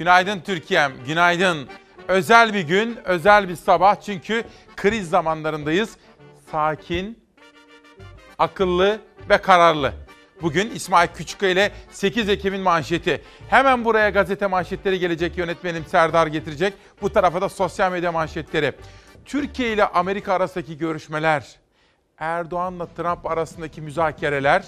Günaydın Türkiye'm, günaydın. Özel bir gün, özel bir sabah çünkü kriz zamanlarındayız. Sakin, akıllı ve kararlı. Bugün İsmail Küçükkaya ile 8 Ekim'in manşeti. Hemen buraya gazete manşetleri gelecek yönetmenim Serdar getirecek. Bu tarafa da sosyal medya manşetleri. Türkiye ile Amerika arasındaki görüşmeler, Erdoğan'la Trump arasındaki müzakereler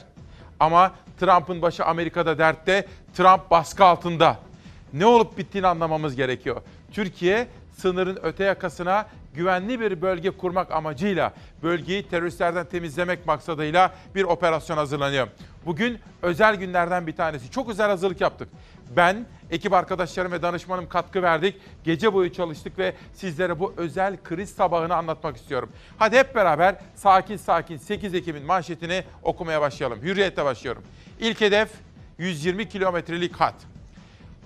ama Trump'ın başı Amerika'da dertte, Trump baskı altında. Ne olup bittiğini anlamamız gerekiyor. Türkiye sınırın öte yakasına güvenli bir bölge kurmak amacıyla bölgeyi teröristlerden temizlemek maksadıyla bir operasyon hazırlanıyor. Bugün özel günlerden bir tanesi. Çok özel hazırlık yaptık. Ben, ekip arkadaşlarım ve danışmanım katkı verdik. Gece boyu çalıştık ve sizlere bu özel kriz sabahını anlatmak istiyorum. Hadi hep beraber sakin sakin 8 Ekim'in manşetini okumaya başlayalım. Hürriyetle başlıyorum. İlk hedef 120 kilometrelik hat.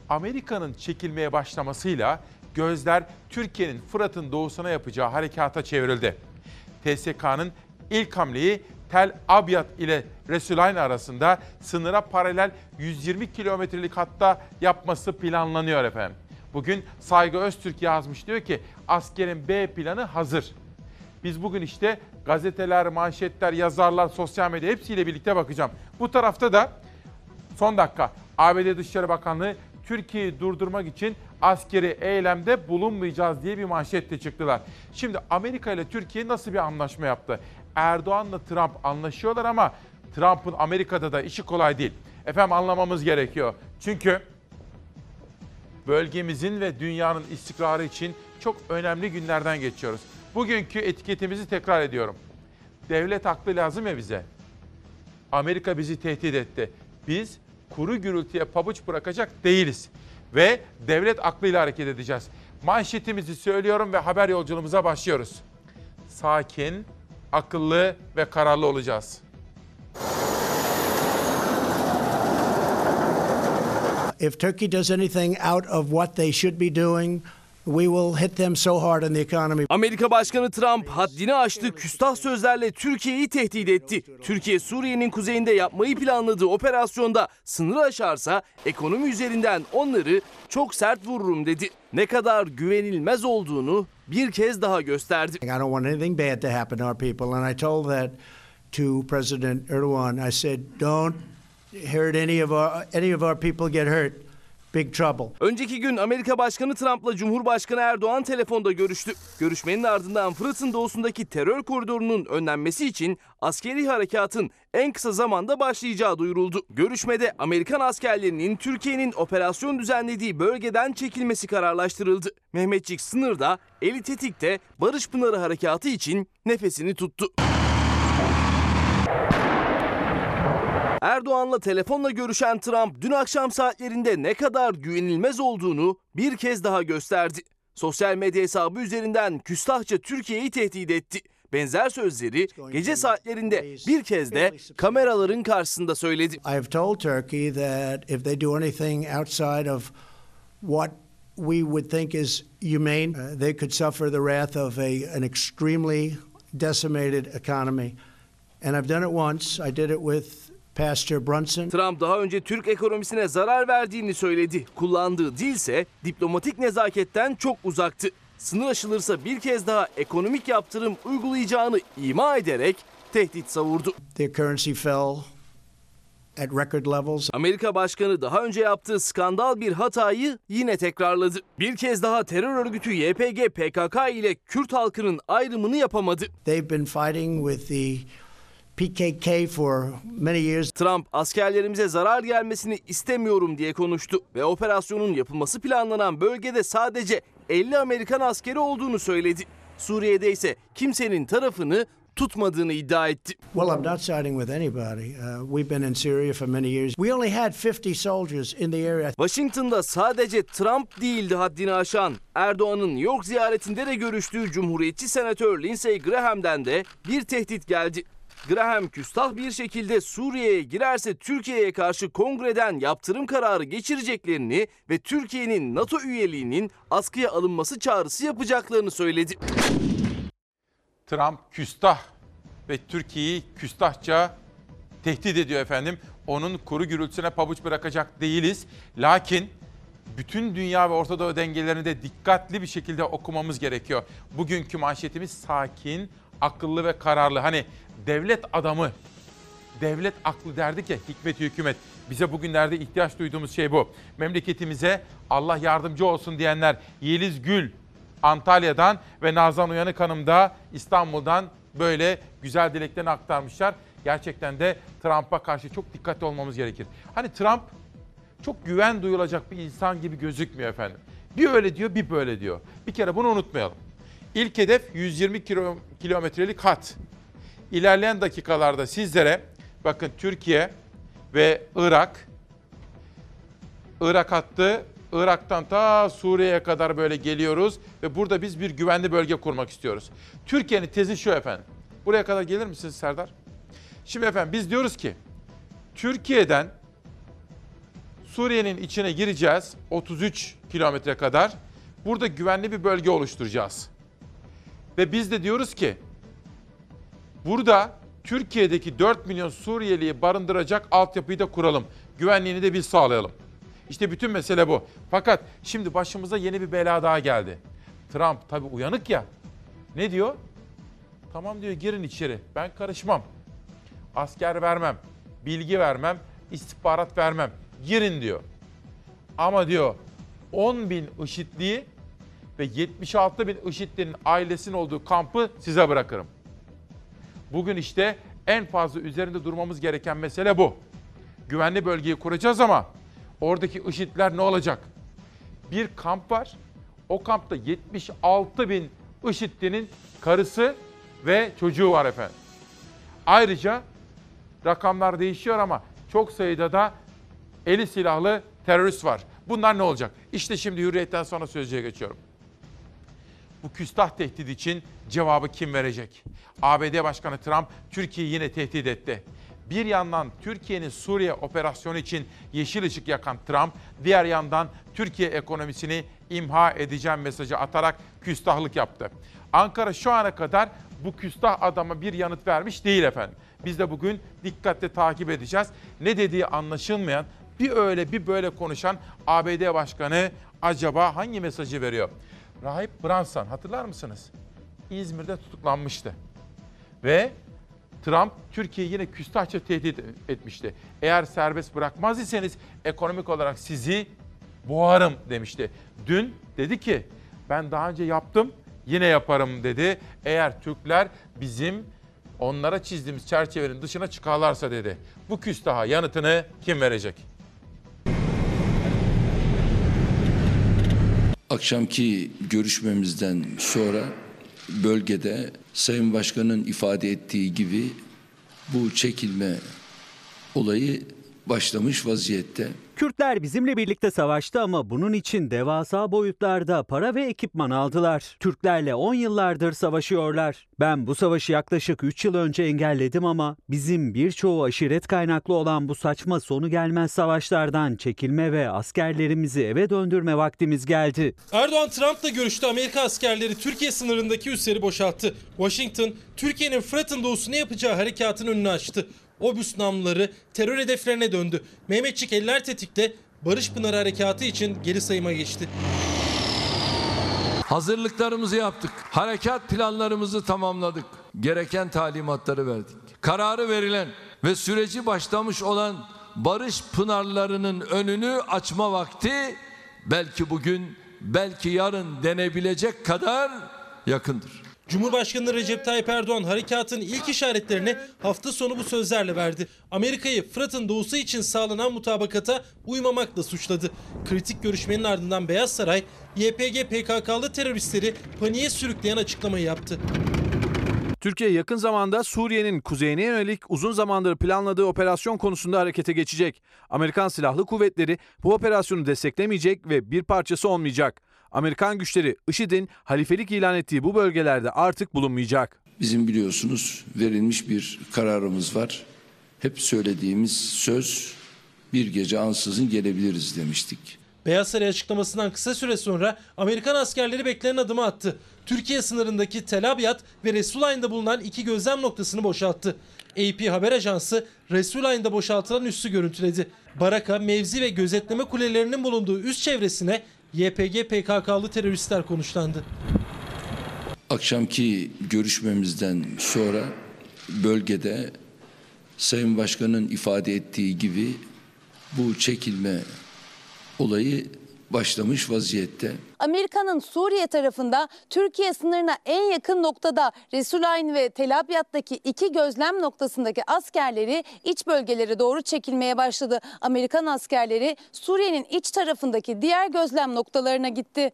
Amerika'nın çekilmeye başlamasıyla gözler Türkiye'nin Fırat'ın doğusuna yapacağı harekata çevrildi. TSK'nın ilk hamleyi Tel Abyad ile Resulayn arasında sınıra paralel 120 kilometrelik hatta yapması planlanıyor efendim. Bugün Saygı Öztürk yazmış diyor ki askerin B planı hazır. Biz bugün işte gazeteler, manşetler, yazarlar, sosyal medya hepsiyle birlikte bakacağım. Bu tarafta da son dakika ABD Dışişleri Bakanlığı Türkiye'yi durdurmak için askeri eylemde bulunmayacağız diye bir manşetle çıktılar. Şimdi Amerika ile Türkiye nasıl bir anlaşma yaptı? Erdoğan'la Trump anlaşıyorlar ama Trump'ın Amerika'da da işi kolay değil. Efendim anlamamız gerekiyor. Çünkü bölgemizin ve dünyanın istikrarı için çok önemli günlerden geçiyoruz. Bugünkü etiketimizi tekrar ediyorum. Devlet aklı lazım ya bize. Amerika bizi tehdit etti. Biz kuru gürültüye pabuç bırakacak değiliz. Ve devlet aklıyla hareket edeceğiz. Manşetimizi söylüyorum ve haber yolculuğumuza başlıyoruz. Sakin, akıllı ve kararlı olacağız. If Turkey does anything out of what they should be doing, we will hit them so hard on the economy. Amerika Başkanı Trump haddini aştı, küstah sözlerle Türkiye'yi tehdit etti. Türkiye Suriye'nin kuzeyinde yapmayı planladığı operasyonda sınırı aşarsa ekonomi üzerinden onları çok sert vururum dedi. Ne kadar güvenilmez olduğunu bir kez daha gösterdi. I don't want anything bad to happen to our people. And I told that to President Erdogan. I said, don't hurt any of our any of our people get hurt. Big trouble. Önceki gün Amerika Başkanı Trump'la Cumhurbaşkanı Erdoğan telefonda görüştü. Görüşmenin ardından Fırat'ın doğusundaki terör koridorunun önlenmesi için askeri harekatın en kısa zamanda başlayacağı duyuruldu. Görüşmede Amerikan askerlerinin Türkiye'nin operasyon düzenlediği bölgeden çekilmesi kararlaştırıldı. Mehmetçik sınırda, eli tetikte Barış Pınarı harekatı için nefesini tuttu. Erdoğan'la telefonla görüşen Trump dün akşam saatlerinde ne kadar güvenilmez olduğunu bir kez daha gösterdi. Sosyal medya hesabı üzerinden küstahça Türkiye'yi tehdit etti. Benzer sözleri gece saatlerinde bir kez de kameraların karşısında söyledi. I have told Turkey that if they do anything outside of what we would think is humane, uh, they could suffer the wrath of a, an extremely decimated economy. And I've done it once. I did it with Pastor Brunson. Trump daha önce Türk ekonomisine zarar verdiğini söyledi. Kullandığı dilse diplomatik nezaketten çok uzaktı. Sınır aşılırsa bir kez daha ekonomik yaptırım uygulayacağını ima ederek tehdit savurdu. Their currency fell at record levels. Amerika Başkanı daha önce yaptığı skandal bir hatayı yine tekrarladı. Bir kez daha terör örgütü YPG PKK ile Kürt halkının ayrımını yapamadı. They've been fighting with the PKK for many years. Trump askerlerimize zarar gelmesini istemiyorum diye konuştu ve operasyonun yapılması planlanan bölgede sadece 50 Amerikan askeri olduğunu söyledi. Suriye'de ise kimsenin tarafını tutmadığını iddia etti. Well, I'm not siding with anybody. Uh, we've been in Syria for many years. We only had 50 soldiers in the area. Washington'da sadece Trump değildi haddini aşan. Erdoğan'ın New York ziyaretinde de görüştüğü Cumhuriyetçi Senatör Lindsey Graham'den de bir tehdit geldi. Graham küstah bir şekilde Suriye'ye girerse Türkiye'ye karşı kongreden yaptırım kararı geçireceklerini ve Türkiye'nin NATO üyeliğinin askıya alınması çağrısı yapacaklarını söyledi. Trump küstah ve Türkiye'yi küstahça tehdit ediyor efendim. Onun kuru gürültüsüne pabuç bırakacak değiliz. Lakin bütün dünya ve Orta Doğu dengelerini de dikkatli bir şekilde okumamız gerekiyor. Bugünkü manşetimiz sakin, akıllı ve kararlı. Hani devlet adamı, devlet aklı derdik ya hikmet hükümet. Bize bugünlerde ihtiyaç duyduğumuz şey bu. Memleketimize Allah yardımcı olsun diyenler Yeliz Gül Antalya'dan ve Nazan Uyanık Hanım da İstanbul'dan böyle güzel dileklerini aktarmışlar. Gerçekten de Trump'a karşı çok dikkatli olmamız gerekir. Hani Trump çok güven duyulacak bir insan gibi gözükmüyor efendim. Bir öyle diyor, bir böyle diyor. Bir kere bunu unutmayalım. İlk hedef 120 kilo, kilometrelik hat. İlerleyen dakikalarda sizlere bakın Türkiye ve Irak, Irak hattı, Irak'tan ta Suriye'ye kadar böyle geliyoruz ve burada biz bir güvenli bölge kurmak istiyoruz. Türkiye'nin tezi şu efendim. Buraya kadar gelir misiniz Serdar? Şimdi efendim biz diyoruz ki Türkiye'den Suriye'nin içine gireceğiz 33 kilometre kadar. Burada güvenli bir bölge oluşturacağız. Ve biz de diyoruz ki burada Türkiye'deki 4 milyon Suriyeliyi barındıracak altyapıyı da kuralım. Güvenliğini de biz sağlayalım. İşte bütün mesele bu. Fakat şimdi başımıza yeni bir bela daha geldi. Trump tabii uyanık ya. Ne diyor? Tamam diyor girin içeri. Ben karışmam. Asker vermem. Bilgi vermem. istihbarat vermem. Girin diyor. Ama diyor 10 bin IŞİD'liyi ve 76 bin IŞİD'linin ailesinin olduğu kampı size bırakırım. Bugün işte en fazla üzerinde durmamız gereken mesele bu. Güvenli bölgeyi kuracağız ama oradaki IŞİD'ler ne olacak? Bir kamp var. O kampta 76 bin IŞİD'linin karısı ve çocuğu var efendim. Ayrıca rakamlar değişiyor ama çok sayıda da eli silahlı terörist var. Bunlar ne olacak? İşte şimdi hürriyetten sonra sözcüye geçiyorum. Bu küstah tehdit için cevabı kim verecek? ABD Başkanı Trump Türkiye'yi yine tehdit etti. Bir yandan Türkiye'nin Suriye operasyonu için yeşil ışık yakan Trump, diğer yandan Türkiye ekonomisini imha edeceğim mesajı atarak küstahlık yaptı. Ankara şu ana kadar bu küstah adama bir yanıt vermiş değil efendim. Biz de bugün dikkatle takip edeceğiz. Ne dediği anlaşılmayan, bir öyle bir böyle konuşan ABD Başkanı acaba hangi mesajı veriyor? Rahip Branson hatırlar mısınız? İzmir'de tutuklanmıştı. Ve Trump Türkiye'yi yine küstahça tehdit etmişti. Eğer serbest bırakmaz iseniz ekonomik olarak sizi boğarım demişti. Dün dedi ki ben daha önce yaptım yine yaparım dedi. Eğer Türkler bizim onlara çizdiğimiz çerçevenin dışına çıkarlarsa dedi. Bu küstaha yanıtını kim verecek? Akşamki görüşmemizden sonra bölgede Sayın Başkan'ın ifade ettiği gibi bu çekilme olayı başlamış vaziyette. Kürtler bizimle birlikte savaştı ama bunun için devasa boyutlarda para ve ekipman aldılar. Türklerle 10 yıllardır savaşıyorlar. Ben bu savaşı yaklaşık 3 yıl önce engelledim ama bizim birçoğu aşiret kaynaklı olan bu saçma sonu gelmez savaşlardan çekilme ve askerlerimizi eve döndürme vaktimiz geldi. Erdoğan Trump'la görüştü. Amerika askerleri Türkiye sınırındaki üsleri boşalttı. Washington, Türkiye'nin Fırat'ın doğusuna yapacağı harekatın önünü açtı. Obüs namluları terör hedeflerine döndü. Mehmetçik eller tetikte Barış Pınarı Harekatı için geri sayıma geçti. Hazırlıklarımızı yaptık. Harekat planlarımızı tamamladık. Gereken talimatları verdik. Kararı verilen ve süreci başlamış olan barış pınarlarının önünü açma vakti belki bugün, belki yarın denebilecek kadar yakındır. Cumhurbaşkanı Recep Tayyip Erdoğan harekatın ilk işaretlerini hafta sonu bu sözlerle verdi. Amerika'yı Fırat'ın doğusu için sağlanan mutabakata uymamakla suçladı. Kritik görüşmenin ardından Beyaz Saray, YPG PKK'lı teröristleri paniğe sürükleyen açıklamayı yaptı. Türkiye yakın zamanda Suriye'nin kuzeyine yönelik uzun zamandır planladığı operasyon konusunda harekete geçecek. Amerikan Silahlı Kuvvetleri bu operasyonu desteklemeyecek ve bir parçası olmayacak. Amerikan güçleri IŞİD'in halifelik ilan ettiği bu bölgelerde artık bulunmayacak. Bizim biliyorsunuz verilmiş bir kararımız var. Hep söylediğimiz söz bir gece ansızın gelebiliriz demiştik. Beyaz Saray açıklamasından kısa süre sonra Amerikan askerleri beklenen adımı attı. Türkiye sınırındaki Tel Abyad ve Resulayn'da bulunan iki gözlem noktasını boşalttı. AP haber ajansı Resulayn'da boşaltılan üssü görüntüledi. Baraka, mevzi ve gözetleme kulelerinin bulunduğu üst çevresine YPG PKK'lı teröristler konuşlandı. Akşamki görüşmemizden sonra bölgede Sayın Başkan'ın ifade ettiği gibi bu çekilme olayı başlamış vaziyette. Amerika'nın Suriye tarafında Türkiye sınırına en yakın noktada Resulayn ve Tel Abyad'daki iki gözlem noktasındaki askerleri iç bölgelere doğru çekilmeye başladı. Amerikan askerleri Suriye'nin iç tarafındaki diğer gözlem noktalarına gitti.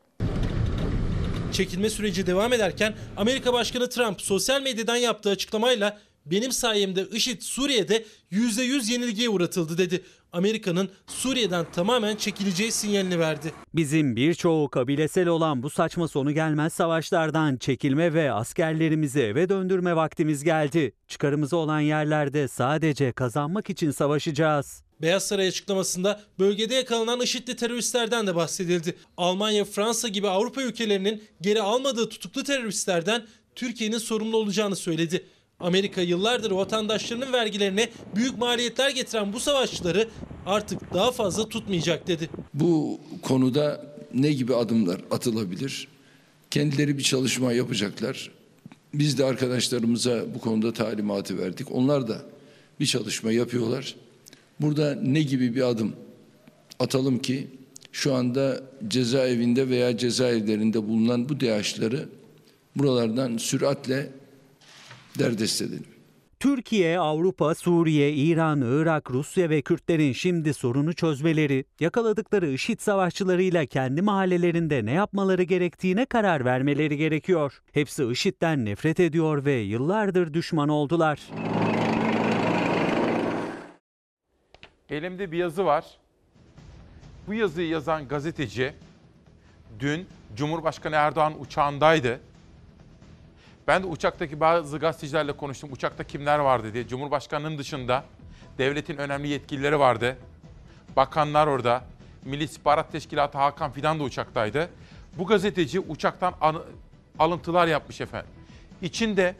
Çekilme süreci devam ederken Amerika Başkanı Trump sosyal medyadan yaptığı açıklamayla benim sayemde IŞİD Suriye'de %100 yenilgiye uğratıldı dedi. Amerika'nın Suriye'den tamamen çekileceği sinyalini verdi. Bizim birçoğu kabilesel olan bu saçma sonu gelmez savaşlardan çekilme ve askerlerimizi eve döndürme vaktimiz geldi. Çıkarımızı olan yerlerde sadece kazanmak için savaşacağız. Beyaz Saray açıklamasında bölgede yakalanan IŞİD'li teröristlerden de bahsedildi. Almanya, Fransa gibi Avrupa ülkelerinin geri almadığı tutuklu teröristlerden Türkiye'nin sorumlu olacağını söyledi. Amerika yıllardır vatandaşlarının vergilerine büyük maliyetler getiren bu savaşçıları artık daha fazla tutmayacak dedi. Bu konuda ne gibi adımlar atılabilir? Kendileri bir çalışma yapacaklar. Biz de arkadaşlarımıza bu konuda talimatı verdik. Onlar da bir çalışma yapıyorlar. Burada ne gibi bir adım atalım ki şu anda cezaevinde veya cezaevlerinde bulunan bu DH'ları buralardan süratle derdest edelim. Türkiye, Avrupa, Suriye, İran, Irak, Rusya ve Kürtlerin şimdi sorunu çözmeleri, yakaladıkları IŞİD savaşçılarıyla kendi mahallelerinde ne yapmaları gerektiğine karar vermeleri gerekiyor. Hepsi IŞİD'den nefret ediyor ve yıllardır düşman oldular. Elimde bir yazı var. Bu yazıyı yazan gazeteci dün Cumhurbaşkanı Erdoğan uçağındaydı. Ben de uçaktaki bazı gazetecilerle konuştum. Uçakta kimler vardı diye. Cumhurbaşkanının dışında devletin önemli yetkilileri vardı. Bakanlar orada. Milli İstihbarat Teşkilatı Hakan Fidan da uçaktaydı. Bu gazeteci uçaktan alıntılar yapmış efendim. İçinde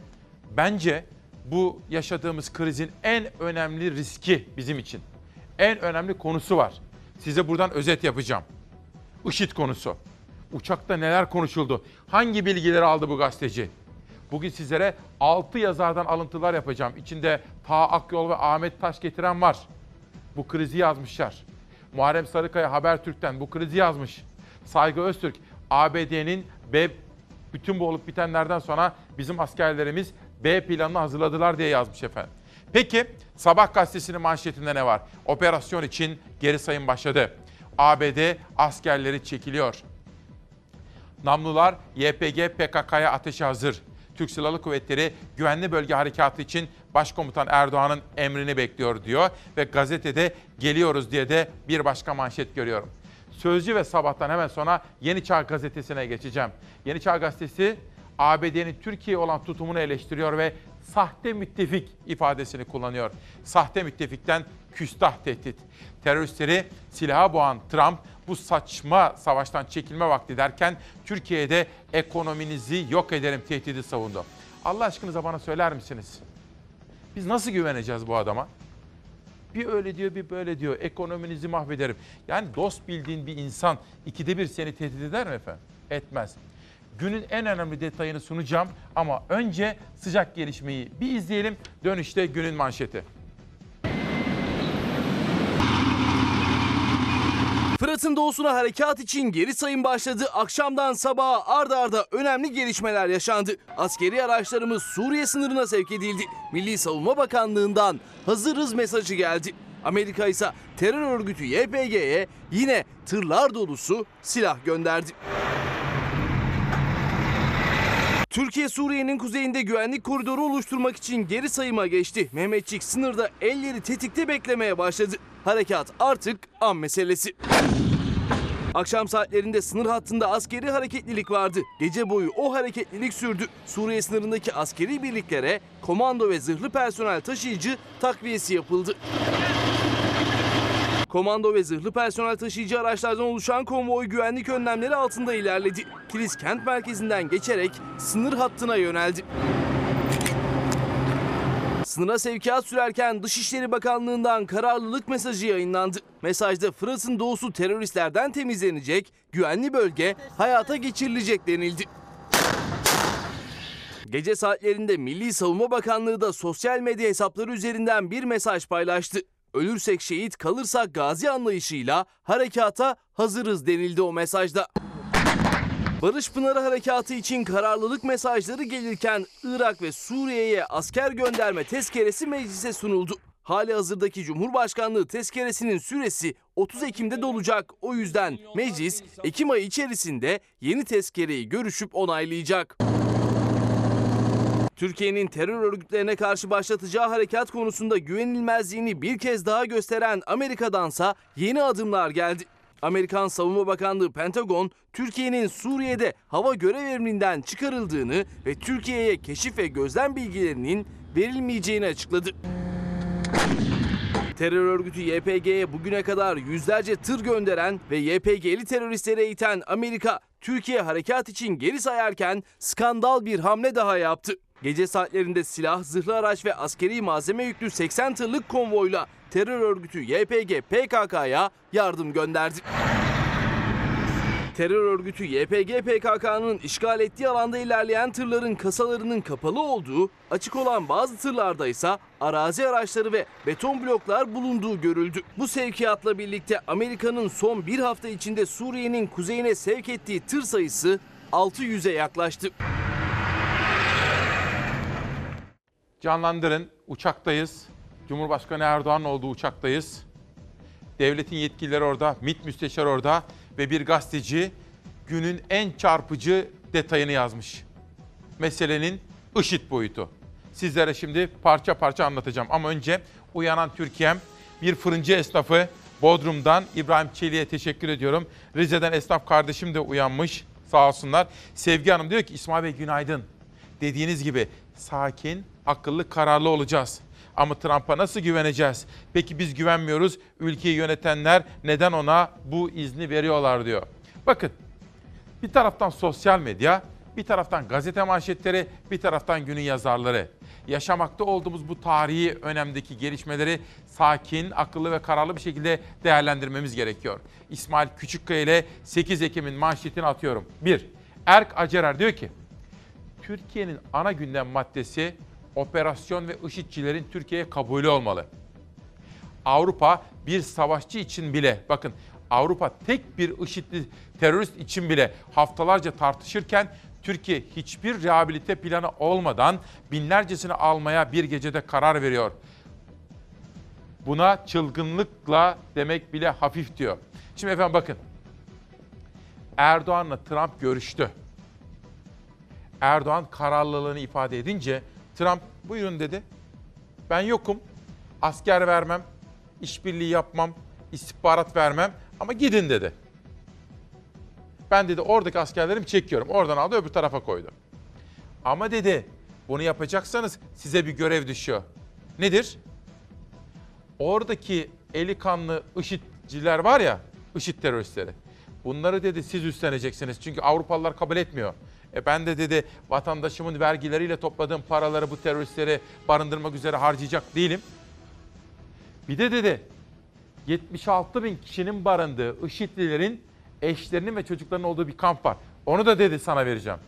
bence bu yaşadığımız krizin en önemli riski bizim için. En önemli konusu var. Size buradan özet yapacağım. IŞİD konusu. Uçakta neler konuşuldu? Hangi bilgileri aldı bu gazeteci? Bugün sizlere 6 yazardan alıntılar yapacağım. İçinde Ta Akyol ve Ahmet Taş getiren var. Bu krizi yazmışlar. Muharrem Sarıkaya Habertürk'ten bu krizi yazmış. Saygı Öztürk, ABD'nin B bütün bu olup bitenlerden sonra bizim askerlerimiz B planını hazırladılar diye yazmış efendim. Peki Sabah gazetesinin manşetinde ne var? Operasyon için geri sayım başladı. ABD askerleri çekiliyor. Namlular YPG PKK'ya ateşe hazır. Türk Silahlı Kuvvetleri güvenli bölge harekatı için Başkomutan Erdoğan'ın emrini bekliyor diyor ve gazetede geliyoruz diye de bir başka manşet görüyorum. Sözcü ve Sabah'tan hemen sonra Yeni Çağ Gazetesi'ne geçeceğim. Yeni Çağ Gazetesi ABD'nin Türkiye olan tutumunu eleştiriyor ve sahte müttefik ifadesini kullanıyor. Sahte müttefikten küstah tehdit. Teröristleri silaha boğan Trump bu saçma savaştan çekilme vakti derken Türkiye'de ekonominizi yok ederim tehdidi savundu. Allah aşkınıza bana söyler misiniz? Biz nasıl güveneceğiz bu adama? Bir öyle diyor bir böyle diyor. Ekonominizi mahvederim. Yani dost bildiğin bir insan ikide bir seni tehdit eder mi efendim? Etmez. Günün en önemli detayını sunacağım ama önce sıcak gelişmeyi bir izleyelim. Dönüşte günün manşeti. Fırat'ın doğusuna harekat için geri sayım başladı. Akşamdan sabaha arda arda önemli gelişmeler yaşandı. Askeri araçlarımız Suriye sınırına sevk edildi. Milli Savunma Bakanlığı'ndan hazırız mesajı geldi. Amerika ise terör örgütü YPG'ye yine tırlar dolusu silah gönderdi. Türkiye Suriye'nin kuzeyinde güvenlik koridoru oluşturmak için geri sayıma geçti. Mehmetçik sınırda elleri tetikte beklemeye başladı. Harekat artık an meselesi. Akşam saatlerinde sınır hattında askeri hareketlilik vardı. Gece boyu o hareketlilik sürdü. Suriye sınırındaki askeri birliklere komando ve zırhlı personel taşıyıcı takviyesi yapıldı. Komando ve zırhlı personel taşıyıcı araçlardan oluşan konvoy güvenlik önlemleri altında ilerledi. Kilis kent merkezinden geçerek sınır hattına yöneldi. Sınıra sevkiyat sürerken Dışişleri Bakanlığı'ndan kararlılık mesajı yayınlandı. Mesajda Fırat'ın doğusu teröristlerden temizlenecek, güvenli bölge hayata geçirilecek denildi. Gece saatlerinde Milli Savunma Bakanlığı da sosyal medya hesapları üzerinden bir mesaj paylaştı. Ölürsek şehit kalırsak gazi anlayışıyla harekata hazırız denildi o mesajda. Barış Pınarı Harekatı için kararlılık mesajları gelirken Irak ve Suriye'ye asker gönderme tezkeresi meclise sunuldu. Hali hazırdaki Cumhurbaşkanlığı tezkeresinin süresi 30 Ekim'de dolacak. O yüzden meclis Ekim ayı içerisinde yeni tezkereyi görüşüp onaylayacak. Türkiye'nin terör örgütlerine karşı başlatacağı harekat konusunda güvenilmezliğini bir kez daha gösteren Amerika'dansa yeni adımlar geldi. Amerikan Savunma Bakanlığı Pentagon, Türkiye'nin Suriye'de hava görev emrinden çıkarıldığını ve Türkiye'ye keşif ve gözlem bilgilerinin verilmeyeceğini açıkladı. Terör örgütü YPG'ye bugüne kadar yüzlerce tır gönderen ve YPG'li teröristleri eğiten Amerika, Türkiye harekat için geri sayarken skandal bir hamle daha yaptı. Gece saatlerinde silah, zırhlı araç ve askeri malzeme yüklü 80 tırlık konvoyla terör örgütü YPG PKK'ya yardım gönderdi. Terör örgütü YPG PKK'nın işgal ettiği alanda ilerleyen tırların kasalarının kapalı olduğu, açık olan bazı tırlarda ise arazi araçları ve beton bloklar bulunduğu görüldü. Bu sevkiyatla birlikte Amerika'nın son bir hafta içinde Suriye'nin kuzeyine sevk ettiği tır sayısı 600'e yaklaştı. Canlandırın, uçaktayız. Cumhurbaşkanı Erdoğan'ın olduğu uçaktayız. Devletin yetkilileri orada, MİT müsteşarı orada ve bir gazeteci günün en çarpıcı detayını yazmış. Meselenin IŞİD boyutu. Sizlere şimdi parça parça anlatacağım ama önce uyanan Türkiye'm bir fırıncı esnafı Bodrum'dan İbrahim Çelik'e teşekkür ediyorum. Rize'den esnaf kardeşim de uyanmış sağ olsunlar. Sevgi Hanım diyor ki İsmail Bey günaydın. Dediğiniz gibi sakin, akıllı, kararlı olacağız. Ama Trump'a nasıl güveneceğiz? Peki biz güvenmiyoruz. Ülkeyi yönetenler neden ona bu izni veriyorlar diyor. Bakın bir taraftan sosyal medya, bir taraftan gazete manşetleri, bir taraftan günün yazarları. Yaşamakta olduğumuz bu tarihi önemdeki gelişmeleri sakin, akıllı ve kararlı bir şekilde değerlendirmemiz gerekiyor. İsmail Küçükkaya ile 8 Ekim'in manşetini atıyorum. 1. Erk Acerer diyor ki, Türkiye'nin ana gündem maddesi operasyon ve IŞİD'cilerin Türkiye'ye kabulü olmalı. Avrupa bir savaşçı için bile, bakın Avrupa tek bir IŞİD'li terörist için bile haftalarca tartışırken Türkiye hiçbir rehabilite planı olmadan binlercesini almaya bir gecede karar veriyor. Buna çılgınlıkla demek bile hafif diyor. Şimdi efendim bakın. Erdoğan'la Trump görüştü. Erdoğan kararlılığını ifade edince Trump buyurun dedi. Ben yokum. Asker vermem, işbirliği yapmam, istihbarat vermem ama gidin dedi. Ben dedi oradaki askerlerimi çekiyorum. Oradan aldı öbür tarafa koydu. Ama dedi bunu yapacaksanız size bir görev düşüyor. Nedir? Oradaki eli kanlı IŞİD'ciler var ya, IŞİD teröristleri. Bunları dedi siz üstleneceksiniz. Çünkü Avrupalılar kabul etmiyor. E ben de dedi vatandaşımın vergileriyle topladığım paraları bu teröristleri barındırmak üzere harcayacak değilim. Bir de dedi 76 bin kişinin barındığı IŞİD'lilerin eşlerinin ve çocuklarının olduğu bir kamp var. Onu da dedi sana vereceğim.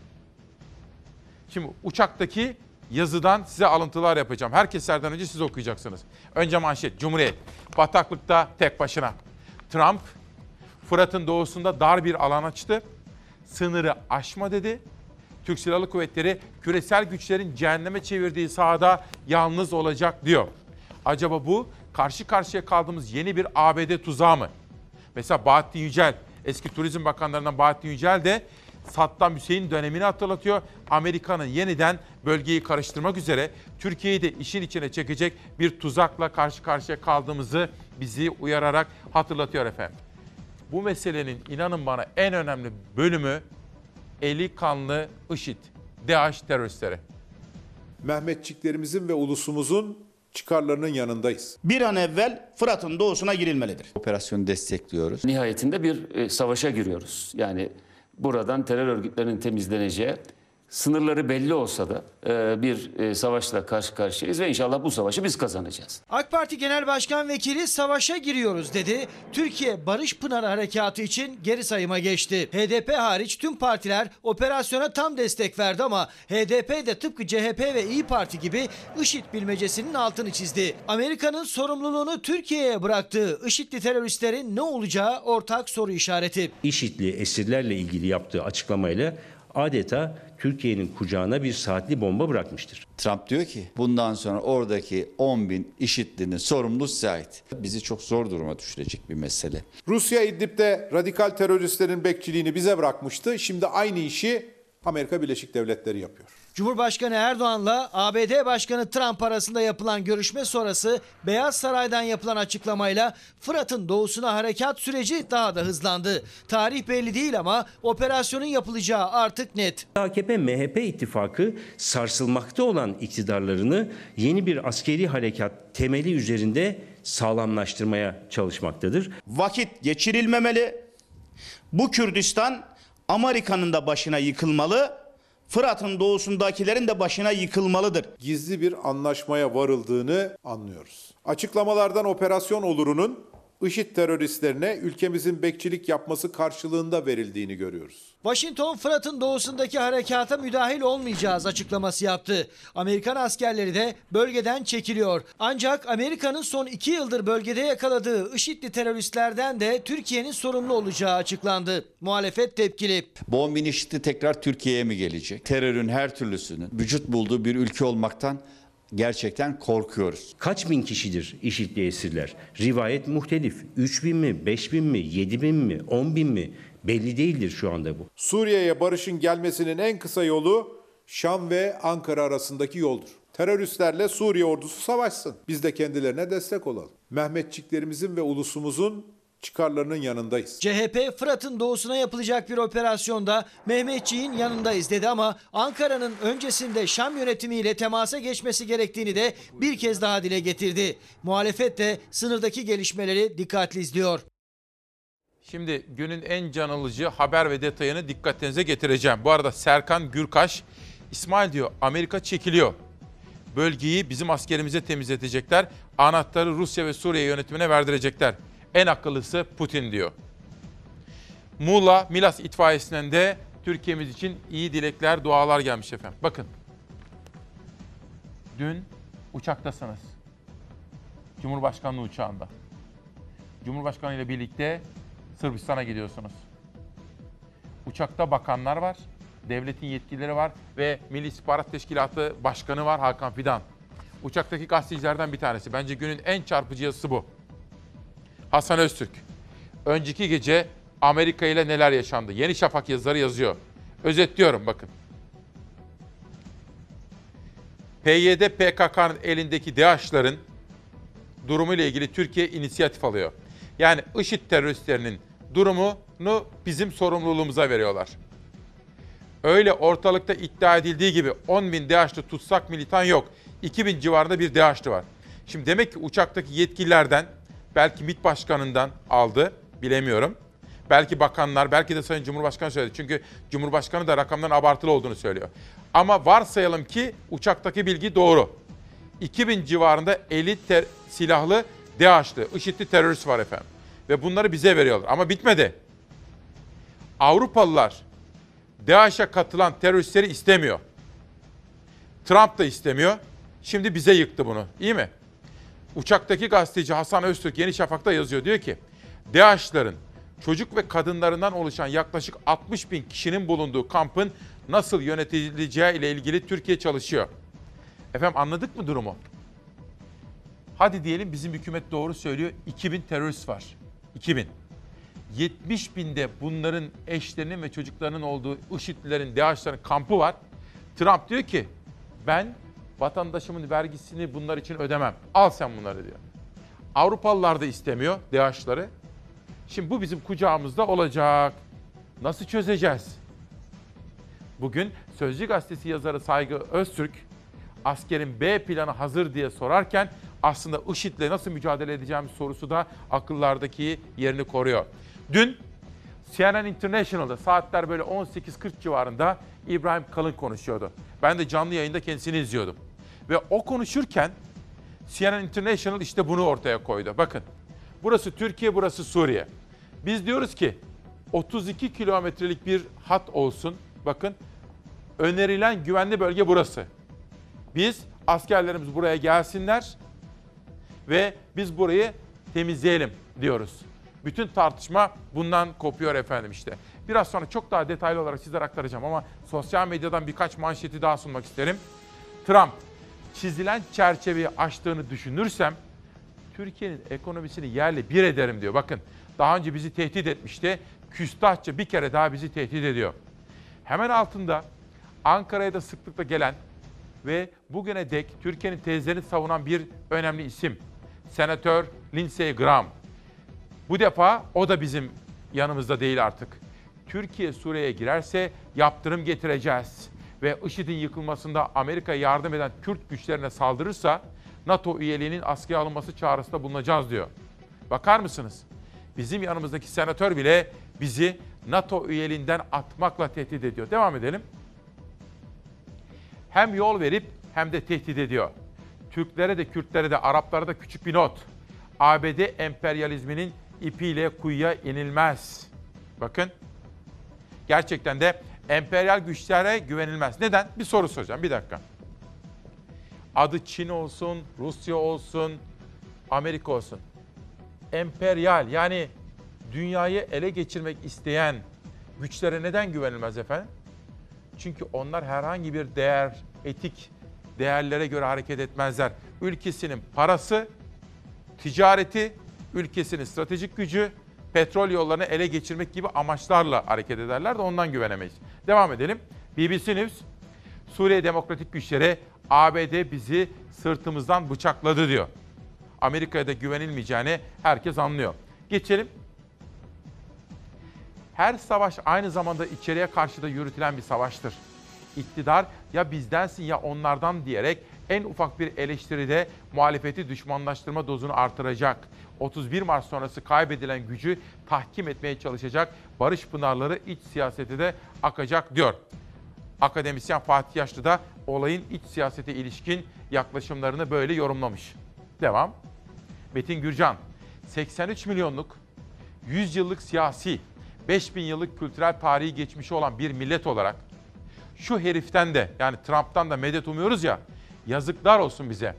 Şimdi uçaktaki yazıdan size alıntılar yapacağım. Herkeslerden önce siz okuyacaksınız. Önce manşet, Cumhuriyet. Bataklıkta tek başına. Trump, Fırat'ın doğusunda dar bir alan açtı. Sınırı aşma dedi. Türk Silahlı Kuvvetleri küresel güçlerin cehenneme çevirdiği sahada yalnız olacak diyor. Acaba bu karşı karşıya kaldığımız yeni bir ABD tuzağı mı? Mesela Bahattin Yücel, eski Turizm Bakanlarından Bahattin Yücel de Saddam Hüseyin dönemini hatırlatıyor. Amerika'nın yeniden bölgeyi karıştırmak üzere Türkiye'yi de işin içine çekecek bir tuzakla karşı karşıya kaldığımızı bizi uyararak hatırlatıyor efendim. Bu meselenin inanın bana en önemli bölümü eli kanlı IŞİD, DAEŞ teröristleri. Mehmetçiklerimizin ve ulusumuzun çıkarlarının yanındayız. Bir an evvel Fırat'ın doğusuna girilmelidir. Operasyonu destekliyoruz. Nihayetinde bir e, savaşa giriyoruz. Yani buradan terör örgütlerinin temizleneceği, sınırları belli olsa da e, bir e, savaşla karşı karşıyayız ve inşallah bu savaşı biz kazanacağız. AK Parti Genel Başkan Vekili savaşa giriyoruz dedi. Türkiye Barış Pınarı Harekatı için geri sayıma geçti. HDP hariç tüm partiler operasyona tam destek verdi ama HDP de tıpkı CHP ve İyi Parti gibi IŞİD bilmecesinin altını çizdi. Amerika'nın sorumluluğunu Türkiye'ye bıraktığı IŞİD'li teröristlerin ne olacağı ortak soru işareti. IŞİD'li esirlerle ilgili yaptığı açıklamayla adeta Türkiye'nin kucağına bir saatli bomba bırakmıştır. Trump diyor ki bundan sonra oradaki 10 bin IŞİD'linin sorumlusu size ait. Bizi çok zor duruma düşürecek bir mesele. Rusya İdlib'de radikal teröristlerin bekçiliğini bize bırakmıştı. Şimdi aynı işi Amerika Birleşik Devletleri yapıyor. Cumhurbaşkanı Erdoğan'la ABD Başkanı Trump arasında yapılan görüşme sonrası Beyaz Saray'dan yapılan açıklamayla Fırat'ın doğusuna harekat süreci daha da hızlandı. Tarih belli değil ama operasyonun yapılacağı artık net. AKP-MHP ittifakı sarsılmakta olan iktidarlarını yeni bir askeri harekat temeli üzerinde sağlamlaştırmaya çalışmaktadır. Vakit geçirilmemeli. Bu Kürdistan Amerika'nın da başına yıkılmalı. Fırat'ın doğusundakilerin de başına yıkılmalıdır. Gizli bir anlaşmaya varıldığını anlıyoruz. Açıklamalardan operasyon olurunun IŞİD teröristlerine ülkemizin bekçilik yapması karşılığında verildiğini görüyoruz. Washington Fırat'ın doğusundaki harekata müdahil olmayacağız açıklaması yaptı. Amerikan askerleri de bölgeden çekiliyor. Ancak Amerika'nın son iki yıldır bölgede yakaladığı IŞİD'li teröristlerden de Türkiye'nin sorumlu olacağı açıklandı. Muhalefet tepkili. Bu 10 bin IŞİD'li tekrar Türkiye'ye mi gelecek? Terörün her türlüsünün vücut bulduğu bir ülke olmaktan gerçekten korkuyoruz. Kaç bin kişidir IŞİD'li esirler? Rivayet muhtelif. 3 bin mi, 5 bin mi, 7 bin mi, 10 bin mi? Belli değildir şu anda bu. Suriye'ye barışın gelmesinin en kısa yolu Şam ve Ankara arasındaki yoldur. Teröristlerle Suriye ordusu savaşsın. Biz de kendilerine destek olalım. Mehmetçiklerimizin ve ulusumuzun çıkarlarının yanındayız. CHP Fırat'ın doğusuna yapılacak bir operasyonda Mehmetçiğin yanındayız dedi ama Ankara'nın öncesinde Şam yönetimiyle temasa geçmesi gerektiğini de bir kez daha dile getirdi. Muhalefet de sınırdaki gelişmeleri dikkatli izliyor. Şimdi günün en can alıcı haber ve detayını dikkatinize getireceğim. Bu arada Serkan Gürkaş, İsmail diyor Amerika çekiliyor. Bölgeyi bizim askerimize temizletecekler. Anahtarı Rusya ve Suriye yönetimine verdirecekler. En akıllısı Putin diyor. Muğla Milas itfaiyesinden de Türkiye'miz için iyi dilekler, dualar gelmiş efendim. Bakın. Dün uçaktasınız. Cumhurbaşkanlığı uçağında. Cumhurbaşkanı ile birlikte Sırbistan'a gidiyorsunuz. Uçakta bakanlar var, devletin yetkilileri var ve Milli İstihbarat Teşkilatı Başkanı var Hakan Fidan. Uçaktaki gazetecilerden bir tanesi. Bence günün en çarpıcı yazısı bu. Hasan Öztürk. Önceki gece Amerika ile neler yaşandı? Yeni Şafak yazıları yazıyor. Özetliyorum bakın. PYD PKK'nın elindeki DAEŞ'ların durumu ile ilgili Türkiye inisiyatif alıyor. Yani IŞİD teröristlerinin durumunu bizim sorumluluğumuza veriyorlar. Öyle ortalıkta iddia edildiği gibi 10 bin DAEŞ'li tutsak militan yok. 2000 civarında bir DAEŞ'li var. Şimdi demek ki uçaktaki yetkililerden, belki MİT Başkanı'ndan aldı, bilemiyorum. Belki bakanlar, belki de Sayın Cumhurbaşkanı söyledi. Çünkü Cumhurbaşkanı da rakamların abartılı olduğunu söylüyor. Ama varsayalım ki uçaktaki bilgi doğru. 2000 civarında elit ter- silahlı DAEŞ'li, IŞİD'li terörist var efendim. Ve bunları bize veriyorlar. Ama bitmedi. Avrupalılar DAEŞ'e katılan teröristleri istemiyor. Trump da istemiyor. Şimdi bize yıktı bunu. İyi mi? Uçaktaki gazeteci Hasan Öztürk Yeni Şafak'ta yazıyor. Diyor ki DAEŞ'ların çocuk ve kadınlarından oluşan yaklaşık 60 bin kişinin bulunduğu kampın nasıl yönetileceği ile ilgili Türkiye çalışıyor. Efendim anladık mı durumu? Hadi diyelim bizim hükümet doğru söylüyor. 2000 terörist var. 2000. 70 binde bunların eşlerinin ve çocuklarının olduğu IŞİD'lilerin, DAEŞ'lerin kampı var. Trump diyor ki ben vatandaşımın vergisini bunlar için ödemem. Al sen bunları diyor. Avrupalılar da istemiyor DAEŞ'ları. Şimdi bu bizim kucağımızda olacak. Nasıl çözeceğiz? Bugün Sözcü Gazetesi yazarı Saygı Öztürk askerin B planı hazır diye sorarken aslında IŞİD'le nasıl mücadele edeceğimiz sorusu da akıllardaki yerini koruyor. Dün CNN International'da saatler böyle 18.40 civarında İbrahim Kalın konuşuyordu. Ben de canlı yayında kendisini izliyordum. Ve o konuşurken CNN International işte bunu ortaya koydu. Bakın burası Türkiye, burası Suriye. Biz diyoruz ki 32 kilometrelik bir hat olsun. Bakın önerilen güvenli bölge burası. Biz askerlerimiz buraya gelsinler ve biz burayı temizleyelim diyoruz. Bütün tartışma bundan kopuyor efendim işte. Biraz sonra çok daha detaylı olarak sizlere aktaracağım ama sosyal medyadan birkaç manşeti daha sunmak isterim. Trump çizilen çerçeveyi aştığını düşünürsem Türkiye'nin ekonomisini yerle bir ederim diyor. Bakın daha önce bizi tehdit etmişti. Küstahça bir kere daha bizi tehdit ediyor. Hemen altında Ankara'ya da sıklıkla gelen ve bugüne dek Türkiye'nin tezlerini savunan bir önemli isim. Senatör Lindsey Graham. Bu defa o da bizim yanımızda değil artık. Türkiye Suriye'ye girerse yaptırım getireceğiz ve IŞİD'in yıkılmasında Amerika'ya yardım eden Kürt güçlerine saldırırsa NATO üyeliğinin askıya alınması çağrısında bulunacağız diyor. Bakar mısınız? Bizim yanımızdaki senatör bile bizi NATO üyeliğinden atmakla tehdit ediyor. Devam edelim. Hem yol verip hem de tehdit ediyor. Türklere de Kürtlere de Araplara da küçük bir not. ABD emperyalizminin ipiyle kuyuya inilmez. Bakın. Gerçekten de emperyal güçlere güvenilmez. Neden? Bir soru soracağım. Bir dakika. Adı Çin olsun, Rusya olsun, Amerika olsun. Emperyal yani dünyayı ele geçirmek isteyen güçlere neden güvenilmez efendim? Çünkü onlar herhangi bir değer, etik değerlere göre hareket etmezler. Ülkesinin parası, ticareti, ülkesinin stratejik gücü, petrol yollarını ele geçirmek gibi amaçlarla hareket ederler de ondan güvenemeyiz. Devam edelim. BBC News, Suriye Demokratik Güçleri ABD bizi sırtımızdan bıçakladı diyor. Amerika'ya da güvenilmeyeceğini herkes anlıyor. Geçelim. Her savaş aynı zamanda içeriye karşı da yürütülen bir savaştır. İktidar ya bizdensin ya onlardan diyerek en ufak bir eleştiride muhalefeti düşmanlaştırma dozunu artıracak. 31 Mart sonrası kaybedilen gücü tahkim etmeye çalışacak. Barış pınarları iç siyasete de akacak diyor. Akademisyen Fatih Yaşlı da olayın iç siyasete ilişkin yaklaşımlarını böyle yorumlamış. Devam. Metin Gürcan, 83 milyonluk, 100 yıllık siyasi, 5000 yıllık kültürel tarihi geçmişi olan bir millet olarak şu heriften de yani Trump'tan da medet umuyoruz ya yazıklar olsun bize.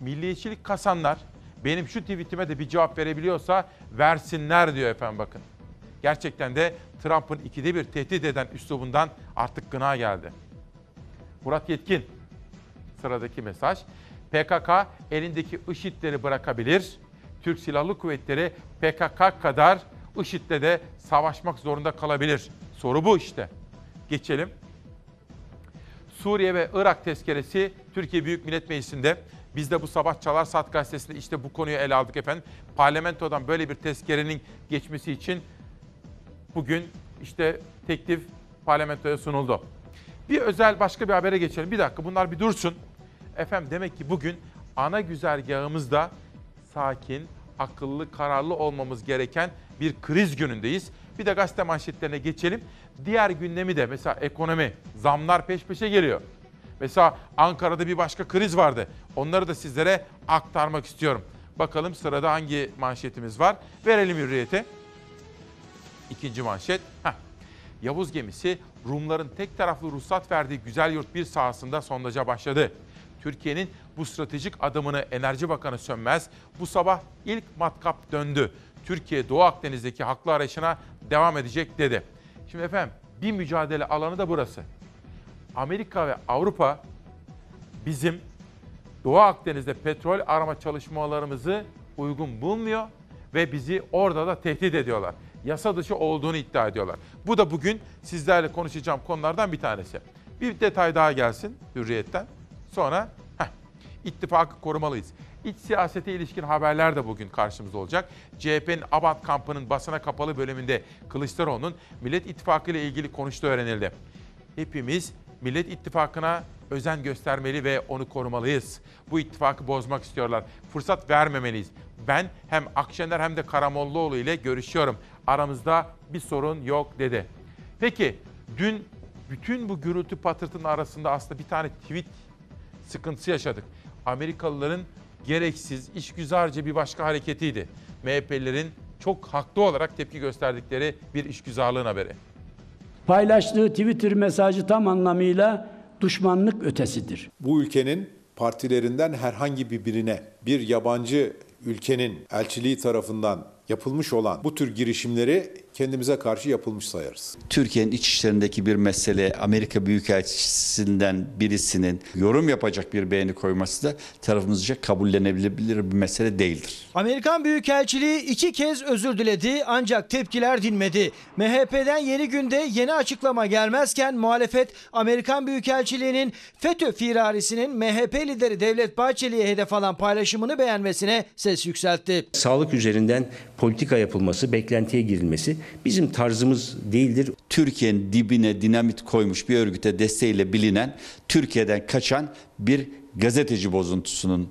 Milliyetçilik kasanlar benim şu tweetime de bir cevap verebiliyorsa versinler diyor efendim bakın. Gerçekten de Trump'ın ikide bir tehdit eden üslubundan artık gına geldi. Murat Yetkin sıradaki mesaj. PKK elindeki IŞİD'leri bırakabilir. Türk Silahlı Kuvvetleri PKK kadar IŞİD'le de savaşmak zorunda kalabilir. Soru bu işte. Geçelim. Suriye ve Irak tezkeresi Türkiye Büyük Millet Meclisi'nde. Biz de bu sabah Çalar Saat Gazetesi'nde işte bu konuyu ele aldık efendim. Parlamentodan böyle bir tezkerenin geçmesi için bugün işte teklif parlamentoya sunuldu. Bir özel başka bir habere geçelim. Bir dakika bunlar bir dursun. Efendim demek ki bugün ana güzergahımızda sakin, akıllı, kararlı olmamız gereken bir kriz günündeyiz. Bir de gazete manşetlerine geçelim. Diğer gündemi de mesela ekonomi, zamlar peş peşe geliyor. Mesela Ankara'da bir başka kriz vardı. Onları da sizlere aktarmak istiyorum. Bakalım sırada hangi manşetimiz var? Verelim hürriyete. İkinci manşet. Heh. Yavuz gemisi Rumların tek taraflı ruhsat verdiği güzel yurt bir sahasında sondaja başladı. Türkiye'nin bu stratejik adımını Enerji Bakanı Sönmez bu sabah ilk matkap döndü. Türkiye Doğu Akdeniz'deki haklı arayışına devam edecek dedi. Şimdi efendim bir mücadele alanı da burası. Amerika ve Avrupa bizim Doğu Akdeniz'de petrol arama çalışmalarımızı uygun bulmuyor ve bizi orada da tehdit ediyorlar. Yasa dışı olduğunu iddia ediyorlar. Bu da bugün sizlerle konuşacağım konulardan bir tanesi. Bir detay daha gelsin Hürriyet'ten. Sonra heh, ittifakı korumalıyız. İç siyasete ilişkin haberler de bugün karşımızda olacak. CHP'nin Abant kampının basına kapalı bölümünde Kılıçdaroğlu'nun Millet İttifakı ile ilgili konuştuğu öğrenildi. Hepimiz Millet İttifakı'na özen göstermeli ve onu korumalıyız. Bu ittifakı bozmak istiyorlar. Fırsat vermemeliyiz. Ben hem Akşener hem de Karamollaoğlu ile görüşüyorum. Aramızda bir sorun yok dedi. Peki dün bütün bu gürültü patırtının arasında aslında bir tane tweet sıkıntısı yaşadık. Amerikalıların gereksiz, işgüzarca bir başka hareketiydi. MHP'lilerin çok haklı olarak tepki gösterdikleri bir işgüzarlığın haberi. Paylaştığı Twitter mesajı tam anlamıyla düşmanlık ötesidir. Bu ülkenin partilerinden herhangi bir birine bir yabancı ülkenin elçiliği tarafından yapılmış olan bu tür girişimleri kendimize karşı yapılmış sayarız. Türkiye'nin iç işlerindeki bir mesele Amerika Büyükelçisi'nden birisinin yorum yapacak bir beğeni koyması da tarafımızca kabullenebilir bir mesele değildir. Amerikan Büyükelçiliği iki kez özür diledi ancak tepkiler dinmedi. MHP'den yeni günde yeni açıklama gelmezken muhalefet Amerikan Büyükelçiliği'nin FETÖ firarisinin MHP lideri Devlet Bahçeli'ye hedef alan paylaşımını beğenmesine ses yükseltti. Sağlık üzerinden politika yapılması, beklentiye girilmesi bizim tarzımız değildir. Türkiye'nin dibine dinamit koymuş bir örgüte desteğiyle bilinen Türkiye'den kaçan bir gazeteci bozuntusunun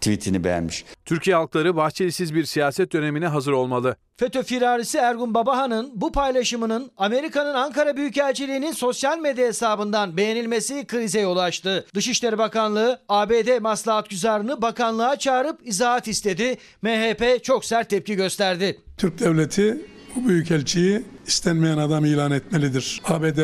tweetini beğenmiş. Türkiye halkları Bahçelisiz bir siyaset dönemine hazır olmalı. FETÖ firarisi Ergun Babahan'ın bu paylaşımının Amerika'nın Ankara Büyükelçiliği'nin sosyal medya hesabından beğenilmesi krize yol açtı. Dışişleri Bakanlığı ABD maslahat güzarını bakanlığa çağırıp izahat istedi. MHP çok sert tepki gösterdi. Türk devleti bu büyükelçiyi istenmeyen adam ilan etmelidir. ABD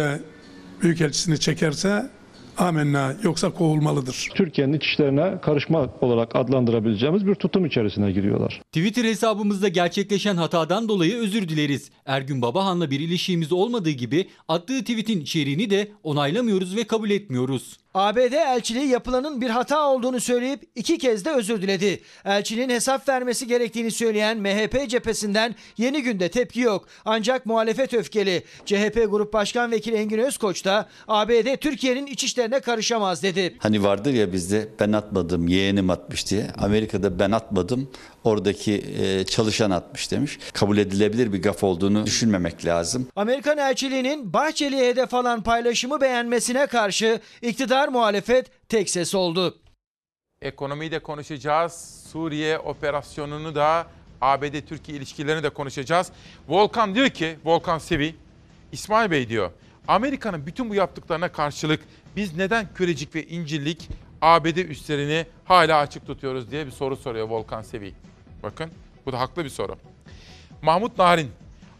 büyükelçisini çekerse amenna yoksa kovulmalıdır. Türkiye'nin iç işlerine karışma olarak adlandırabileceğimiz bir tutum içerisine giriyorlar. Twitter hesabımızda gerçekleşen hatadan dolayı özür dileriz. Ergün Babahan'la bir ilişkimiz olmadığı gibi attığı tweetin içeriğini de onaylamıyoruz ve kabul etmiyoruz. ABD elçiliği yapılanın bir hata olduğunu söyleyip iki kez de özür diledi. Elçinin hesap vermesi gerektiğini söyleyen MHP cephesinden yeni günde tepki yok. Ancak muhalefet öfkeli. CHP Grup Başkan Vekili Engin Özkoç da ABD Türkiye'nin iç işlerine karışamaz dedi. Hani vardır ya bizde ben atmadım yeğenim atmış diye. Amerika'da ben atmadım oradaki e, çalışan atmış demiş. Kabul edilebilir bir gaf olduğunu düşünmemek lazım. Amerikan elçiliğinin Bahçeli'ye hedef alan paylaşımı beğenmesine karşı iktidar muhalefet tek ses oldu. Ekonomiyi de konuşacağız. Suriye operasyonunu da ABD-Türkiye ilişkilerini de konuşacağız. Volkan diyor ki, Volkan Sevi, İsmail Bey diyor, Amerika'nın bütün bu yaptıklarına karşılık biz neden Kürecik ve İncirlik ABD üslerini hala açık tutuyoruz diye bir soru soruyor Volkan Sevi. Bakın bu da haklı bir soru. Mahmut Narin,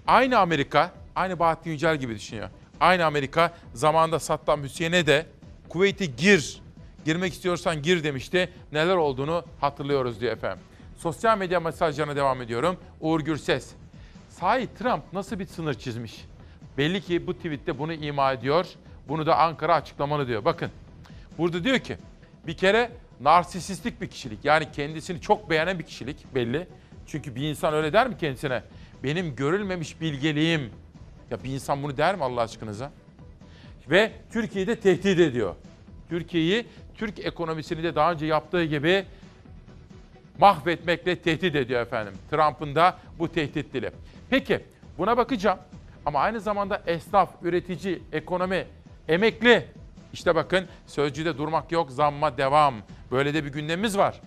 aynı Amerika, aynı Bahattin Yücel gibi düşünüyor. Aynı Amerika zamanında Saddam Hüseyin'e de Kuveyt'e gir, girmek istiyorsan gir demişti. Neler olduğunu hatırlıyoruz diyor efendim. Sosyal medya mesajlarına devam ediyorum. Uğur Gürses. Sahi Trump nasıl bir sınır çizmiş? Belli ki bu tweette bunu ima ediyor. Bunu da Ankara açıklamalı diyor. Bakın burada diyor ki bir kere narsisistik bir kişilik. Yani kendisini çok beğenen bir kişilik belli. Çünkü bir insan öyle der mi kendisine? Benim görülmemiş bilgeliğim. Ya bir insan bunu der mi Allah aşkınıza? Ve Türkiye'yi de tehdit ediyor. Türkiye'yi, Türk ekonomisini de daha önce yaptığı gibi mahvetmekle tehdit ediyor efendim. Trump'ın da bu tehdit dili. Peki buna bakacağım. Ama aynı zamanda esnaf, üretici, ekonomi, emekli. İşte bakın sözcüde durmak yok, zamma devam. Böyle de bir gündemimiz var.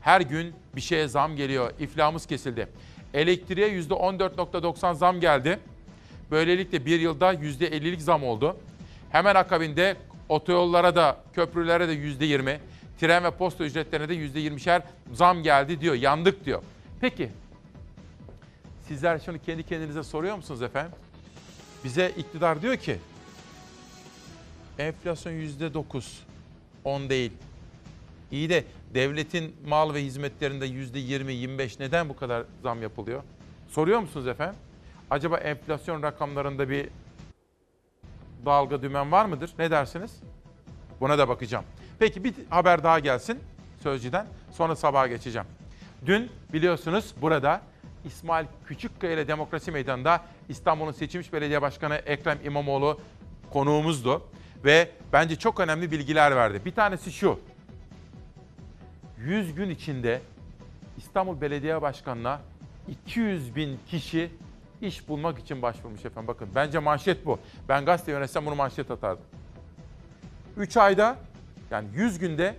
Her gün bir şeye zam geliyor. İflamız kesildi. Elektriğe %14.90 zam geldi. Böylelikle bir yılda %50'lik zam oldu. Hemen akabinde otoyollara da, köprülere de %20, tren ve posta ücretlerine de %20'şer zam geldi diyor. Yandık diyor. Peki sizler şunu kendi kendinize soruyor musunuz efendim? Bize iktidar diyor ki enflasyon %9, 10 değil. İyi de devletin mal ve hizmetlerinde %20, 25 neden bu kadar zam yapılıyor? Soruyor musunuz efendim? Acaba enflasyon rakamlarında bir dalga dümen var mıdır? Ne dersiniz? Buna da bakacağım. Peki bir haber daha gelsin Sözcü'den. Sonra sabaha geçeceğim. Dün biliyorsunuz burada İsmail Küçükkaya ile Demokrasi Meydanı'nda İstanbul'un seçilmiş belediye başkanı Ekrem İmamoğlu konuğumuzdu. Ve bence çok önemli bilgiler verdi. Bir tanesi şu. 100 gün içinde İstanbul Belediye Başkanı'na 200 bin kişi iş bulmak için başvurmuş efendim. Bakın bence manşet bu. Ben gazete yönetsem bunu manşet atardım. 3 ayda Yani 100 günde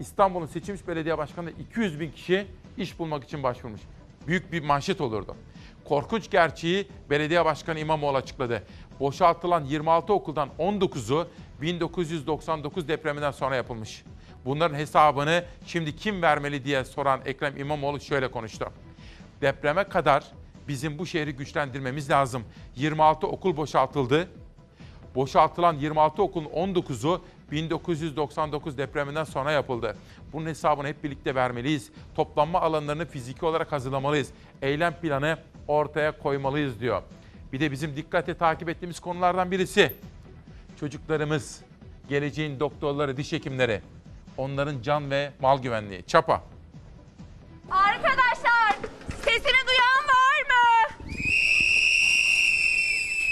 İstanbul'un seçilmiş belediye başkanı 200 bin kişi iş bulmak için başvurmuş. Büyük bir manşet olurdu. Korkunç gerçeği belediye başkanı İmamoğlu açıkladı. Boşaltılan 26 okuldan 19'u 1999 depreminden sonra yapılmış. Bunların hesabını şimdi kim vermeli diye soran Ekrem İmamoğlu şöyle konuştu. Depreme kadar bizim bu şehri güçlendirmemiz lazım. 26 okul boşaltıldı. Boşaltılan 26 okulun 19'u 1999 depreminden sonra yapıldı. Bunun hesabını hep birlikte vermeliyiz. Toplanma alanlarını fiziki olarak hazırlamalıyız. Eylem planı ortaya koymalıyız diyor. Bir de bizim dikkatle takip ettiğimiz konulardan birisi çocuklarımız, geleceğin doktorları, diş hekimleri, onların can ve mal güvenliği. Çapa. Arkadaşlar sesini duyan var mı?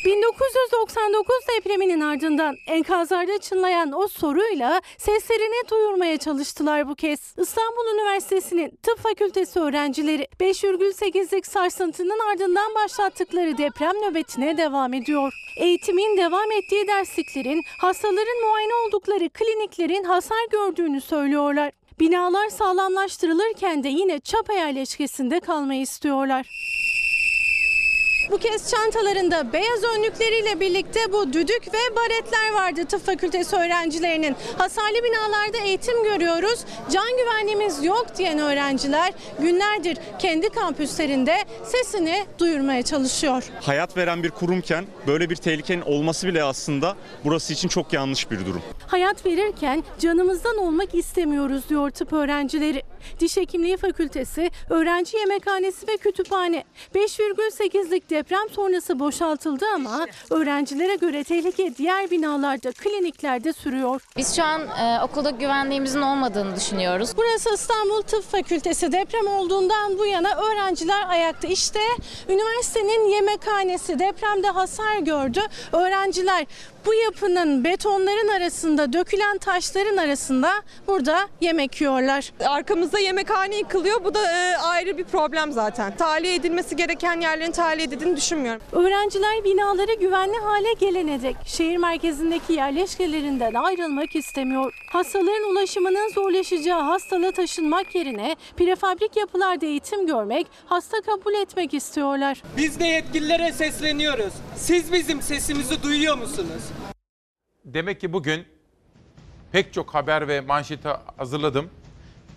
1999 depreminin ardından enkazlarda çınlayan o soruyla seslerini duyurmaya çalıştılar bu kez. İstanbul Üniversitesi'nin tıp fakültesi öğrencileri 5,8'lik sarsıntının ardından başlattıkları deprem nöbetine devam ediyor. Eğitimin devam ettiği dersliklerin, hastaların muayene oldukları kliniklerin hasar gördüğünü söylüyorlar. Binalar sağlamlaştırılırken de yine çapa yerleşkesinde kalmayı istiyorlar. Bu kez çantalarında beyaz önlükleriyle birlikte bu düdük ve baretler vardı tıp fakültesi öğrencilerinin. Hasarlı binalarda eğitim görüyoruz. Can güvenliğimiz yok diyen öğrenciler günlerdir kendi kampüslerinde sesini duyurmaya çalışıyor. hayat veren bir kurumken böyle bir tehlikenin olması bile aslında burası için çok yanlış bir durum. Hayat verirken canımızdan olmak istemiyoruz diyor tıp öğrencileri. Diş Hekimliği Fakültesi, öğrenci yemekhanesi ve kütüphane 5,8'lik deprem sonrası boşaltıldı ama öğrencilere göre tehlike diğer binalarda, kliniklerde sürüyor. Biz şu an e, okulda güvenliğimizin olmadığını düşünüyoruz. Burası İstanbul Tıp Fakültesi. Deprem olduğundan bu yana öğrenciler ayakta. İşte üniversitenin yemekhanesi depremde hasar gördü. Öğrenciler bu yapının betonların arasında, dökülen taşların arasında burada yemek yiyorlar. Arkamızda yemekhane yıkılıyor. Bu da e, ayrı bir problem zaten. Tahliye edilmesi gereken yerlerin tahliye edildiğini düşünmüyorum. Öğrenciler binaları güvenli hale gelene dek şehir merkezindeki yerleşkelerinden ayrılmak istemiyor. Hastaların ulaşımının zorlaşacağı hastalığa taşınmak yerine prefabrik yapılarda eğitim görmek, hasta kabul etmek istiyorlar. Biz de yetkililere sesleniyoruz. Siz bizim sesimizi duyuyor musunuz? Demek ki bugün pek çok haber ve manşeti hazırladım.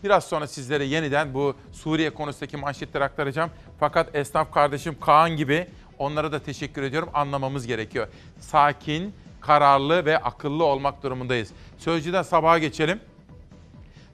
Biraz sonra sizlere yeniden bu Suriye konusundaki manşetleri aktaracağım. Fakat esnaf kardeşim Kaan gibi onlara da teşekkür ediyorum. Anlamamız gerekiyor. Sakin, kararlı ve akıllı olmak durumundayız. Sözcüden sabaha geçelim.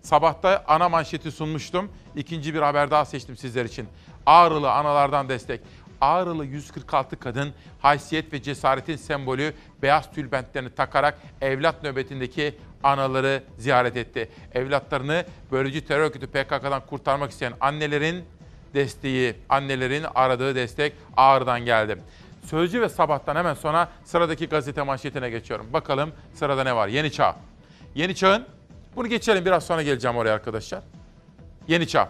Sabahta ana manşeti sunmuştum. İkinci bir haber daha seçtim sizler için. Ağrılı analardan destek. Ağrılı 146 kadın haysiyet ve cesaretin sembolü beyaz tülbentlerini takarak evlat nöbetindeki anaları ziyaret etti. Evlatlarını bölücü terör örgütü PKK'dan kurtarmak isteyen annelerin desteği, annelerin aradığı destek Ağrı'dan geldi. Sözcü ve Sabah'tan hemen sonra sıradaki gazete manşetine geçiyorum. Bakalım sırada ne var? Yeni Çağ. Yeni Çağ'ın, bunu geçelim biraz sonra geleceğim oraya arkadaşlar. Yeni Çağ.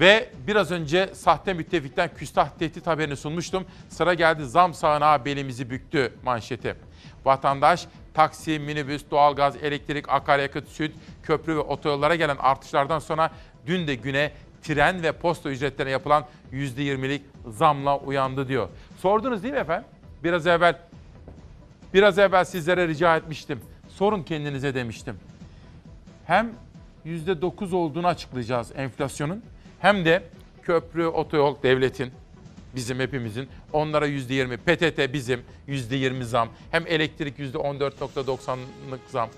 Ve biraz önce sahte müttefikten küstah tehdit haberini sunmuştum. Sıra geldi zam sağanağı belimizi büktü manşeti. Vatandaş taksi, minibüs, doğalgaz, elektrik, akaryakıt, süt, köprü ve otoyollara gelen artışlardan sonra dün de güne tren ve posta ücretlerine yapılan %20'lik zamla uyandı diyor. Sordunuz değil mi efendim? Biraz evvel biraz evvel sizlere rica etmiştim. Sorun kendinize demiştim. Hem %9 olduğunu açıklayacağız enflasyonun hem de köprü, otoyol devletin, bizim hepimizin onlara %20, PTT bizim %20 zam, hem elektrik %14.90'lık zam.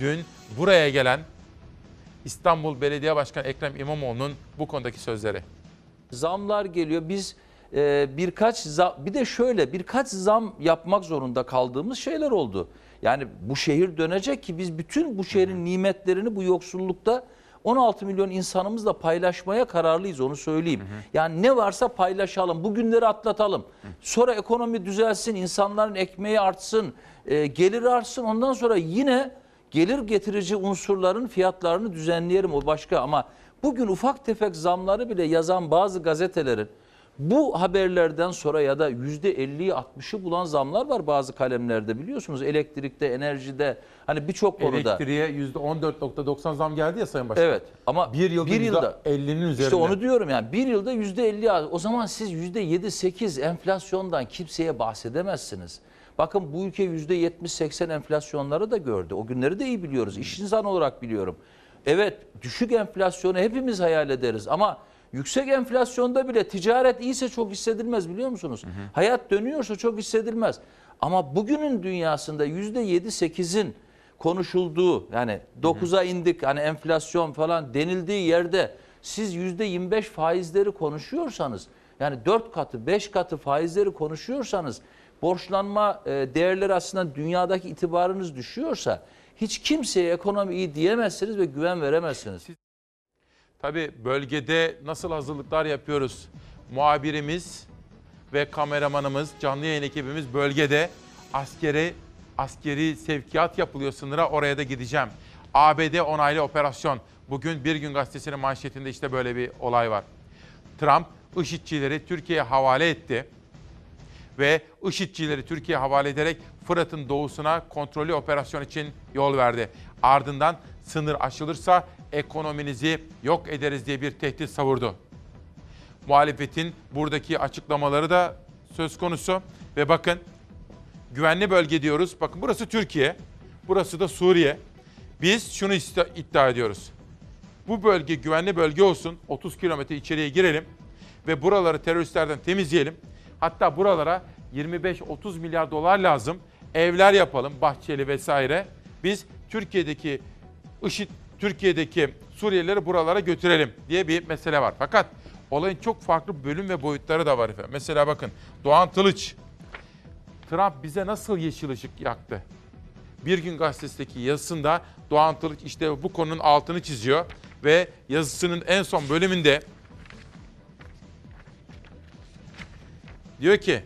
Dün buraya gelen İstanbul Belediye Başkanı Ekrem İmamoğlu'nun bu konudaki sözleri. Zamlar geliyor. Biz e, birkaç zam, bir de şöyle birkaç zam yapmak zorunda kaldığımız şeyler oldu. Yani bu şehir dönecek ki biz bütün bu şehrin nimetlerini bu yoksullukta 16 milyon insanımızla paylaşmaya kararlıyız onu söyleyeyim. Yani ne varsa paylaşalım. Bu günleri atlatalım. Sonra ekonomi düzelsin, insanların ekmeği artsın, e, gelir artsın. Ondan sonra yine gelir getirici unsurların fiyatlarını düzenleyelim o başka ama bugün ufak tefek zamları bile yazan bazı gazetelerin Bu haberlerden sonra ya da %50'yi 60'ı bulan zamlar var bazı kalemlerde biliyorsunuz. Elektrikte, enerjide hani birçok konuda. Elektriğe %14.90 zam geldi ya Sayın Başkan. Evet ama bir yılda, bir yılda %50'nin üzerinde. İşte onu diyorum yani bir yılda yüzde elli o zaman siz yüzde yedi sekiz enflasyondan kimseye bahsedemezsiniz. Bakın bu ülke yüzde yetmiş seksen enflasyonları da gördü. O günleri de iyi biliyoruz. İş insanı olarak biliyorum. Evet düşük enflasyonu hepimiz hayal ederiz ama yüksek enflasyonda bile ticaret iyiyse çok hissedilmez biliyor musunuz? Hayat dönüyorsa çok hissedilmez. Ama bugünün dünyasında yüzde yedi sekizin konuşulduğu yani 9'a indik hani enflasyon falan denildiği yerde siz yüzde 25 faizleri konuşuyorsanız yani 4 katı 5 katı faizleri konuşuyorsanız borçlanma e, değerleri aslında dünyadaki itibarınız düşüyorsa hiç kimseye ekonomi iyi diyemezsiniz ve güven veremezsiniz. Tabii bölgede nasıl hazırlıklar yapıyoruz? Muhabirimiz ve kameramanımız, canlı yayın ekibimiz bölgede askeri askeri sevkiyat yapılıyor sınıra oraya da gideceğim. ABD onaylı operasyon. Bugün Bir Gün Gazetesi'nin manşetinde işte böyle bir olay var. Trump IŞİD'çileri Türkiye'ye havale etti ve IŞİD'çileri Türkiye'ye havale ederek Fırat'ın doğusuna kontrollü operasyon için yol verdi. Ardından sınır aşılırsa ekonominizi yok ederiz diye bir tehdit savurdu. Muhalefetin buradaki açıklamaları da söz konusu ve bakın güvenli bölge diyoruz. Bakın burası Türkiye, burası da Suriye. Biz şunu iddia ediyoruz. Bu bölge güvenli bölge olsun. 30 kilometre içeriye girelim ve buraları teröristlerden temizleyelim. Hatta buralara 25-30 milyar dolar lazım. Evler yapalım, bahçeli vesaire. Biz Türkiye'deki IŞİD, Türkiye'deki Suriyelileri buralara götürelim diye bir mesele var. Fakat olayın çok farklı bölüm ve boyutları da var efendim. Mesela bakın Doğan Tılıç, Trump bize nasıl yeşil ışık yaktı? Bir gün gazetesindeki yazısında Doğan Tılıç işte bu konunun altını çiziyor ve yazısının en son bölümünde diyor ki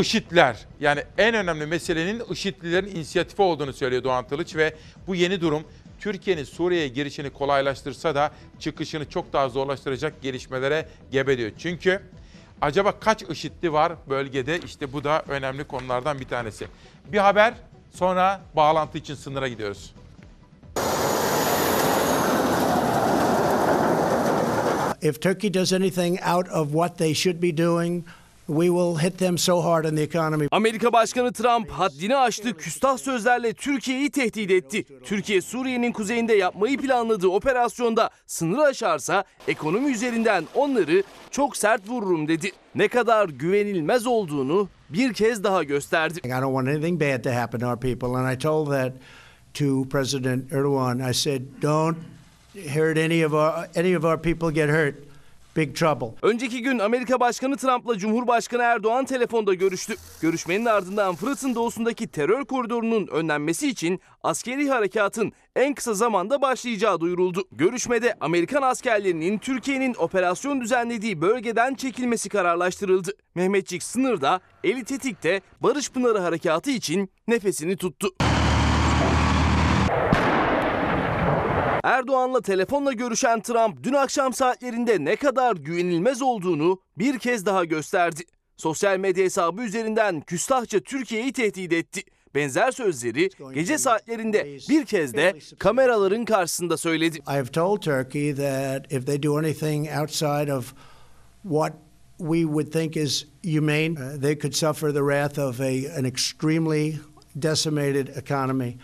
IŞİD'ler yani en önemli meselenin IŞİD'lilerin inisiyatifi olduğunu söylüyor Doğan Tılıç ve bu yeni durum Türkiye'nin Suriye'ye girişini kolaylaştırsa da çıkışını çok daha zorlaştıracak gelişmelere gebe diyor. Çünkü acaba kaç IŞİD'li var bölgede işte bu da önemli konulardan bir tanesi. Bir haber sonra bağlantı için sınıra gidiyoruz. If Turkey does anything out of what they should be doing, we will hit them so hard in the economy. Amerika Başkanı Trump haddini aştı, küstah sözlerle Türkiye'yi tehdit etti. Türkiye Suriye'nin kuzeyinde yapmayı planladığı operasyonda sınırı aşarsa ekonomi üzerinden onları çok sert vururum dedi. Ne kadar güvenilmez olduğunu bir kez daha gösterdi. I don't want anything bad to happen to our people and I told that to President Erdogan. I said don't hurt any of our any of our people get hurt. Big trouble. Önceki gün Amerika Başkanı Trump'la Cumhurbaşkanı Erdoğan telefonda görüştü. Görüşmenin ardından Fırat'ın doğusundaki terör koridorunun önlenmesi için askeri harekatın en kısa zamanda başlayacağı duyuruldu. Görüşmede Amerikan askerlerinin Türkiye'nin operasyon düzenlediği bölgeden çekilmesi kararlaştırıldı. Mehmetçik sınırda, eli tetikte Barış Pınarı harekatı için nefesini tuttu. Erdoğan'la telefonla görüşen Trump dün akşam saatlerinde ne kadar güvenilmez olduğunu bir kez daha gösterdi. Sosyal medya hesabı üzerinden küstahça Türkiye'yi tehdit etti. Benzer sözleri gece saatlerinde bir kez de kameraların karşısında söyledi. I told Turkey that if they do anything outside of what we would think is humane, uh, they could suffer the wrath of a, an extremely decimated economy.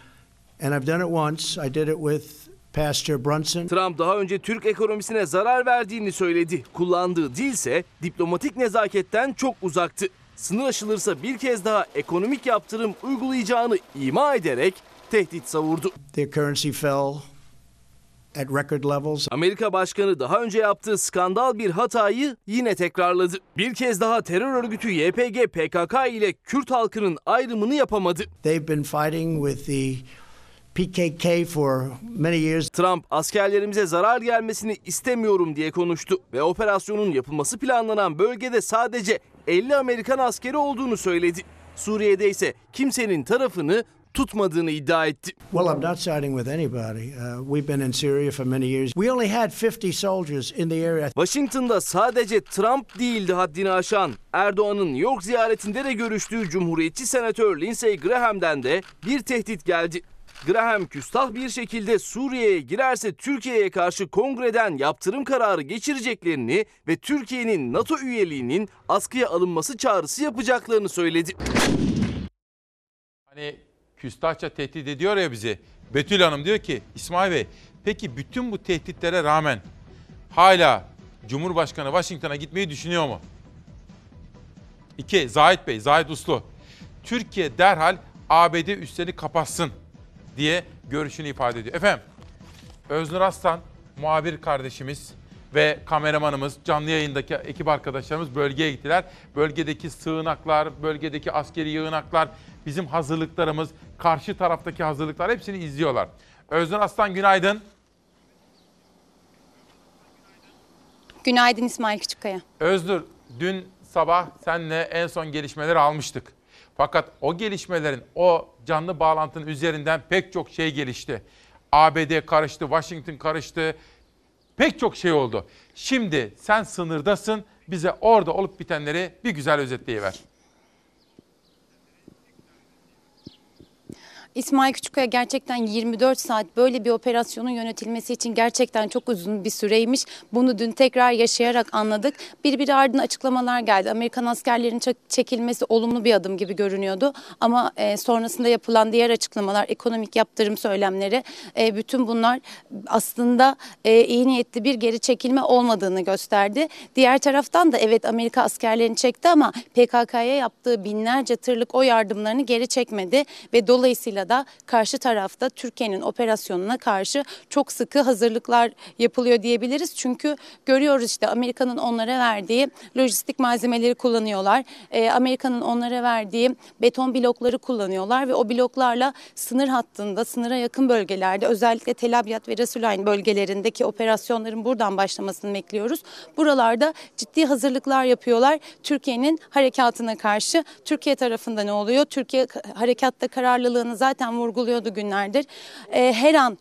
And I've done it once. I did it with Pastor Brunson. Trump daha önce Türk ekonomisine zarar verdiğini söyledi. Kullandığı dilse diplomatik nezaketten çok uzaktı. Sınır aşılırsa bir kez daha ekonomik yaptırım uygulayacağını ima ederek tehdit savurdu. The currency fell at record levels. Amerika Başkanı daha önce yaptığı skandal bir hatayı yine tekrarladı. Bir kez daha terör örgütü YPG PKK ile Kürt halkının ayrımını yapamadı. They've been fighting with the PKK for many years. Trump askerlerimize zarar gelmesini istemiyorum diye konuştu ve operasyonun yapılması planlanan bölgede sadece 50 Amerikan askeri olduğunu söyledi. Suriye'de ise kimsenin tarafını tutmadığını iddia etti. Well, I'm not siding with anybody. Uh, we've been in Syria for many years. We only had 50 soldiers in the area. Washington'da sadece Trump değildi haddini aşan. Erdoğan'ın New York ziyaretinde de görüştüğü Cumhuriyetçi Senatör Lindsey Graham'den de bir tehdit geldi. Graham küstah bir şekilde Suriye'ye girerse Türkiye'ye karşı kongreden yaptırım kararı geçireceklerini ve Türkiye'nin NATO üyeliğinin askıya alınması çağrısı yapacaklarını söyledi. Hani küstahça tehdit ediyor ya bizi. Betül Hanım diyor ki İsmail Bey peki bütün bu tehditlere rağmen hala Cumhurbaşkanı Washington'a gitmeyi düşünüyor mu? İki, Zahit Bey, Zahit Uslu. Türkiye derhal ABD üslerini kapatsın diye görüşünü ifade ediyor. Efendim, Öznur Aslan, muhabir kardeşimiz ve kameramanımız, canlı yayındaki ekip arkadaşlarımız bölgeye gittiler. Bölgedeki sığınaklar, bölgedeki askeri yığınaklar, bizim hazırlıklarımız, karşı taraftaki hazırlıklar hepsini izliyorlar. Öznur Aslan günaydın. Günaydın İsmail Küçükkaya. Öznur, dün sabah senle en son gelişmeleri almıştık. Fakat o gelişmelerin, o canlı bağlantının üzerinden pek çok şey gelişti. ABD karıştı, Washington karıştı, pek çok şey oldu. Şimdi sen sınırdasın, bize orada olup bitenleri bir güzel özetleyiver. İsmail Küçükkaya gerçekten 24 saat böyle bir operasyonun yönetilmesi için gerçekten çok uzun bir süreymiş. Bunu dün tekrar yaşayarak anladık. Birbiri ardına açıklamalar geldi. Amerikan askerlerinin çekilmesi olumlu bir adım gibi görünüyordu. Ama e, sonrasında yapılan diğer açıklamalar, ekonomik yaptırım söylemleri, e, bütün bunlar aslında e, iyi niyetli bir geri çekilme olmadığını gösterdi. Diğer taraftan da evet Amerika askerlerini çekti ama PKK'ya yaptığı binlerce tırlık o yardımlarını geri çekmedi ve dolayısıyla da karşı tarafta Türkiye'nin operasyonuna karşı çok sıkı hazırlıklar yapılıyor diyebiliriz. Çünkü görüyoruz işte Amerika'nın onlara verdiği lojistik malzemeleri kullanıyorlar. E, Amerika'nın onlara verdiği beton blokları kullanıyorlar ve o bloklarla sınır hattında, sınıra yakın bölgelerde özellikle Tel Abyad ve Resulayn bölgelerindeki operasyonların buradan başlamasını bekliyoruz. Buralarda ciddi hazırlıklar yapıyorlar. Türkiye'nin harekatına karşı. Türkiye tarafında ne oluyor? Türkiye harekatta kararlılığını zaten zaten vurguluyordu günlerdir. E, her an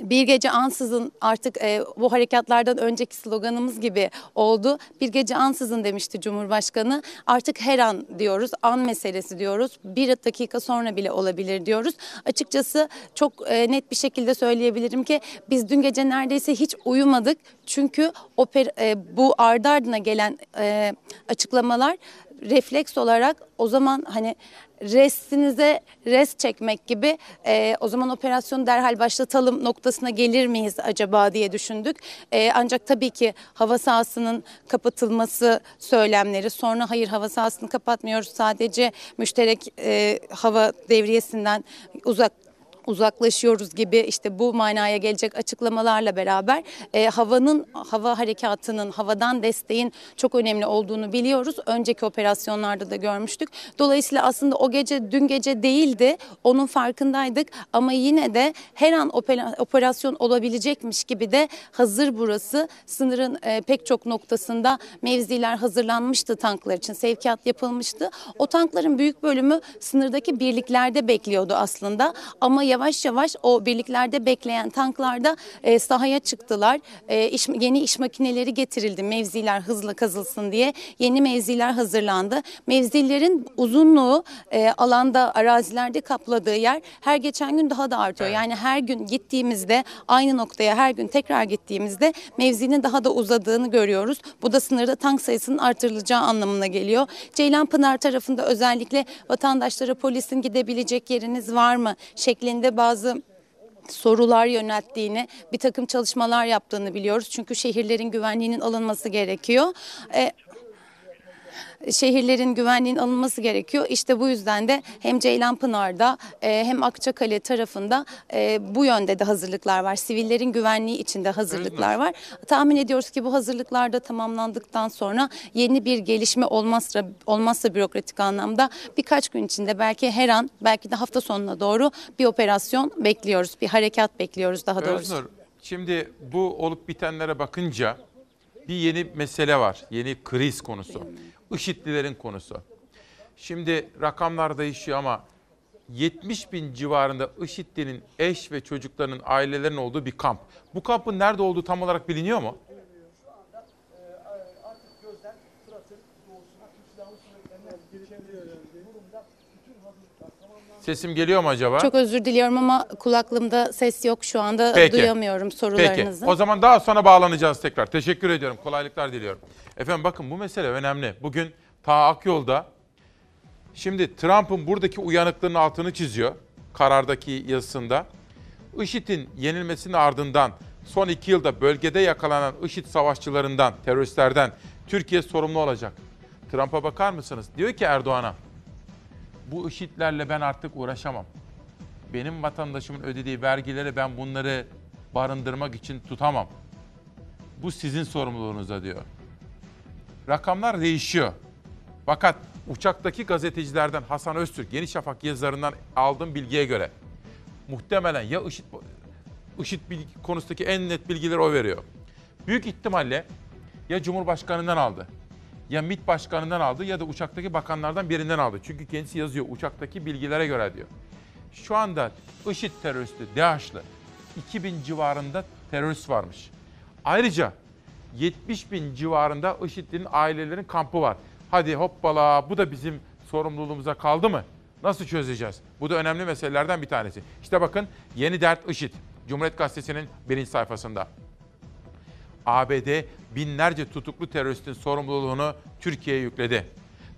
bir gece ansızın artık e, bu harekatlardan önceki sloganımız gibi oldu. Bir gece ansızın demişti Cumhurbaşkanı. Artık her an diyoruz, an meselesi diyoruz. Bir dakika sonra bile olabilir diyoruz. Açıkçası çok e, net bir şekilde söyleyebilirim ki biz dün gece neredeyse hiç uyumadık. Çünkü oper, e, bu ardı ardına gelen e, açıklamalar refleks olarak o zaman hani restinize rest çekmek gibi e, o zaman operasyonu derhal başlatalım noktasına gelir miyiz acaba diye düşündük. E, ancak tabii ki hava sahasının kapatılması söylemleri sonra hayır hava sahasını kapatmıyoruz sadece müşterek e, hava devriyesinden uzak uzaklaşıyoruz gibi işte bu manaya gelecek açıklamalarla beraber e, havanın hava harekatının havadan desteğin çok önemli olduğunu biliyoruz. Önceki operasyonlarda da görmüştük. Dolayısıyla aslında o gece dün gece değildi. Onun farkındaydık ama yine de her an operasyon olabilecekmiş gibi de hazır burası. Sınırın e, pek çok noktasında mevziler hazırlanmıştı tanklar için. Sevkiyat yapılmıştı. O tankların büyük bölümü sınırdaki birliklerde bekliyordu aslında. Ama yavaş yavaş o birliklerde bekleyen tanklarda e, sahaya çıktılar. E, iş, yeni iş makineleri getirildi mevziler hızla kazılsın diye. Yeni mevziler hazırlandı. Mevzilerin uzunluğu e, alanda arazilerde kapladığı yer her geçen gün daha da artıyor. Yani her gün gittiğimizde aynı noktaya her gün tekrar gittiğimizde mevzinin daha da uzadığını görüyoruz. Bu da sınırda tank sayısının artırılacağı anlamına geliyor. Ceylanpınar tarafında özellikle vatandaşlara polisin gidebilecek yeriniz var mı şeklinde bazı sorular yönelttiğini, bir takım çalışmalar yaptığını biliyoruz. Çünkü şehirlerin güvenliğinin alınması gerekiyor. Ee, şehirlerin güvenliğin alınması gerekiyor. İşte bu yüzden de hem Ceylanpınar'da e, hem Akçakale tarafında e, bu yönde de hazırlıklar var. Sivillerin güvenliği için de hazırlıklar var. Tahmin ediyoruz ki bu hazırlıklar da tamamlandıktan sonra yeni bir gelişme olmazsa olmazsa bürokratik anlamda birkaç gün içinde belki her an belki de hafta sonuna doğru bir operasyon bekliyoruz. Bir harekat bekliyoruz daha doğrusu. Öznur, şimdi bu olup bitenlere bakınca bir yeni mesele var. Yeni kriz konusu. IŞİD'lilerin konusu. Şimdi rakamlar değişiyor ama 70 bin civarında IŞİD'lerin eş ve çocuklarının ailelerinin olduğu bir kamp. Bu kampın nerede olduğu tam olarak biliniyor mu? Sesim geliyor mu acaba? Çok özür diliyorum ama kulaklığımda ses yok şu anda Peki. duyamıyorum sorularınızı. Peki. O zaman daha sonra bağlanacağız tekrar. Teşekkür ediyorum. Kolaylıklar diliyorum. Efendim bakın bu mesele önemli. Bugün ta Akyol'da şimdi Trump'ın buradaki uyanıklığının altını çiziyor. Karardaki yazısında. IŞİD'in yenilmesinin ardından son iki yılda bölgede yakalanan IŞİD savaşçılarından, teröristlerden Türkiye sorumlu olacak. Trump'a bakar mısınız? Diyor ki Erdoğan'a, bu IŞİD'lerle ben artık uğraşamam. Benim vatandaşımın ödediği vergileri ben bunları barındırmak için tutamam. Bu sizin sorumluluğunuzda diyor. Rakamlar değişiyor. Fakat uçaktaki gazetecilerden Hasan Öztürk, Yeni Şafak yazılarından aldığım bilgiye göre muhtemelen ya IŞİD, IŞİD bilgi konusundaki en net bilgileri o veriyor. Büyük ihtimalle ya Cumhurbaşkanı'ndan aldı, ya MİT Başkanı'ndan aldı ya da uçaktaki bakanlardan birinden aldı. Çünkü kendisi yazıyor uçaktaki bilgilere göre diyor. Şu anda IŞİD teröristi, DAEŞ'lı 2000 civarında terörist varmış. Ayrıca 70 bin civarında IŞİD'lerin ailelerin kampı var. Hadi hoppala bu da bizim sorumluluğumuza kaldı mı? Nasıl çözeceğiz? Bu da önemli meselelerden bir tanesi. İşte bakın Yeni Dert IŞİD. Cumhuriyet Gazetesi'nin birinci sayfasında. ABD binlerce tutuklu teröristin sorumluluğunu Türkiye'ye yükledi.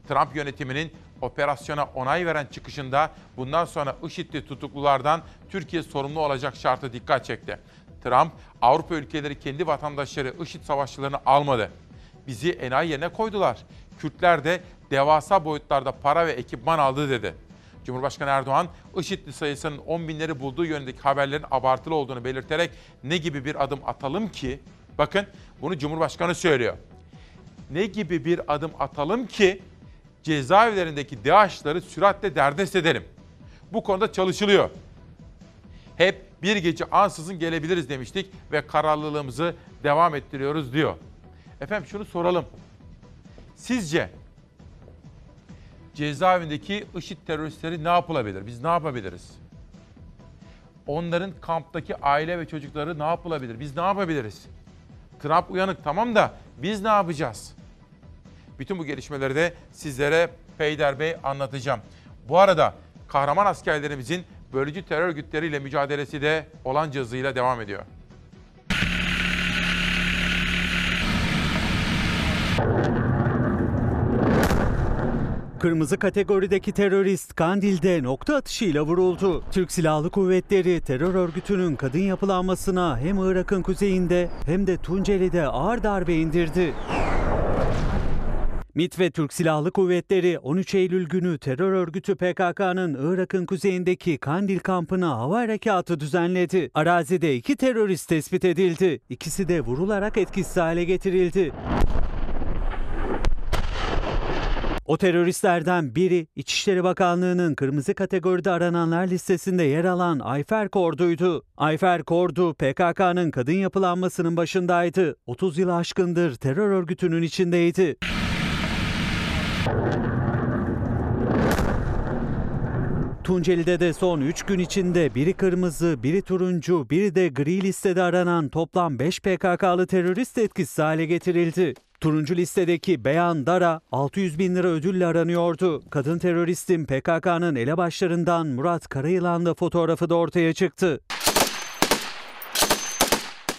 Trump yönetiminin operasyona onay veren çıkışında bundan sonra IŞİD'li tutuklulardan Türkiye sorumlu olacak şartı dikkat çekti. Trump, Avrupa ülkeleri kendi vatandaşları IŞİD savaşçılarını almadı. Bizi enayi yerine koydular. Kürtler de devasa boyutlarda para ve ekipman aldı dedi. Cumhurbaşkanı Erdoğan, IŞİD'li sayısının 10 binleri bulduğu yönündeki haberlerin abartılı olduğunu belirterek ne gibi bir adım atalım ki, bakın bunu Cumhurbaşkanı söylüyor. Ne gibi bir adım atalım ki cezaevlerindeki DAEŞ'ları süratle derdest edelim. Bu konuda çalışılıyor. Hep bir gece ansızın gelebiliriz demiştik ve kararlılığımızı devam ettiriyoruz diyor. Efendim şunu soralım. Sizce cezaevindeki IŞİD teröristleri ne yapılabilir? Biz ne yapabiliriz? Onların kamptaki aile ve çocukları ne yapılabilir? Biz ne yapabiliriz? Trump uyanık tamam da biz ne yapacağız? Bütün bu gelişmeleri de sizlere Peyder Bey anlatacağım. Bu arada kahraman askerlerimizin bölücü terör örgütleriyle mücadelesi de olan hızıyla devam ediyor. Kırmızı kategorideki terörist Kandil'de nokta atışıyla vuruldu. Türk Silahlı Kuvvetleri terör örgütünün kadın yapılanmasına hem Irak'ın kuzeyinde hem de Tunceli'de ağır darbe indirdi. MİT ve Türk Silahlı Kuvvetleri 13 Eylül günü terör örgütü PKK'nın Irak'ın kuzeyindeki Kandil kampına hava harekatı düzenledi. Arazide iki terörist tespit edildi. İkisi de vurularak etkisiz hale getirildi. O teröristlerden biri İçişleri Bakanlığı'nın kırmızı kategoride arananlar listesinde yer alan Ayfer Kordu'ydu. Ayfer Kordu PKK'nın kadın yapılanmasının başındaydı. 30 yıl aşkındır terör örgütünün içindeydi. Tunceli'de de son 3 gün içinde biri kırmızı, biri turuncu, biri de gri listede aranan toplam 5 PKK'lı terörist etkisiz hale getirildi. Turuncu listedeki Beyan Dara 600 bin lira ödülle aranıyordu. Kadın teröristin PKK'nın elebaşlarından Murat Karayılan'da fotoğrafı da ortaya çıktı.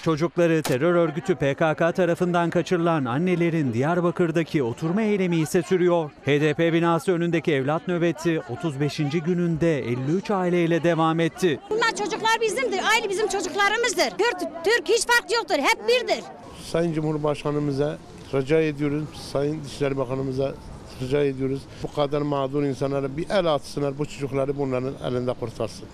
Çocukları terör örgütü PKK tarafından kaçırılan annelerin Diyarbakır'daki oturma eylemi ise sürüyor. HDP binası önündeki evlat nöbeti 35. gününde 53 aileyle devam etti. Bunlar çocuklar bizimdir. Aile bizim çocuklarımızdır. Kürt, Türk hiç fark yoktur. Hep birdir. Sayın Cumhurbaşkanımıza rica ediyoruz. Sayın Dışişleri Bakanımıza rica ediyoruz. Bu kadar mağdur insanlara bir el atsınlar. Bu çocukları bunların elinde kurtarsın.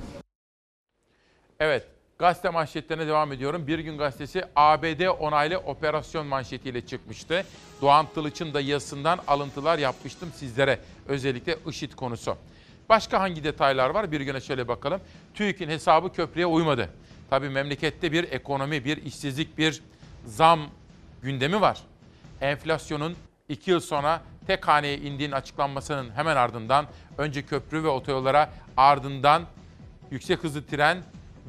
Evet, gazete manşetlerine devam ediyorum. Bir gün gazetesi ABD onaylı operasyon manşetiyle çıkmıştı. Doğan Tılıç'ın da yazısından alıntılar yapmıştım sizlere. Özellikle IŞİD konusu. Başka hangi detaylar var? Bir güne şöyle bakalım. TÜİK'in hesabı köprüye uymadı. Tabii memlekette bir ekonomi, bir işsizlik, bir zam gündemi var. Enflasyonun 2 yıl sonra tek haneye indiğinin açıklanmasının hemen ardından önce köprü ve otoyollara ardından yüksek hızlı tren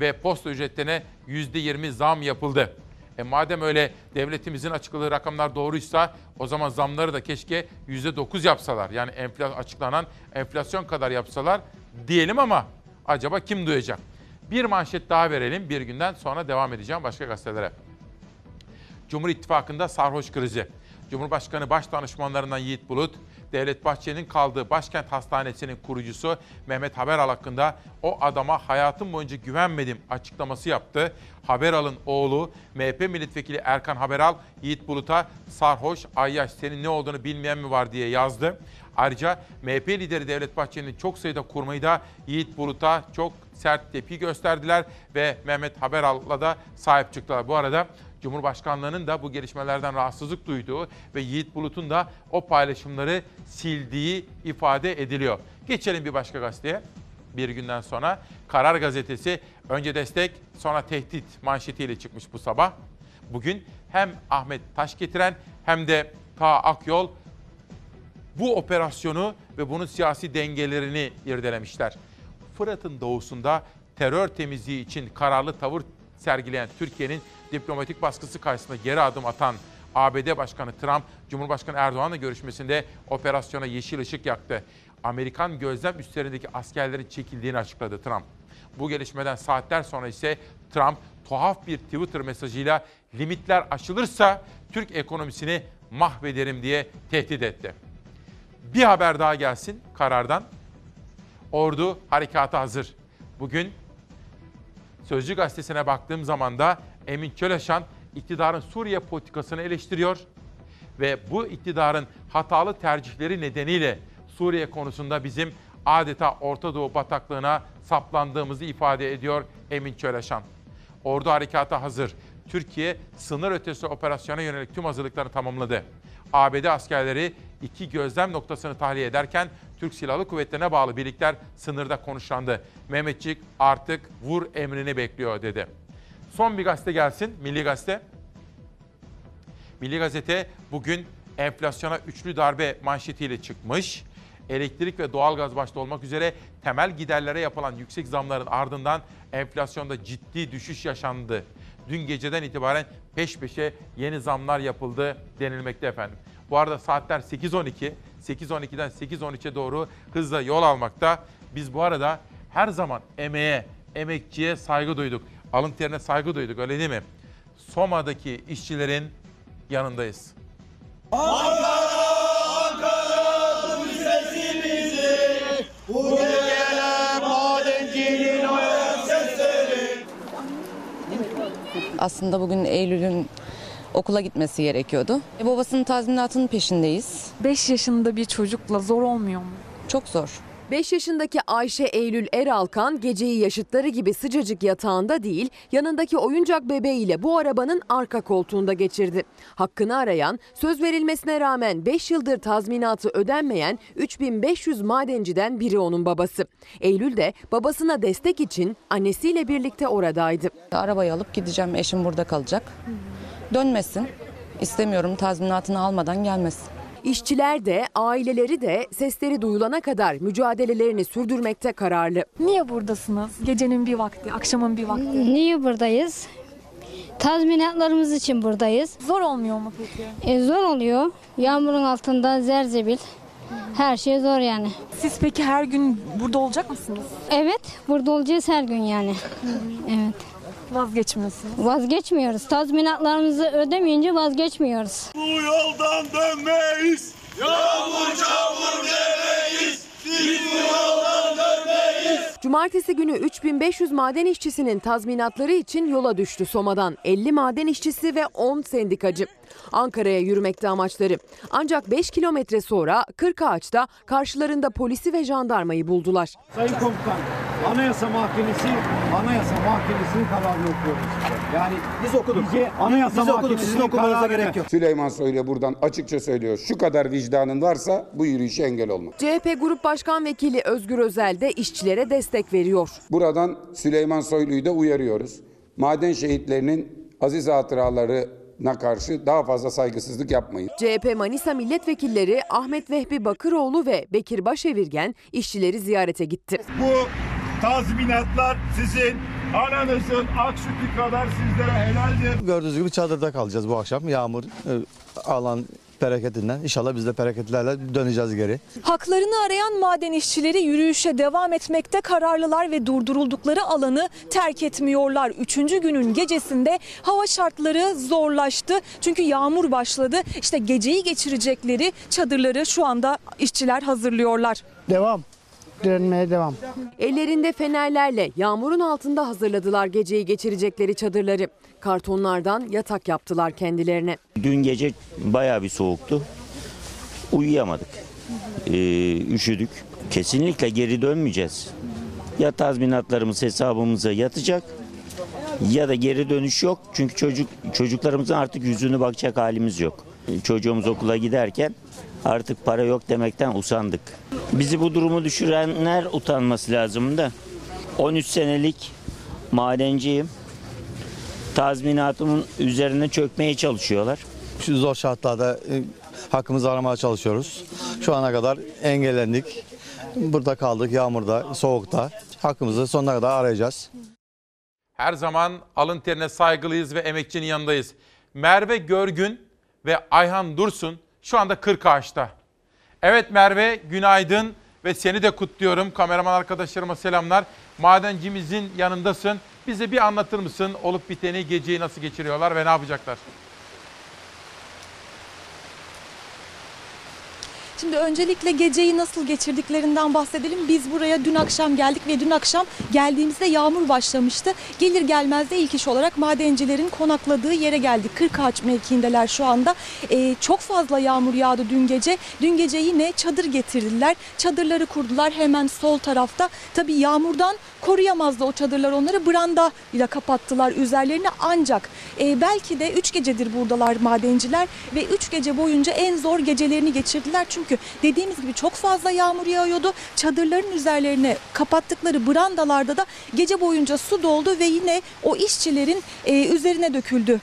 ve posta ücretlerine %20 zam yapıldı. E madem öyle devletimizin açıkladığı rakamlar doğruysa o zaman zamları da keşke %9 yapsalar. Yani enfla, açıklanan enflasyon kadar yapsalar diyelim ama acaba kim duyacak? Bir manşet daha verelim bir günden sonra devam edeceğim başka gazetelere. Cumhur İttifakı'nda sarhoş krizi. Cumhurbaşkanı Başdanışmanlarından Yiğit Bulut, Devlet Bahçeli'nin kaldığı Başkent Hastanesi'nin kurucusu Mehmet Haberal hakkında o adama hayatım boyunca güvenmedim açıklaması yaptı. Haberal'ın oğlu MHP milletvekili Erkan Haberal Yiğit Bulut'a sarhoş ayyaş senin ne olduğunu bilmeyen mi var diye yazdı. Ayrıca MHP lideri Devlet Bahçeli'nin çok sayıda kurmayı da Yiğit Bulut'a çok sert tepki gösterdiler ve Mehmet Haberal'la da sahip çıktılar. Bu arada Cumhurbaşkanlığının da bu gelişmelerden rahatsızlık duyduğu ve Yiğit Bulut'un da o paylaşımları sildiği ifade ediliyor. Geçelim bir başka gazeteye. Bir günden sonra Karar Gazetesi önce destek sonra tehdit manşetiyle çıkmış bu sabah. Bugün hem Ahmet Taş getiren hem de Ta Akyol bu operasyonu ve bunun siyasi dengelerini irdelemişler. Fırat'ın doğusunda terör temizliği için kararlı tavır sergileyen Türkiye'nin diplomatik baskısı karşısında geri adım atan ABD Başkanı Trump, Cumhurbaşkanı Erdoğan'la görüşmesinde operasyona yeşil ışık yaktı. Amerikan gözlem üslerindeki askerlerin çekildiğini açıkladı Trump. Bu gelişmeden saatler sonra ise Trump tuhaf bir Twitter mesajıyla limitler aşılırsa Türk ekonomisini mahvederim diye tehdit etti. Bir haber daha gelsin karardan. Ordu harekata hazır. Bugün Sözcü gazetesine baktığım zaman da Emin Çöleşan iktidarın Suriye politikasını eleştiriyor ve bu iktidarın hatalı tercihleri nedeniyle Suriye konusunda bizim adeta Orta Doğu bataklığına saplandığımızı ifade ediyor Emin Çöleşan. Ordu harekata hazır. Türkiye sınır ötesi operasyona yönelik tüm hazırlıklarını tamamladı. ABD askerleri iki gözlem noktasını tahliye ederken Türk Silahlı Kuvvetleri'ne bağlı birlikler sınırda konuşlandı. Mehmetçik artık vur emrini bekliyor dedi. Son bir gazete gelsin, Milli Gazete. Milli Gazete bugün enflasyona üçlü darbe manşetiyle çıkmış. Elektrik ve doğalgaz başta olmak üzere temel giderlere yapılan yüksek zamların ardından enflasyonda ciddi düşüş yaşandı. Dün geceden itibaren peş peşe yeni zamlar yapıldı denilmekte efendim. Bu arada saatler 8.12. 8.12'den 8.13'e doğru hızla yol almakta. Biz bu arada her zaman emeğe, emekçiye saygı duyduk. Alın terine saygı duyduk öyle değil mi? Soma'daki işçilerin yanındayız. Ankara, Ankara, bu sesimizi, bu gelen madencinin ayak sesleri. Aslında bugün Eylül'ün okula gitmesi gerekiyordu. E, babasının tazminatının peşindeyiz. 5 yaşında bir çocukla zor olmuyor mu? Çok zor. 5 yaşındaki Ayşe Eylül Eralkan geceyi yaşıtları gibi sıcacık yatağında değil, yanındaki oyuncak bebeğiyle bu arabanın arka koltuğunda geçirdi. Hakkını arayan, söz verilmesine rağmen 5 yıldır tazminatı ödenmeyen 3500 madenciden biri onun babası. Eylül de babasına destek için annesiyle birlikte oradaydı. Arabayı alıp gideceğim, eşim burada kalacak. Dönmesin. İstemiyorum tazminatını almadan gelmesin. İşçiler de aileleri de sesleri duyulana kadar mücadelelerini sürdürmekte kararlı. Niye buradasınız? Gecenin bir vakti, akşamın bir vakti. Niye buradayız? Tazminatlarımız için buradayız. Zor olmuyor mu peki? E, zor oluyor. Yağmurun altında zerzebil. Her şey zor yani. Siz peki her gün burada olacak mısınız? Evet, burada olacağız her gün yani. Evet. Vazgeçmiyorsunuz. Vazgeçmiyoruz. Tazminatlarımızı ödemeyince vazgeçmiyoruz. Bu yoldan dönmeyiz. Yağmur çamur demeyiz. Biz bu yoldan dönmeyiz. Cumartesi günü 3500 maden işçisinin tazminatları için yola düştü Soma'dan. 50 maden işçisi ve 10 sendikacı. Ankara'ya yürümekte amaçları. Ancak 5 kilometre sonra Kırkağaç'ta karşılarında polisi ve jandarmayı buldular. Sayın Komutan, Anayasa Mahkemesi, Anayasa Mahkemesi'nin kararını okuyoruz. Yani biz okuduk. Bize Anayasa Biz okuduk, sizin okumanıza gerek yok. Süleyman Soylu buradan açıkça söylüyor. Şu kadar vicdanın varsa bu yürüyüşe engel olma. CHP Grup Başkan Vekili Özgür Özel de işçilere destek veriyor. Buradan Süleyman Soylu'yu da uyarıyoruz. Maden şehitlerinin aziz hatıraları karşı daha fazla saygısızlık yapmayın. CHP Manisa milletvekilleri Ahmet Vehbi Bakıroğlu ve Bekir Başevirgen işçileri ziyarete gitti. Bu tazminatlar sizin ananızın ak sütü kadar sizlere helaldir. Gördüğünüz gibi çadırda kalacağız bu akşam. Yağmur e, alan bereketinden. İnşallah biz de bereketlerle döneceğiz geri. Haklarını arayan maden işçileri yürüyüşe devam etmekte kararlılar ve durduruldukları alanı terk etmiyorlar. Üçüncü günün gecesinde hava şartları zorlaştı. Çünkü yağmur başladı. İşte geceyi geçirecekleri çadırları şu anda işçiler hazırlıyorlar. Devam. Direnmeye devam. Ellerinde fenerlerle yağmurun altında hazırladılar geceyi geçirecekleri çadırları. Kartonlardan yatak yaptılar kendilerine. Dün gece bayağı bir soğuktu. Uyuyamadık. Ee, üşüdük. Kesinlikle geri dönmeyeceğiz. Ya tazminatlarımız hesabımıza yatacak ya da geri dönüş yok. Çünkü çocuk çocuklarımızın artık yüzünü bakacak halimiz yok. Çocuğumuz okula giderken artık para yok demekten usandık. Bizi bu durumu düşürenler utanması lazım da. 13 senelik madenciyim. Tazminatımın üzerine çökmeye çalışıyorlar. Şu zor şartlarda e, hakkımızı aramaya çalışıyoruz. Şu ana kadar engellendik. Burada kaldık yağmurda, soğukta. Hakkımızı sonuna kadar arayacağız. Her zaman alın terine saygılıyız ve emekçinin yanındayız. Merve Görgün ve Ayhan Dursun şu anda Kırkağaç'ta. Evet Merve günaydın ve seni de kutluyorum. Kameraman arkadaşlarıma selamlar. Madencimizin yanındasın. Bize bir anlatır mısın olup biteni, geceyi nasıl geçiriyorlar ve ne yapacaklar? Şimdi öncelikle geceyi nasıl geçirdiklerinden bahsedelim. Biz buraya dün akşam geldik ve dün akşam geldiğimizde yağmur başlamıştı. Gelir gelmez de ilk iş olarak madencilerin konakladığı yere geldik. Kırkağaç mevkiindeler şu anda. Ee, çok fazla yağmur yağdı dün gece. Dün gece yine çadır getirdiler. Çadırları kurdular hemen sol tarafta. Tabii yağmurdan koruyamazdı o çadırlar onları. Branda ile kapattılar üzerlerini ancak e, belki de 3 gecedir buradalar madenciler ve 3 gece boyunca en zor gecelerini geçirdiler. Çünkü dediğimiz gibi çok fazla yağmur yağıyordu. Çadırların üzerlerine kapattıkları brandalarda da gece boyunca su doldu ve yine o işçilerin e, üzerine döküldü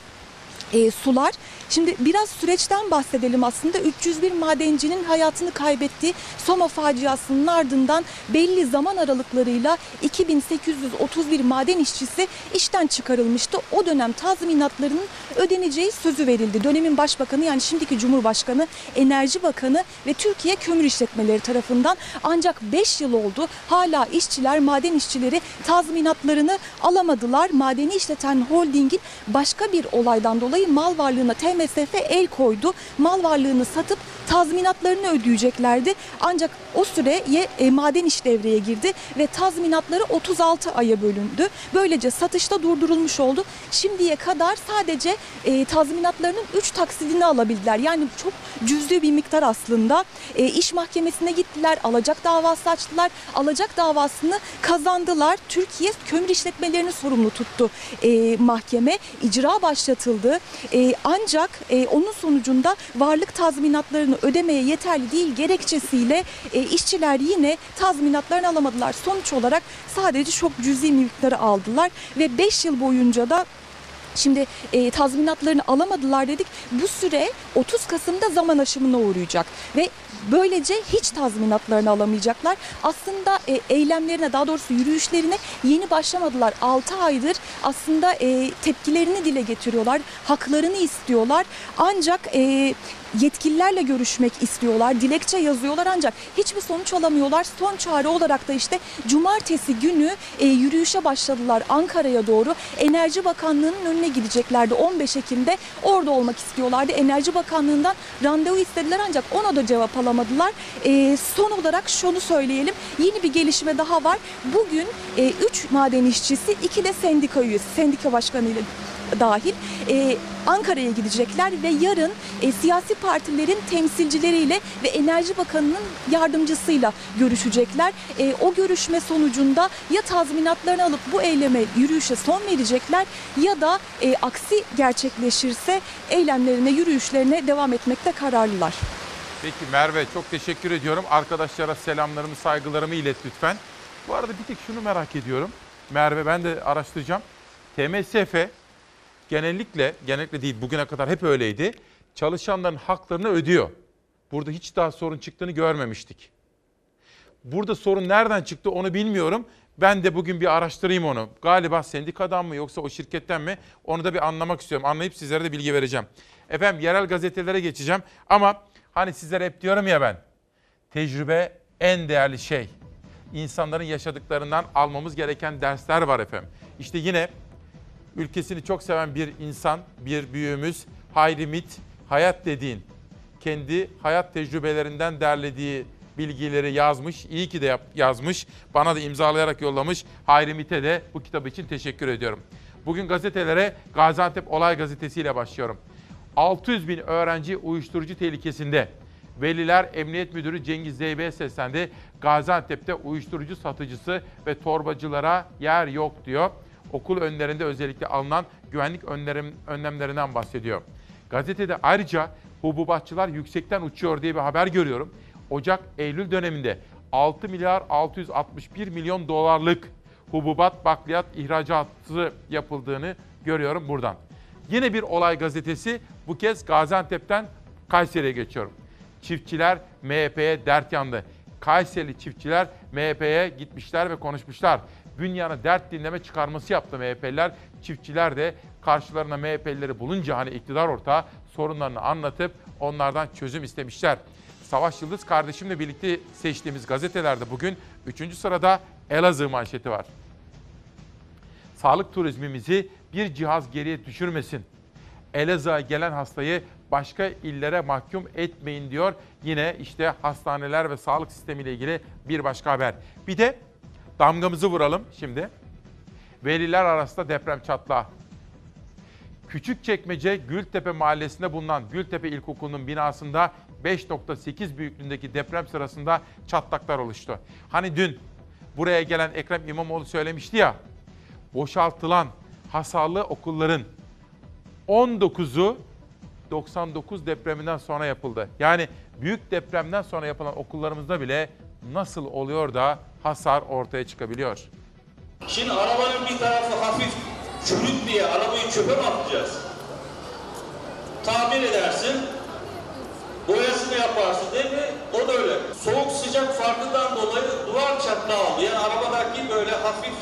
e, sular. Şimdi biraz süreçten bahsedelim aslında. 301 madencinin hayatını kaybettiği Soma faciasının ardından belli zaman aralıklarıyla 2831 maden işçisi işten çıkarılmıştı. O dönem tazminatlarının ödeneceği sözü verildi. Dönemin başbakanı yani şimdiki Cumhurbaşkanı, Enerji Bakanı ve Türkiye Kömür İşletmeleri tarafından ancak 5 yıl oldu. Hala işçiler, maden işçileri tazminatlarını alamadılar. Madeni işleten holdingin başka bir olaydan dolayı mal varlığına TMSF el koydu. Mal varlığını satıp tazminatlarını ödeyeceklerdi. Ancak o süreye e, maden iş devreye girdi ve tazminatları 36 aya bölündü. Böylece satışta durdurulmuş oldu. Şimdiye kadar sadece e, tazminatlarının 3 taksidini alabildiler. Yani çok cüzdü bir miktar aslında. E, iş mahkemesine gittiler, alacak davası açtılar. Alacak davasını kazandılar. Türkiye kömür işletmelerini sorumlu tuttu e, mahkeme. İcra başlatıldı. E, ancak e, onun sonucunda varlık tazminatlarını ödemeye yeterli değil gerekçesiyle e, işçiler yine tazminatlarını alamadılar. Sonuç olarak sadece çok cüzi miktarı aldılar ve 5 yıl boyunca da Şimdi e, tazminatlarını alamadılar dedik. Bu süre 30 Kasım'da zaman aşımına uğrayacak ve böylece hiç tazminatlarını alamayacaklar. Aslında e, eylemlerine daha doğrusu yürüyüşlerine yeni başlamadılar. 6 aydır aslında e, tepkilerini dile getiriyorlar. Haklarını istiyorlar. Ancak e, yetkililerle görüşmek istiyorlar. Dilekçe yazıyorlar ancak hiçbir sonuç alamıyorlar. Son çare olarak da işte cumartesi günü e, yürüyüşe başladılar Ankara'ya doğru. Enerji Bakanlığı'nın önüne gideceklerdi 15 Ekim'de. Orada olmak istiyorlardı. Enerji Bakanlığı'ndan randevu istediler ancak ona da cevap alamadılar. E, son olarak şunu söyleyelim. Yeni bir gelişme daha var. Bugün 3 maden işçisi, 2 de sendika üyesi, sendika başkanıyla dahil e, Ankara'ya gidecekler ve yarın e, siyasi partilerin temsilcileriyle ve Enerji Bakanı'nın yardımcısıyla görüşecekler. E, o görüşme sonucunda ya tazminatlarını alıp bu eyleme yürüyüşe son verecekler ya da e, aksi gerçekleşirse eylemlerine yürüyüşlerine devam etmekte kararlılar. Peki Merve çok teşekkür ediyorum. Arkadaşlara selamlarımı, saygılarımı ilet lütfen. Bu arada bir tek şunu merak ediyorum. Merve ben de araştıracağım. TMSF genellikle, genellikle değil bugüne kadar hep öyleydi. Çalışanların haklarını ödüyor. Burada hiç daha sorun çıktığını görmemiştik. Burada sorun nereden çıktı onu bilmiyorum. Ben de bugün bir araştırayım onu. Galiba sendikadan mı yoksa o şirketten mi? Onu da bir anlamak istiyorum. Anlayıp sizlere de bilgi vereceğim. Efendim yerel gazetelere geçeceğim. Ama hani sizlere hep diyorum ya ben. Tecrübe en değerli şey. İnsanların yaşadıklarından almamız gereken dersler var efendim. İşte yine ülkesini çok seven bir insan, bir büyüğümüz Hayri Mit, hayat dediğin kendi hayat tecrübelerinden derlediği bilgileri yazmış. İyi ki de yazmış. Bana da imzalayarak yollamış. Hayri Mit'e de bu kitabı için teşekkür ediyorum. Bugün gazetelere Gaziantep Olay Gazetesi ile başlıyorum. 600 bin öğrenci uyuşturucu tehlikesinde. Veliler Emniyet Müdürü Cengiz Zeybe'ye seslendi. Gaziantep'te uyuşturucu satıcısı ve torbacılara yer yok diyor. Okul önlerinde özellikle alınan güvenlik önlerim, önlemlerinden bahsediyor. Gazetede ayrıca hububatçılar yüksekten uçuyor diye bir haber görüyorum. Ocak-Eylül döneminde 6 milyar 661 milyon dolarlık hububat bakliyat ihracatı yapıldığını görüyorum buradan. Yine bir olay gazetesi bu kez Gaziantep'ten Kayseri'ye geçiyorum. Çiftçiler MHP'ye dert yandı. Kayserili çiftçiler MHP'ye gitmişler ve konuşmuşlar. Bünyan'a dert dinleme çıkarması yaptı MHP'liler. Çiftçiler de karşılarına MHP'lileri bulunca hani iktidar ortağı sorunlarını anlatıp onlardan çözüm istemişler. Savaş Yıldız kardeşimle birlikte seçtiğimiz gazetelerde bugün 3. sırada Elazığ manşeti var. Sağlık turizmimizi bir cihaz geriye düşürmesin. Elazığ'a gelen hastayı başka illere mahkum etmeyin diyor. Yine işte hastaneler ve sağlık sistemiyle ilgili bir başka haber. Bir de damgamızı vuralım şimdi. Veliler arasında deprem çatlağı. Küçükçekmece Gültepe mahallesinde bulunan Gültepe İlkokulu'nun binasında 5.8 büyüklüğündeki deprem sırasında çatlaklar oluştu. Hani dün buraya gelen Ekrem İmamoğlu söylemişti ya, boşaltılan hasarlı okulların 19'u 99 depreminden sonra yapıldı. Yani büyük depremden sonra yapılan okullarımızda bile nasıl oluyor da hasar ortaya çıkabiliyor? Şimdi arabanın bir tarafı hafif çürük diye arabayı çöpe mi atacağız? Tamir edersin, boyasını yaparsın değil mi? O da öyle. Soğuk sıcak farkından dolayı duvar çatlağı oldu. Yani arabadaki böyle hafif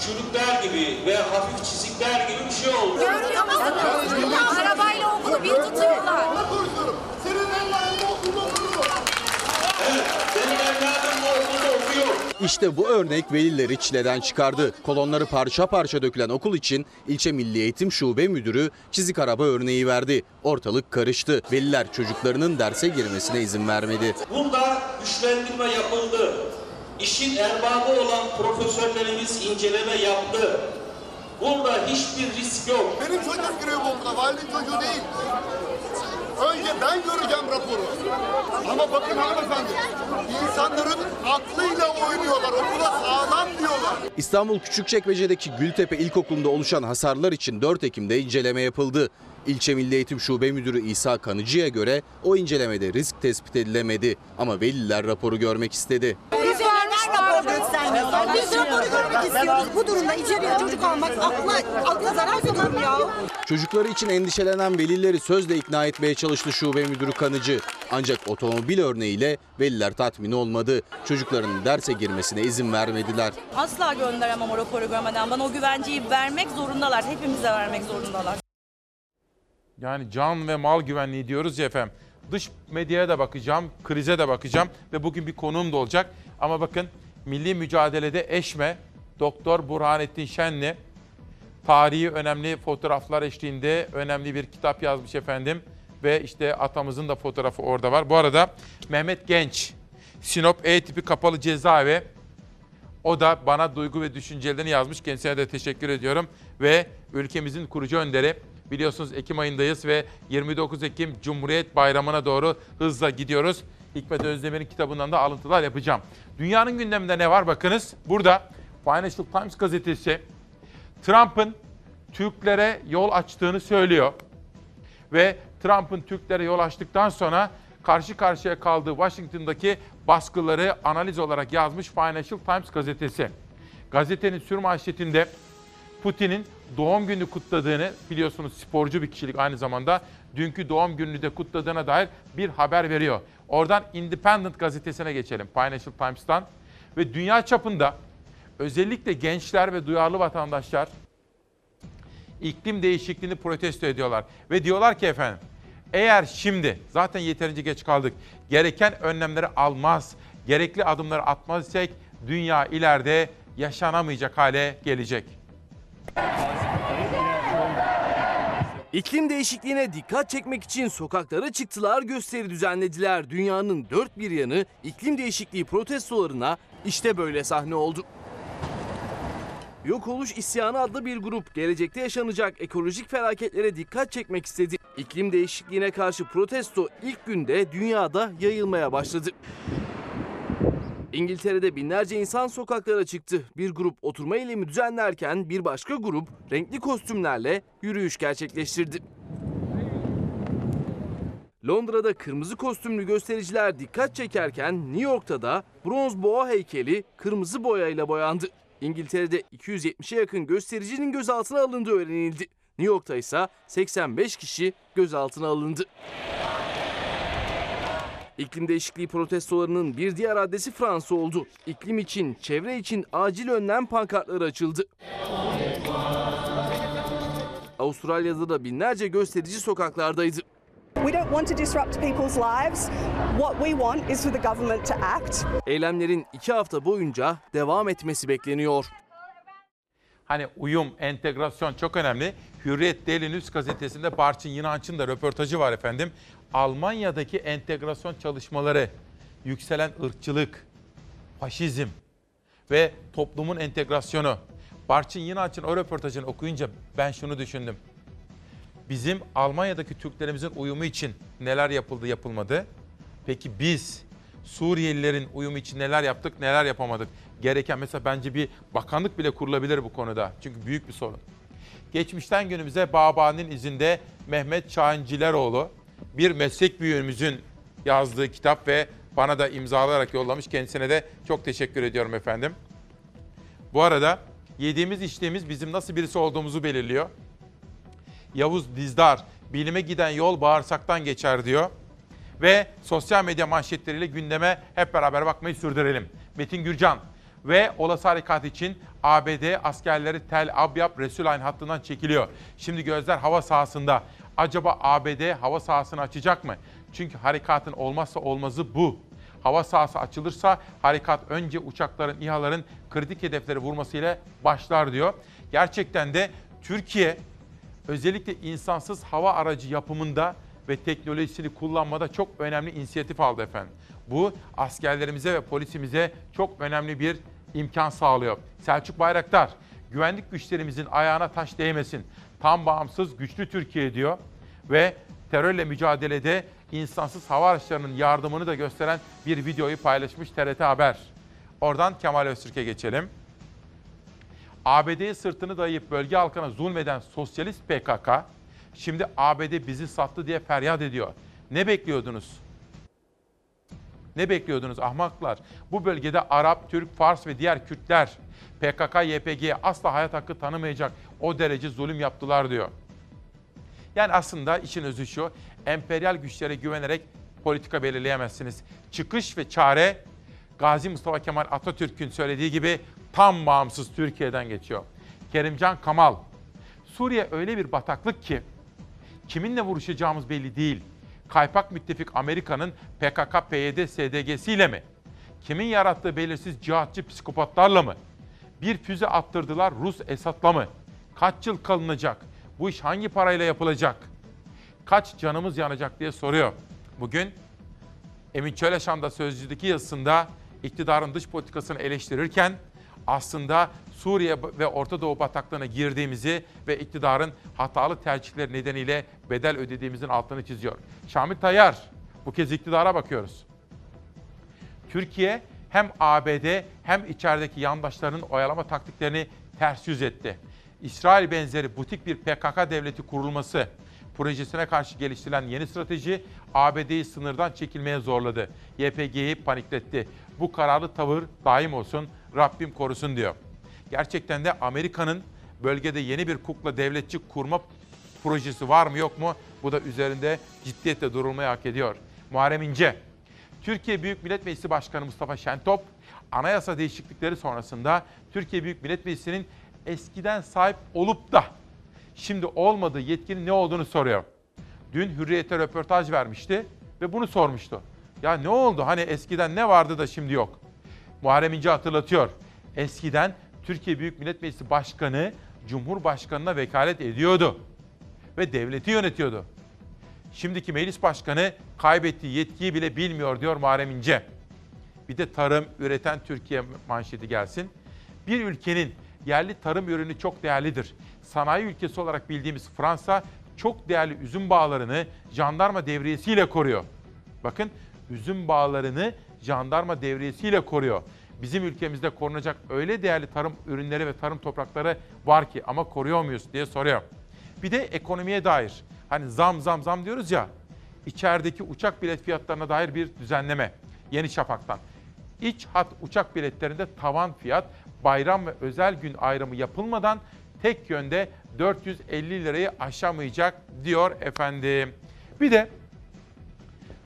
çürükler gibi veya hafif çizikler gibi bir şey oldu. Görmüyor musunuz? Arabayla okulu bir tutuyorlar. Senin evladın okulda okuyor. Evet, benim evladım bu okulda okuyor. İşte bu örnek velileri çileden çıkardı. Kolonları parça parça dökülen okul için ilçe Milli Eğitim Şube Müdürü çizik araba örneği verdi. Ortalık karıştı. Veliler çocuklarının derse girmesine izin vermedi. Burada güçlendirme yapıldı. İşin erbabı olan profesörlerimiz inceleme yaptı. Burada hiçbir risk yok. Benim çocuğum giriyor bu okula, valinin çocuğu değil. Önce ben göreceğim raporu. Ama bakın hanımefendi, insanların aklıyla oynuyorlar, okula sağlam diyorlar. İstanbul Küçükçekmece'deki Gültepe İlkokulu'nda oluşan hasarlar için 4 Ekim'de inceleme yapıldı. İlçe Milli Eğitim Şube Müdürü İsa Kanıcı'ya göre o incelemede risk tespit edilemedi ama veliler raporu görmek istedi. Biz vermiş rapor göstermiyorlar. Biz raporu görmek istiyoruz. Bu durumda içeriye çocuk almak akla, akla zarar veriyorum ya. Çocukları için endişelenen velileri sözle ikna etmeye çalıştı şube müdürü Kanıcı. Ancak otomobil örneğiyle veliler tatmin olmadı. Çocukların derse girmesine izin vermediler. Asla gönderemem o raporu görmeden. Bana o güvenceyi vermek zorundalar. Hepimize vermek zorundalar. Yani can ve mal güvenliği diyoruz ya efendim. Dış medyaya da bakacağım, krize de bakacağım ve bugün bir konuğum da olacak. Ama bakın milli mücadelede eşme Doktor Burhanettin Şenli tarihi önemli fotoğraflar eşliğinde önemli bir kitap yazmış efendim. Ve işte atamızın da fotoğrafı orada var. Bu arada Mehmet Genç, Sinop E tipi kapalı cezaevi. O da bana duygu ve düşüncelerini yazmış. Kendisine de teşekkür ediyorum. Ve ülkemizin kurucu önderi biliyorsunuz Ekim ayındayız ve 29 Ekim Cumhuriyet Bayramı'na doğru hızla gidiyoruz. Hikmet Özdemir'in kitabından da alıntılar yapacağım. Dünyanın gündeminde ne var bakınız. Burada Financial Times gazetesi Trump'ın Türklere yol açtığını söylüyor. Ve Trump'ın Türklere yol açtıktan sonra karşı karşıya kaldığı Washington'daki baskıları analiz olarak yazmış Financial Times gazetesi. Gazetenin sürmanşetinde Putin'in doğum günü kutladığını biliyorsunuz sporcu bir kişilik aynı zamanda dünkü doğum gününü de kutladığına dair bir haber veriyor. Oradan Independent gazetesine geçelim Financial Times'tan ve dünya çapında özellikle gençler ve duyarlı vatandaşlar iklim değişikliğini protesto ediyorlar ve diyorlar ki efendim eğer şimdi zaten yeterince geç kaldık gereken önlemleri almaz, gerekli adımları atmaz isek dünya ileride yaşanamayacak hale gelecek. İklim değişikliğine dikkat çekmek için sokaklara çıktılar, gösteri düzenlediler. Dünyanın dört bir yanı iklim değişikliği protestolarına işte böyle sahne oldu. Yok Oluş İsyanı adlı bir grup gelecekte yaşanacak ekolojik felaketlere dikkat çekmek istedi. İklim değişikliğine karşı protesto ilk günde dünyada yayılmaya başladı. İngiltere'de binlerce insan sokaklara çıktı. Bir grup oturma eylemi düzenlerken bir başka grup renkli kostümlerle yürüyüş gerçekleştirdi. Londra'da kırmızı kostümlü göstericiler dikkat çekerken New York'ta da bronz boğa heykeli kırmızı boyayla boyandı. İngiltere'de 270'e yakın göstericinin gözaltına alındığı öğrenildi. New York'ta ise 85 kişi gözaltına alındı. İklim değişikliği protestolarının bir diğer adresi Fransa oldu. İklim için, çevre için acil önlem pankartları açıldı. Avustralya'da da binlerce gösterici sokaklardaydı. We don't want to disrupt people's lives. What we want is for the government to act. Eylemlerin iki hafta boyunca devam etmesi bekleniyor. Hani uyum, entegrasyon çok önemli. Hürriyet Daily News gazetesinde Barçın Yinanç'ın da röportajı var efendim. Almanya'daki entegrasyon çalışmaları, yükselen ırkçılık, faşizm ve toplumun entegrasyonu. Barçın Yinanç'ın o röportajını okuyunca ben şunu düşündüm. Bizim Almanya'daki Türklerimizin uyumu için neler yapıldı yapılmadı? Peki biz Suriyelilerin uyumu için neler yaptık neler yapamadık? Gereken mesela bence bir bakanlık bile kurulabilir bu konuda. Çünkü büyük bir sorun. Geçmişten günümüze Baba'nın izinde Mehmet Şahincileroğlu bir meslek büyüğümüzün yazdığı kitap ve bana da imzalayarak yollamış. Kendisine de çok teşekkür ediyorum efendim. Bu arada yediğimiz içtiğimiz bizim nasıl birisi olduğumuzu belirliyor. Yavuz Dizdar, bilime giden yol bağırsaktan geçer diyor. Ve sosyal medya manşetleriyle gündeme hep beraber bakmayı sürdürelim. Metin Gürcan ve olası harekat için ABD askerleri Tel Abyab Resulayn hattından çekiliyor. Şimdi gözler hava sahasında. Acaba ABD hava sahasını açacak mı? Çünkü harekatın olmazsa olmazı bu. Hava sahası açılırsa harekat önce uçakların, İHA'ların kritik hedefleri vurmasıyla başlar diyor. Gerçekten de Türkiye özellikle insansız hava aracı yapımında ve teknolojisini kullanmada çok önemli inisiyatif aldı efendim. Bu askerlerimize ve polisimize çok önemli bir imkan sağlıyor. Selçuk Bayraktar, güvenlik güçlerimizin ayağına taş değmesin. Tam bağımsız, güçlü Türkiye diyor ve terörle mücadelede insansız hava araçlarının yardımını da gösteren bir videoyu paylaşmış TRT Haber. Oradan Kemal Öztürk'e geçelim. ABD'ye sırtını dayayıp bölge halkına zulmeden sosyalist PKK şimdi ABD bizi sattı diye feryat ediyor. Ne bekliyordunuz? Ne bekliyordunuz ahmaklar? Bu bölgede Arap, Türk, Fars ve diğer Kürtler PKK, YPG'ye asla hayat hakkı tanımayacak o derece zulüm yaptılar diyor. Yani aslında işin özü şu, emperyal güçlere güvenerek politika belirleyemezsiniz. Çıkış ve çare Gazi Mustafa Kemal Atatürk'ün söylediği gibi tam bağımsız Türkiye'den geçiyor. Kerimcan Kamal, Suriye öyle bir bataklık ki kiminle vuruşacağımız belli değil. Kaypak müttefik Amerika'nın PKK, PYD, SDG'siyle mi? Kimin yarattığı belirsiz cihatçı psikopatlarla mı? Bir füze attırdılar Rus Esad'la mı? Kaç yıl kalınacak? Bu iş hangi parayla yapılacak? Kaç canımız yanacak diye soruyor. Bugün Emin Çöleşan da Sözcü'deki yazısında iktidarın dış politikasını eleştirirken aslında Suriye ve Orta Doğu bataklığına girdiğimizi ve iktidarın hatalı tercihleri nedeniyle bedel ödediğimizin altını çiziyor. Şamil Tayyar, bu kez iktidara bakıyoruz. Türkiye hem ABD hem içerideki yandaşlarının oyalama taktiklerini ters yüz etti. İsrail benzeri butik bir PKK devleti kurulması projesine karşı geliştirilen yeni strateji ABD'yi sınırdan çekilmeye zorladı. YPG'yi panikletti. Bu kararlı tavır daim olsun, Rabbim korusun diyor. Gerçekten de Amerika'nın Bölgede yeni bir kukla devletçi kurma projesi var mı yok mu? Bu da üzerinde ciddiyetle durulmayı hak ediyor. Muharrem İnce, Türkiye Büyük Millet Meclisi Başkanı Mustafa Şentop, anayasa değişiklikleri sonrasında Türkiye Büyük Millet Meclisi'nin eskiden sahip olup da şimdi olmadığı yetkinin ne olduğunu soruyor. Dün Hürriyet'e röportaj vermişti ve bunu sormuştu. Ya ne oldu? Hani eskiden ne vardı da şimdi yok? Muharrem İnce hatırlatıyor. Eskiden Türkiye Büyük Millet Meclisi Başkanı Cumhurbaşkanına vekalet ediyordu ve devleti yönetiyordu. Şimdiki meclis başkanı kaybettiği yetkiyi bile bilmiyor diyor Muharrem İnce. Bir de tarım üreten Türkiye manşeti gelsin. Bir ülkenin yerli tarım ürünü çok değerlidir. Sanayi ülkesi olarak bildiğimiz Fransa çok değerli üzüm bağlarını jandarma devriyesiyle koruyor. Bakın üzüm bağlarını jandarma devriyesiyle koruyor. Bizim ülkemizde korunacak öyle değerli tarım ürünleri ve tarım toprakları var ki ama koruyor muyuz diye soruyor. Bir de ekonomiye dair. Hani zam zam zam diyoruz ya. içerideki uçak bilet fiyatlarına dair bir düzenleme. Yeni Şafak'tan. İç hat uçak biletlerinde tavan fiyat bayram ve özel gün ayrımı yapılmadan tek yönde 450 lirayı aşamayacak diyor efendim. Bir de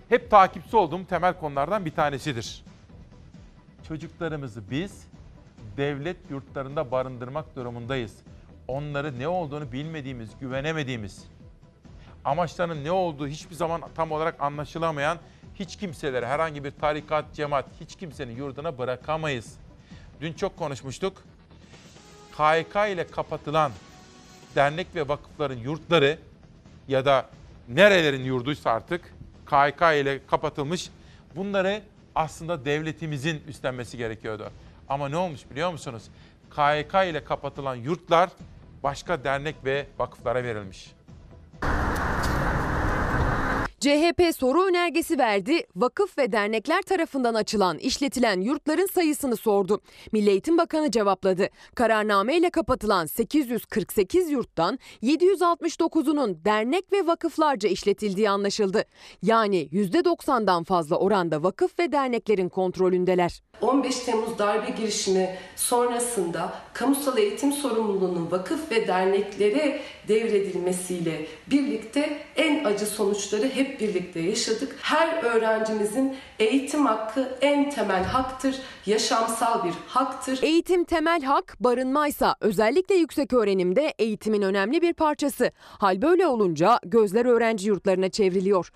hep takipçi olduğum temel konulardan bir tanesidir. Çocuklarımızı biz devlet yurtlarında barındırmak durumundayız. Onları ne olduğunu bilmediğimiz, güvenemediğimiz, amaçlarının ne olduğu hiçbir zaman tam olarak anlaşılamayan hiç kimseleri, herhangi bir tarikat, cemaat, hiç kimsenin yurduna bırakamayız. Dün çok konuşmuştuk. KHK ile kapatılan dernek ve vakıfların yurtları ya da nerelerin yurduysa artık KHK ile kapatılmış. Bunları aslında devletimizin üstlenmesi gerekiyordu. Ama ne olmuş biliyor musunuz? KHK ile kapatılan yurtlar başka dernek ve vakıflara verilmiş. CHP soru önergesi verdi, vakıf ve dernekler tarafından açılan, işletilen yurtların sayısını sordu. Milli Eğitim Bakanı cevapladı. Kararnameyle kapatılan 848 yurttan 769'unun dernek ve vakıflarca işletildiği anlaşıldı. Yani %90'dan fazla oranda vakıf ve derneklerin kontrolündeler. 15 Temmuz darbe girişimi sonrasında kamusal eğitim sorumluluğunun vakıf ve derneklere devredilmesiyle birlikte en acı sonuçları hep birlikte yaşadık. Her öğrencimizin eğitim hakkı en temel haktır, yaşamsal bir haktır. Eğitim temel hak, barınmaysa özellikle yüksek öğrenimde eğitimin önemli bir parçası. Hal böyle olunca gözler öğrenci yurtlarına çevriliyor.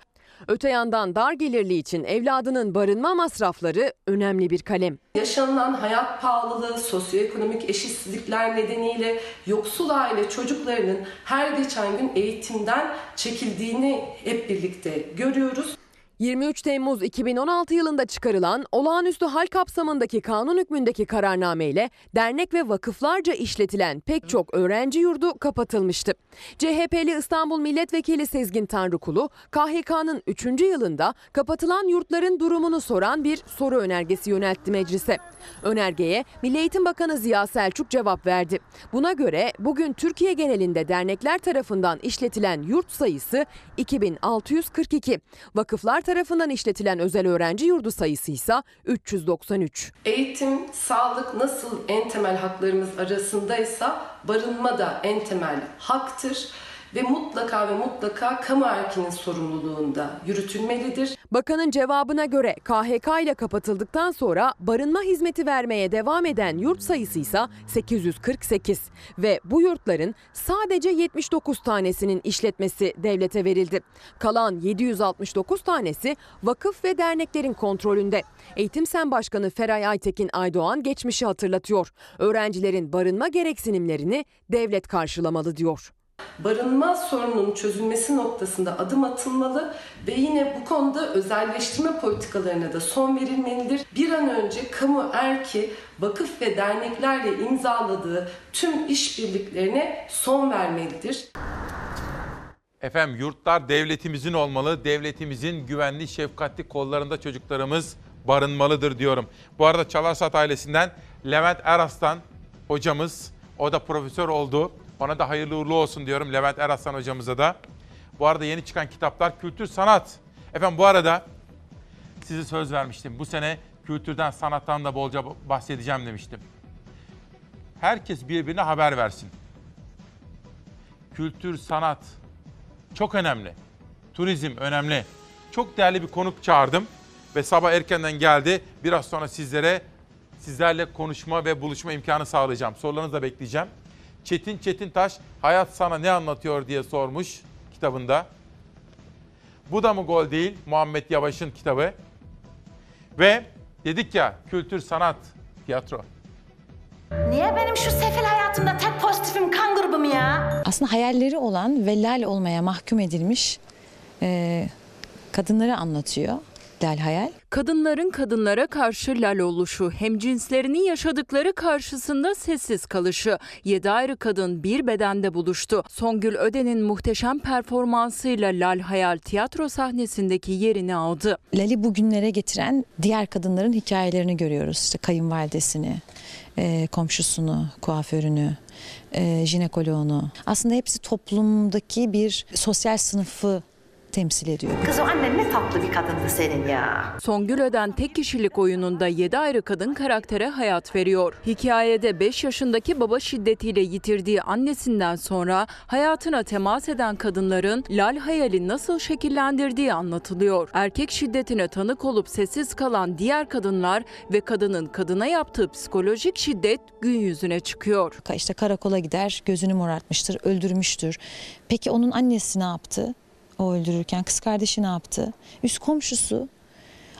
Öte yandan dar gelirli için evladının barınma masrafları önemli bir kalem. Yaşanılan hayat pahalılığı, sosyoekonomik eşitsizlikler nedeniyle yoksul aile çocuklarının her geçen gün eğitimden çekildiğini hep birlikte görüyoruz. 23 Temmuz 2016 yılında çıkarılan olağanüstü hal kapsamındaki kanun hükmündeki kararnameyle dernek ve vakıflarca işletilen pek çok öğrenci yurdu kapatılmıştı. CHP'li İstanbul Milletvekili Sezgin Tanrıkulu, KHK'nın 3. yılında kapatılan yurtların durumunu soran bir soru önergesi yöneltti meclise. Önergeye Milli Eğitim Bakanı Ziya Selçuk cevap verdi. Buna göre bugün Türkiye genelinde dernekler tarafından işletilen yurt sayısı 2642. Vakıflar tarafından işletilen özel öğrenci yurdu sayısı ise 393. Eğitim, sağlık nasıl en temel haklarımız arasındaysa barınma da en temel haktır ve mutlaka ve mutlaka kamu erkinin sorumluluğunda yürütülmelidir. Bakanın cevabına göre KHK ile kapatıldıktan sonra barınma hizmeti vermeye devam eden yurt sayısı ise 848 ve bu yurtların sadece 79 tanesinin işletmesi devlete verildi. Kalan 769 tanesi vakıf ve derneklerin kontrolünde. Eğitim Sen Başkanı Feray Aytekin Aydoğan geçmişi hatırlatıyor. Öğrencilerin barınma gereksinimlerini devlet karşılamalı diyor barınma sorununun çözülmesi noktasında adım atılmalı ve yine bu konuda özelleştirme politikalarına da son verilmelidir. Bir an önce kamu erki vakıf ve derneklerle imzaladığı tüm işbirliklerine son vermelidir. Efendim yurtlar devletimizin olmalı. Devletimizin güvenli, şefkatli kollarında çocuklarımız barınmalıdır diyorum. Bu arada Çalarsat ailesinden Levent Eraslan hocamız, o da profesör oldu. Ona da hayırlı uğurlu olsun diyorum Levent Eraslan hocamıza da. Bu arada yeni çıkan kitaplar kültür, sanat. Efendim bu arada size söz vermiştim. Bu sene kültürden, sanattan da bolca bahsedeceğim demiştim. Herkes birbirine haber versin. kültür, sanat çok önemli. Turizm önemli. Çok değerli bir konuk çağırdım ve sabah erkenden geldi. Biraz sonra sizlere sizlerle konuşma ve buluşma imkanı sağlayacağım. Sorularınızı da bekleyeceğim. Çetin Çetintaş hayat sana ne anlatıyor diye sormuş kitabında. Bu da mı gol değil? Muhammed Yavaş'ın kitabı. Ve dedik ya kültür, sanat, tiyatro. Niye benim şu sefil hayatımda tek pozitifim kan grubum ya? Aslında hayalleri olan ve lal olmaya mahkum edilmiş e, kadınları anlatıyor Lal Hayal. Kadınların kadınlara karşı lal oluşu, hemcinslerinin yaşadıkları karşısında sessiz kalışı. Yedi ayrı kadın bir bedende buluştu. Songül Öden'in muhteşem performansıyla Lal Hayal tiyatro sahnesindeki yerini aldı. Lal'i bugünlere getiren diğer kadınların hikayelerini görüyoruz. İşte kayınvalidesini, e, komşusunu, kuaförünü, e, jinekoloğunu. Aslında hepsi toplumdaki bir sosyal sınıfı temsil ediyor. Kız o annen ne tatlı bir kadındı senin ya. Songül Öden tek kişilik oyununda 7 ayrı kadın karaktere hayat veriyor. Hikayede 5 yaşındaki baba şiddetiyle yitirdiği annesinden sonra hayatına temas eden kadınların lal hayali nasıl şekillendirdiği anlatılıyor. Erkek şiddetine tanık olup sessiz kalan diğer kadınlar ve kadının kadına yaptığı psikolojik şiddet gün yüzüne çıkıyor. İşte karakola gider, gözünü morartmıştır, öldürmüştür. Peki onun annesi ne yaptı? O öldürürken kız kardeşi ne yaptı? Üst komşusu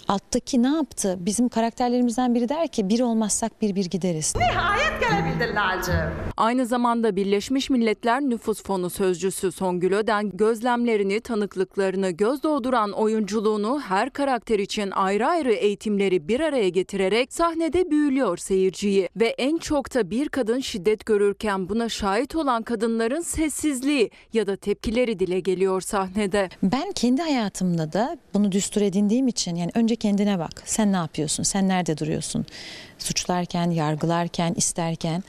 alttaki ne yaptı? Bizim karakterlerimizden biri der ki bir olmazsak bir bir gideriz. Nihayet gelebildin Lalcığım. Aynı zamanda Birleşmiş Milletler Nüfus Fonu sözcüsü Songül Öden gözlemlerini, tanıklıklarını, göz doğduran oyunculuğunu her karakter için ayrı ayrı eğitimleri bir araya getirerek sahnede büyülüyor seyirciyi. Ve en çok da bir kadın şiddet görürken buna şahit olan kadınların sessizliği ya da tepkileri dile geliyor sahnede. Ben kendi hayatımda da bunu düstur edindiğim için yani önce kendine bak. Sen ne yapıyorsun? Sen nerede duruyorsun? Suçlarken, yargılarken, isterken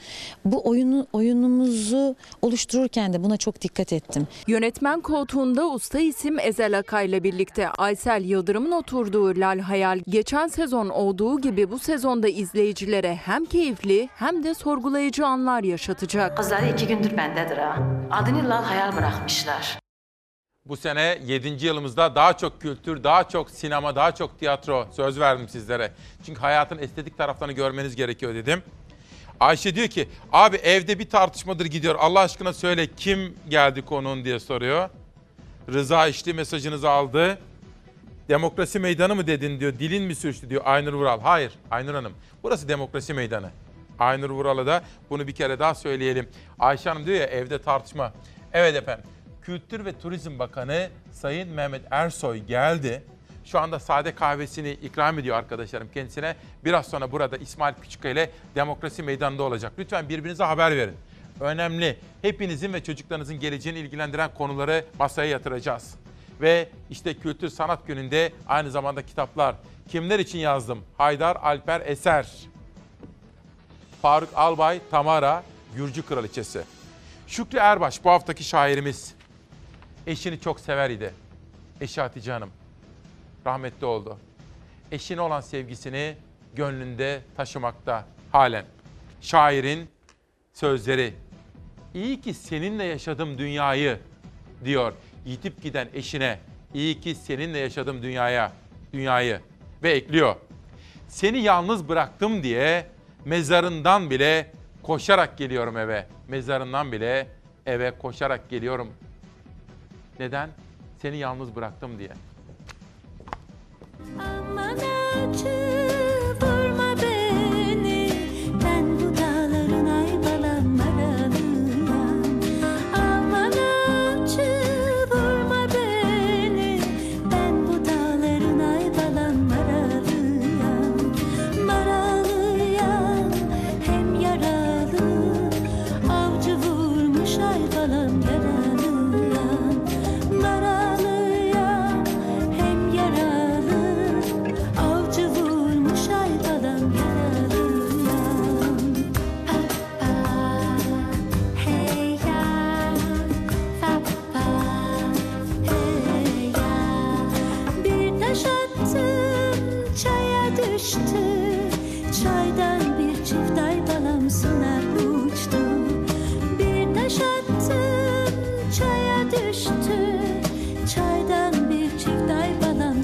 bu oyunu oyunumuzu oluştururken de buna çok dikkat ettim. Yönetmen koltuğunda usta isim Ezel Akay ile birlikte Aysel Yıldırım'ın oturduğu Lal Hayal geçen sezon olduğu gibi bu sezonda izleyicilere hem keyifli hem de sorgulayıcı anlar yaşatacak. Kızları iki gündür bendedir ha. Adını Lal Hayal bırakmışlar. Bu sene 7. yılımızda daha çok kültür, daha çok sinema, daha çok tiyatro söz verdim sizlere. Çünkü hayatın estetik taraflarını görmeniz gerekiyor dedim. Ayşe diyor ki abi evde bir tartışmadır gidiyor Allah aşkına söyle kim geldi konuğun diye soruyor. Rıza işte mesajınızı aldı. Demokrasi meydanı mı dedin diyor. Dilin mi sürçtü diyor Aynur Vural. Hayır Aynur Hanım burası demokrasi meydanı. Aynur Vural'a da bunu bir kere daha söyleyelim. Ayşe Hanım diyor ya evde tartışma. Evet efendim Kültür ve Turizm Bakanı Sayın Mehmet Ersoy geldi. Şu anda sade kahvesini ikram ediyor arkadaşlarım kendisine. Biraz sonra burada İsmail Küçükkaya ile Demokrasi Meydanı'nda olacak. Lütfen birbirinize haber verin. Önemli. Hepinizin ve çocuklarınızın geleceğini ilgilendiren konuları masaya yatıracağız. Ve işte Kültür Sanat Günü'nde aynı zamanda kitaplar. Kimler için yazdım? Haydar Alper Eser. Faruk Albay Tamara, Gürcü Kraliçesi. Şükrü Erbaş bu haftaki şairimiz. Eşini çok sever idi. Eşi Hatice Hanım. Rahmetli oldu. Eşine olan sevgisini gönlünde taşımakta halen. Şairin sözleri. İyi ki seninle yaşadım dünyayı diyor. Yitip giden eşine. İyi ki seninle yaşadım dünyaya, dünyayı ve ekliyor. Seni yalnız bıraktım diye mezarından bile koşarak geliyorum eve. Mezarından bile eve koşarak geliyorum neden? Seni yalnız bıraktım diye. Aman acı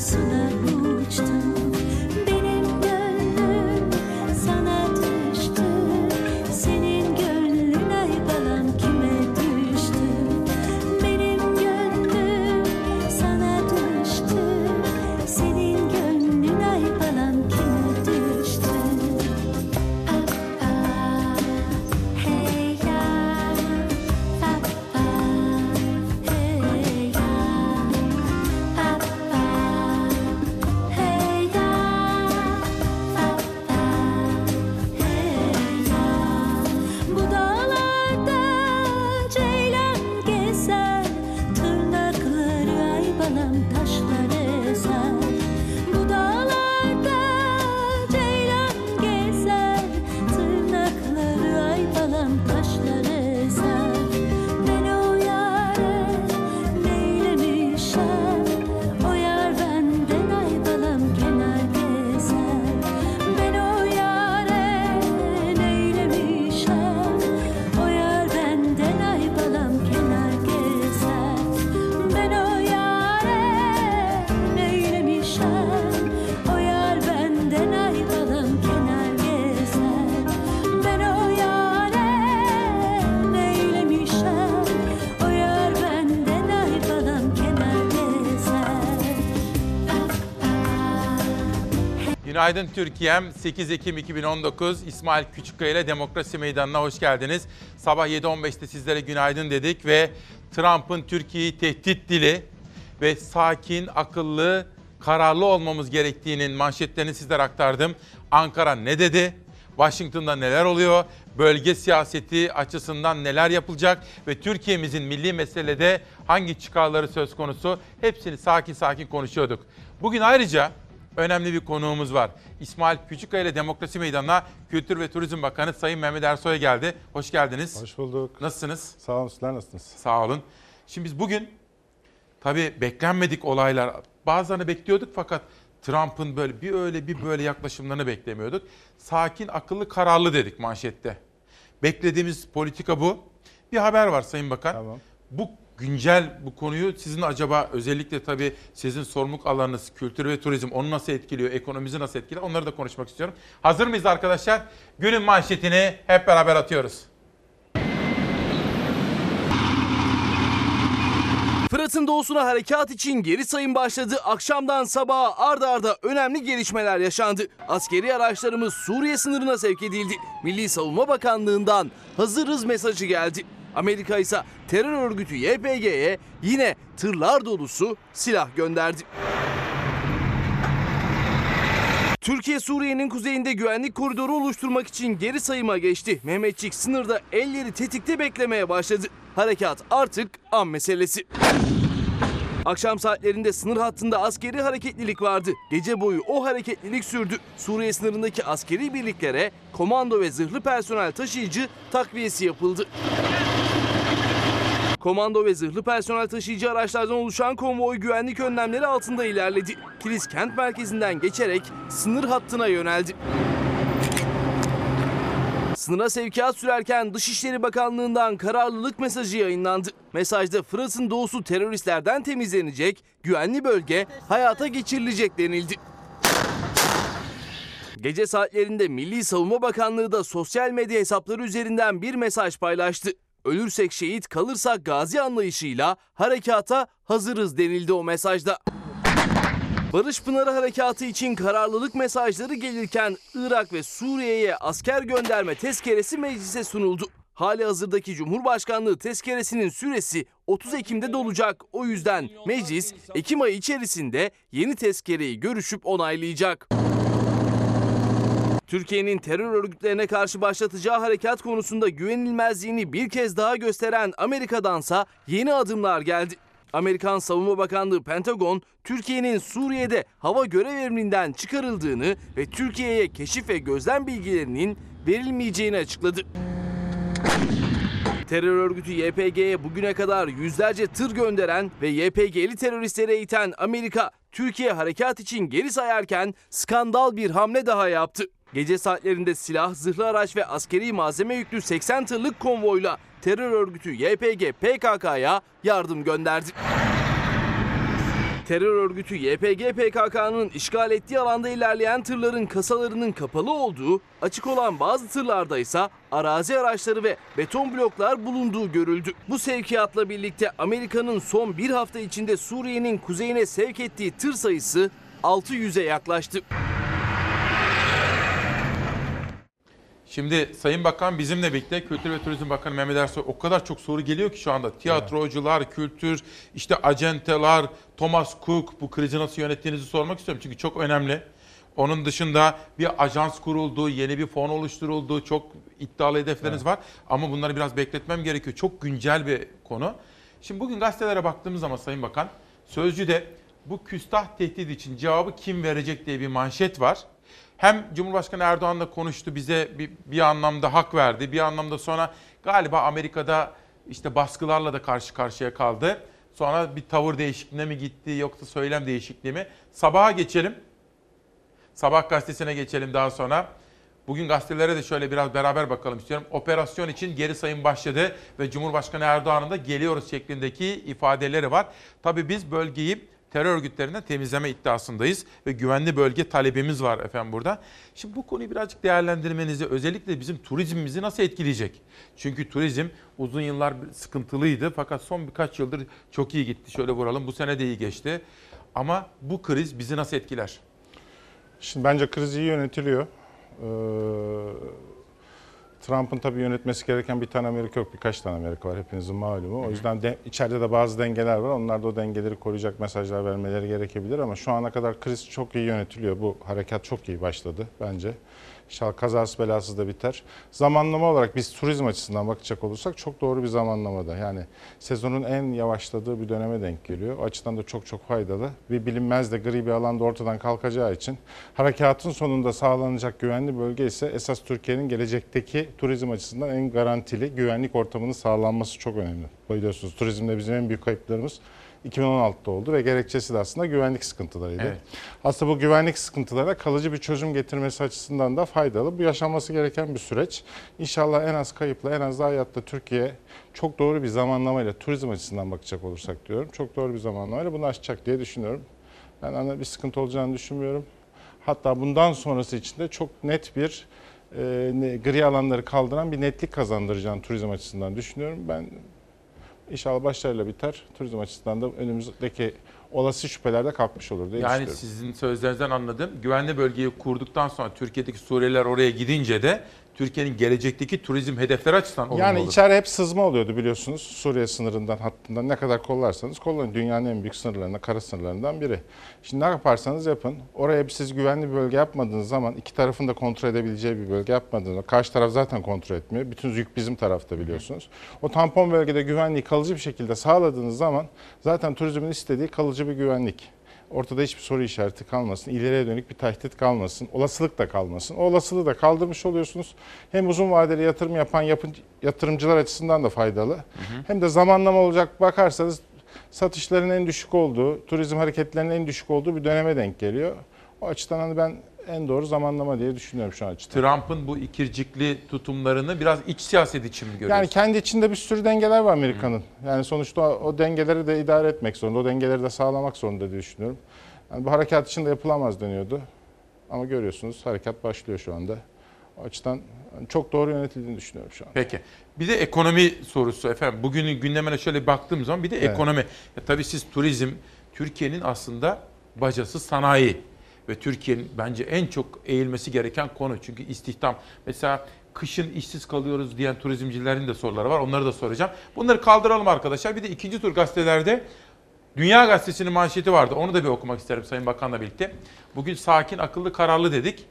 su Günaydın Türkiye'm. 8 Ekim 2019 İsmail Küçükkaya ile Demokrasi Meydanı'na hoş geldiniz. Sabah 7.15'te sizlere günaydın dedik ve Trump'ın Türkiye'yi tehdit dili ve sakin, akıllı, kararlı olmamız gerektiğinin manşetlerini sizlere aktardım. Ankara ne dedi? Washington'da neler oluyor? Bölge siyaseti açısından neler yapılacak ve Türkiye'mizin milli meselede hangi çıkarları söz konusu? Hepsini sakin sakin konuşuyorduk. Bugün ayrıca önemli bir konuğumuz var. İsmail Küçükkaya ile Demokrasi Meydanı'na Kültür ve Turizm Bakanı Sayın Mehmet Ersoy geldi. Hoş geldiniz. Hoş bulduk. Nasılsınız? Sağ olun, sizler nasılsınız? Sağ olun. Şimdi biz bugün tabii beklenmedik olaylar bazılarını bekliyorduk fakat Trump'ın böyle bir öyle bir böyle yaklaşımlarını beklemiyorduk. Sakin, akıllı, kararlı dedik manşette. Beklediğimiz politika bu. Bir haber var Sayın Bakan. Tamam. Bu güncel bu konuyu sizin acaba özellikle tabii sizin sorumluluk alanınız kültür ve turizm onu nasıl etkiliyor, ekonomimizi nasıl etkiliyor onları da konuşmak istiyorum. Hazır mıyız arkadaşlar? Günün manşetini hep beraber atıyoruz. Fırat'ın doğusuna harekat için geri sayım başladı. Akşamdan sabaha arda arda önemli gelişmeler yaşandı. Askeri araçlarımız Suriye sınırına sevk edildi. Milli Savunma Bakanlığı'ndan hazırız mesajı geldi. Amerika ise terör örgütü YPG'ye yine tırlar dolusu silah gönderdi. Türkiye Suriye'nin kuzeyinde güvenlik koridoru oluşturmak için geri sayıma geçti. Mehmetçik sınırda elleri tetikte beklemeye başladı. Harekat artık an meselesi. Akşam saatlerinde sınır hattında askeri hareketlilik vardı. Gece boyu o hareketlilik sürdü. Suriye sınırındaki askeri birliklere komando ve zırhlı personel taşıyıcı takviyesi yapıldı. Komando ve zırhlı personel taşıyıcı araçlardan oluşan konvoy güvenlik önlemleri altında ilerledi. Kilis kent merkezinden geçerek sınır hattına yöneldi. Sınıra sevkiyat sürerken Dışişleri Bakanlığı'ndan kararlılık mesajı yayınlandı. Mesajda Fırat'ın doğusu teröristlerden temizlenecek, güvenli bölge hayata geçirilecek denildi. Gece saatlerinde Milli Savunma Bakanlığı da sosyal medya hesapları üzerinden bir mesaj paylaştı. Ölürsek şehit kalırsak gazi anlayışıyla harekata hazırız denildi o mesajda. Barış Pınarı Harekatı için kararlılık mesajları gelirken Irak ve Suriye'ye asker gönderme tezkeresi meclise sunuldu. Hali hazırdaki Cumhurbaşkanlığı tezkeresinin süresi 30 Ekim'de dolacak. O yüzden meclis Ekim ayı içerisinde yeni tezkereyi görüşüp onaylayacak. Türkiye'nin terör örgütlerine karşı başlatacağı harekat konusunda güvenilmezliğini bir kez daha gösteren Amerika'dansa yeni adımlar geldi. Amerikan Savunma Bakanlığı Pentagon, Türkiye'nin Suriye'de hava görev emrinden çıkarıldığını ve Türkiye'ye keşif ve gözlem bilgilerinin verilmeyeceğini açıkladı. Terör örgütü YPG'ye bugüne kadar yüzlerce tır gönderen ve YPG'li teröristlere iten Amerika, Türkiye harekat için geri sayarken skandal bir hamle daha yaptı. Gece saatlerinde silah, zırhlı araç ve askeri malzeme yüklü 80 tırlık konvoyla terör örgütü YPG PKK'ya yardım gönderdi. Terör örgütü YPG PKK'nın işgal ettiği alanda ilerleyen tırların kasalarının kapalı olduğu, açık olan bazı tırlarda ise arazi araçları ve beton bloklar bulunduğu görüldü. Bu sevkiyatla birlikte Amerika'nın son bir hafta içinde Suriye'nin kuzeyine sevk ettiği tır sayısı 600'e yaklaştı. Şimdi Sayın Bakan bizimle birlikte Kültür ve Turizm Bakanı Mehmet Ersoy o kadar çok soru geliyor ki şu anda. Tiyatrocular, kültür, işte acenteler, Thomas Cook bu krizi nasıl yönettiğinizi sormak istiyorum. Çünkü çok önemli. Onun dışında bir ajans kuruldu, yeni bir fon oluşturuldu. Çok iddialı hedefleriniz var. Ama bunları biraz bekletmem gerekiyor. Çok güncel bir konu. Şimdi bugün gazetelere baktığımız zaman Sayın Bakan, Sözcü'de bu küstah tehdit için cevabı kim verecek diye bir manşet var. Hem Cumhurbaşkanı Erdoğan'la konuştu bize bir, bir anlamda hak verdi. Bir anlamda sonra galiba Amerika'da işte baskılarla da karşı karşıya kaldı. Sonra bir tavır değişikliğine mi gitti yoksa söylem değişikliği mi? Sabaha geçelim. Sabah gazetesine geçelim daha sonra. Bugün gazetelere de şöyle biraz beraber bakalım istiyorum. Operasyon için geri sayım başladı ve Cumhurbaşkanı Erdoğan'ın da geliyoruz şeklindeki ifadeleri var. Tabii biz bölgeyi terör örgütlerinden temizleme iddiasındayız ve güvenli bölge talebimiz var efendim burada. Şimdi bu konuyu birazcık değerlendirmenizi özellikle bizim turizmimizi nasıl etkileyecek? Çünkü turizm uzun yıllar sıkıntılıydı fakat son birkaç yıldır çok iyi gitti. Şöyle vuralım bu sene de iyi geçti. Ama bu kriz bizi nasıl etkiler? Şimdi bence kriz iyi yönetiliyor. Ee, Trump'ın tabii yönetmesi gereken bir tane Amerika yok, birkaç tane Amerika var hepinizin malumu. O yüzden de, içeride de bazı dengeler var. Onlar da o dengeleri koruyacak mesajlar vermeleri gerekebilir ama şu ana kadar kriz çok iyi yönetiliyor. Bu harekat çok iyi başladı bence. İnşallah kazası belasız da biter. Zamanlama olarak biz turizm açısından bakacak olursak çok doğru bir zamanlamada. Yani sezonun en yavaşladığı bir döneme denk geliyor. O açıdan da çok çok faydalı. Bir bilinmez de gri bir alanda ortadan kalkacağı için harekatın sonunda sağlanacak güvenli bölge ise esas Türkiye'nin gelecekteki turizm açısından en garantili güvenlik ortamının sağlanması çok önemli. Biliyorsunuz turizmde bizim en büyük kayıplarımız 2016'da oldu ve gerekçesi de aslında güvenlik sıkıntılarıydı. Evet. Aslında bu güvenlik sıkıntılara kalıcı bir çözüm getirmesi açısından da faydalı. Bu yaşanması gereken bir süreç. İnşallah en az kayıpla en az da hayatta Türkiye çok doğru bir zamanlamayla turizm açısından bakacak olursak diyorum. Çok doğru bir zamanlamayla bunu aşacak diye düşünüyorum. Ben ana bir sıkıntı olacağını düşünmüyorum. Hatta bundan sonrası için de çok net bir e, gri alanları kaldıran bir netlik kazandıracağını turizm açısından düşünüyorum. Ben İnşallah başarıyla biter. Turizm açısından da önümüzdeki olası şüpheler de kalkmış olur diye Yani düşünüyorum. sizin sözlerinizden anladım. Güvenli bölgeyi kurduktan sonra Türkiye'deki Suriyeliler oraya gidince de Türkiye'nin gelecekteki turizm hedefleri açısından olumlu Yani olur. içeri hep sızma oluyordu biliyorsunuz. Suriye sınırından hattından ne kadar kollarsanız kollayın. Dünyanın en büyük sınırlarında, kara sınırlarından biri. Şimdi ne yaparsanız yapın. Oraya siz güvenli bir bölge yapmadığınız zaman iki tarafın da kontrol edebileceği bir bölge yapmadığınız zaman karşı taraf zaten kontrol etmiyor. Bütün yük bizim tarafta biliyorsunuz. O tampon bölgede güvenliği kalıcı bir şekilde sağladığınız zaman zaten turizmin istediği kalıcı bir güvenlik. Ortada hiçbir soru işareti kalmasın, ileriye dönük bir tehdit kalmasın, olasılık da kalmasın. O olasılığı da kaldırmış oluyorsunuz. Hem uzun vadeli yatırım yapan yapın, yatırımcılar açısından da faydalı. Hem de zamanlama olacak bakarsanız satışların en düşük olduğu, turizm hareketlerinin en düşük olduğu bir döneme denk geliyor. O açıdan hani ben en doğru zamanlama diye düşünüyorum şu an açıdan. Trump'ın bu ikircikli tutumlarını biraz iç siyaset için mi görüyorsunuz? Yani kendi içinde bir sürü dengeler var Amerika'nın. Yani sonuçta o, o dengeleri de idare etmek zorunda, o dengeleri de sağlamak zorunda diye düşünüyorum. Yani bu harekat için de yapılamaz deniyordu. Ama görüyorsunuz harekat başlıyor şu anda. O açıdan çok doğru yönetildiğini düşünüyorum şu an. Peki. Bir de ekonomi sorusu efendim. Bugünün gündemine şöyle baktığım zaman bir de Evet. ekonomi. Ya tabii siz turizm Türkiye'nin aslında bacası sanayi ve Türkiye'nin bence en çok eğilmesi gereken konu. Çünkü istihdam mesela kışın işsiz kalıyoruz diyen turizmcilerin de soruları var. Onları da soracağım. Bunları kaldıralım arkadaşlar. Bir de ikinci tur gazetelerde Dünya Gazetesi'nin manşeti vardı. Onu da bir okumak isterim Sayın Bakan'la birlikte. Bugün sakin, akıllı, kararlı dedik.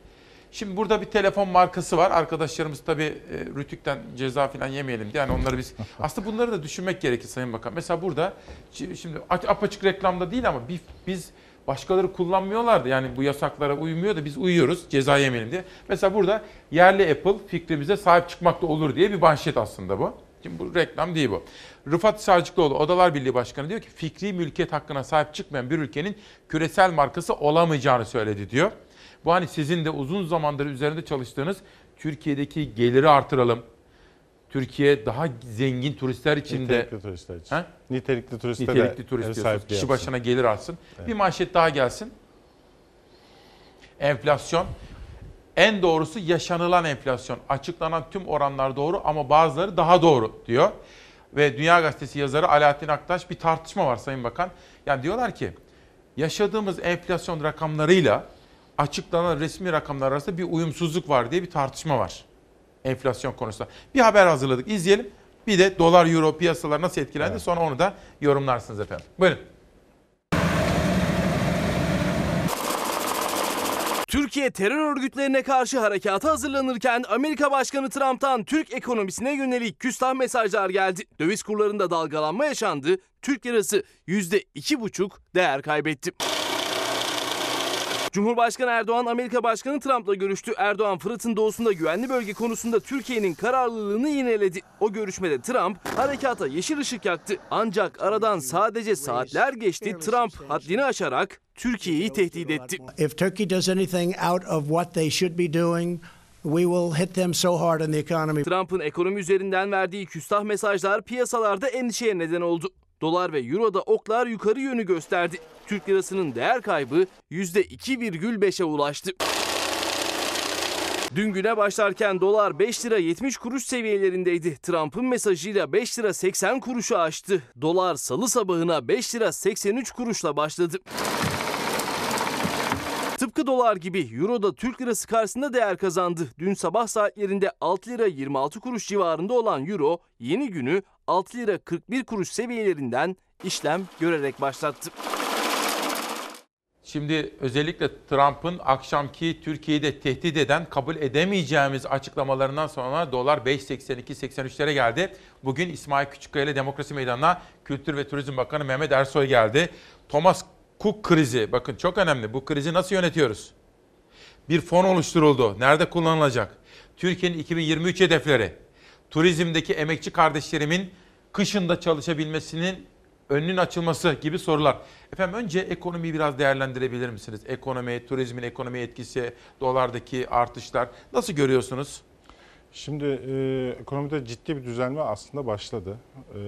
Şimdi burada bir telefon markası var. Arkadaşlarımız tabii e, Rütük'ten ceza falan yemeyelim diye. Yani onları biz... Aslında bunları da düşünmek gerekir Sayın Bakan. Mesela burada şi- şimdi aç- apaçık reklamda değil ama biz başkaları kullanmıyorlardı. Yani bu yasaklara uymuyor da biz uyuyoruz ceza yemeyelim diye. Mesela burada yerli Apple fikrimize sahip çıkmak da olur diye bir manşet aslında bu. Şimdi bu reklam değil bu. Rıfat Sarcıklıoğlu Odalar Birliği Başkanı diyor ki fikri mülkiyet hakkına sahip çıkmayan bir ülkenin küresel markası olamayacağını söyledi diyor. Bu hani sizin de uzun zamandır üzerinde çalıştığınız Türkiye'deki geliri artıralım. Türkiye daha zengin turistler için de Nitelikli turistler için. Ha? Nitelikli turiste de Nitelikli turist diyorsunuz. Kişi başına gelir artsın. Bir manşet daha gelsin. Enflasyon. En doğrusu yaşanılan enflasyon. Açıklanan tüm oranlar doğru ama bazıları daha doğru diyor. Ve Dünya Gazetesi yazarı Alaaddin Aktaş bir tartışma var Sayın Bakan. Yani diyorlar ki yaşadığımız enflasyon rakamlarıyla açıklanan resmi rakamlar arasında bir uyumsuzluk var diye bir tartışma var. Enflasyon konusunda. Bir haber hazırladık. İzleyelim. Bir de dolar euro piyasalar nasıl etkilendi sonra onu da yorumlarsınız efendim. Buyurun. Türkiye terör örgütlerine karşı harekata hazırlanırken Amerika Başkanı Trump'tan Türk ekonomisine yönelik küstah mesajlar geldi. Döviz kurlarında dalgalanma yaşandı. Türk lirası %2,5 değer kaybetti. Cumhurbaşkanı Erdoğan Amerika Başkanı Trump'la görüştü. Erdoğan Fırat'ın doğusunda güvenli bölge konusunda Türkiye'nin kararlılığını yineledi. O görüşmede Trump harekata yeşil ışık yaktı. Ancak aradan sadece saatler geçti. Trump haddini aşarak Türkiye'yi tehdit etti. If Turkey does anything out of what they should be doing, we will hit them so hard on the economy. Trump'ın ekonomi üzerinden verdiği küstah mesajlar piyasalarda endişeye neden oldu. Dolar ve Euro'da oklar yukarı yönü gösterdi. Türk lirasının değer kaybı %2,5'e ulaştı. Dün güne başlarken dolar 5 lira 70 kuruş seviyelerindeydi. Trump'ın mesajıyla 5 lira 80 kuruşu aştı. Dolar salı sabahına 5 lira 83 kuruşla başladı. Tıpkı dolar gibi euro da Türk lirası karşısında değer kazandı. Dün sabah saatlerinde 6 lira 26 kuruş civarında olan euro yeni günü 6 lira 41 kuruş seviyelerinden işlem görerek başlattı. Şimdi özellikle Trump'ın akşamki Türkiye'yi de tehdit eden kabul edemeyeceğimiz açıklamalarından sonra dolar 5.82-83'lere geldi. Bugün İsmail Küçükkaya ile Demokrasi Meydanı'na Kültür ve Turizm Bakanı Mehmet Ersoy geldi. Thomas Cook krizi bakın çok önemli. Bu krizi nasıl yönetiyoruz? Bir fon oluşturuldu. Nerede kullanılacak? Türkiye'nin 2023 hedefleri. Turizmdeki emekçi kardeşlerimin kışında çalışabilmesinin önünün açılması gibi sorular. Efendim önce ekonomiyi biraz değerlendirebilir misiniz? Ekonomi, turizmin ekonomiye etkisi, dolardaki artışlar nasıl görüyorsunuz? Şimdi e, ekonomide ciddi bir düzelme aslında başladı. E,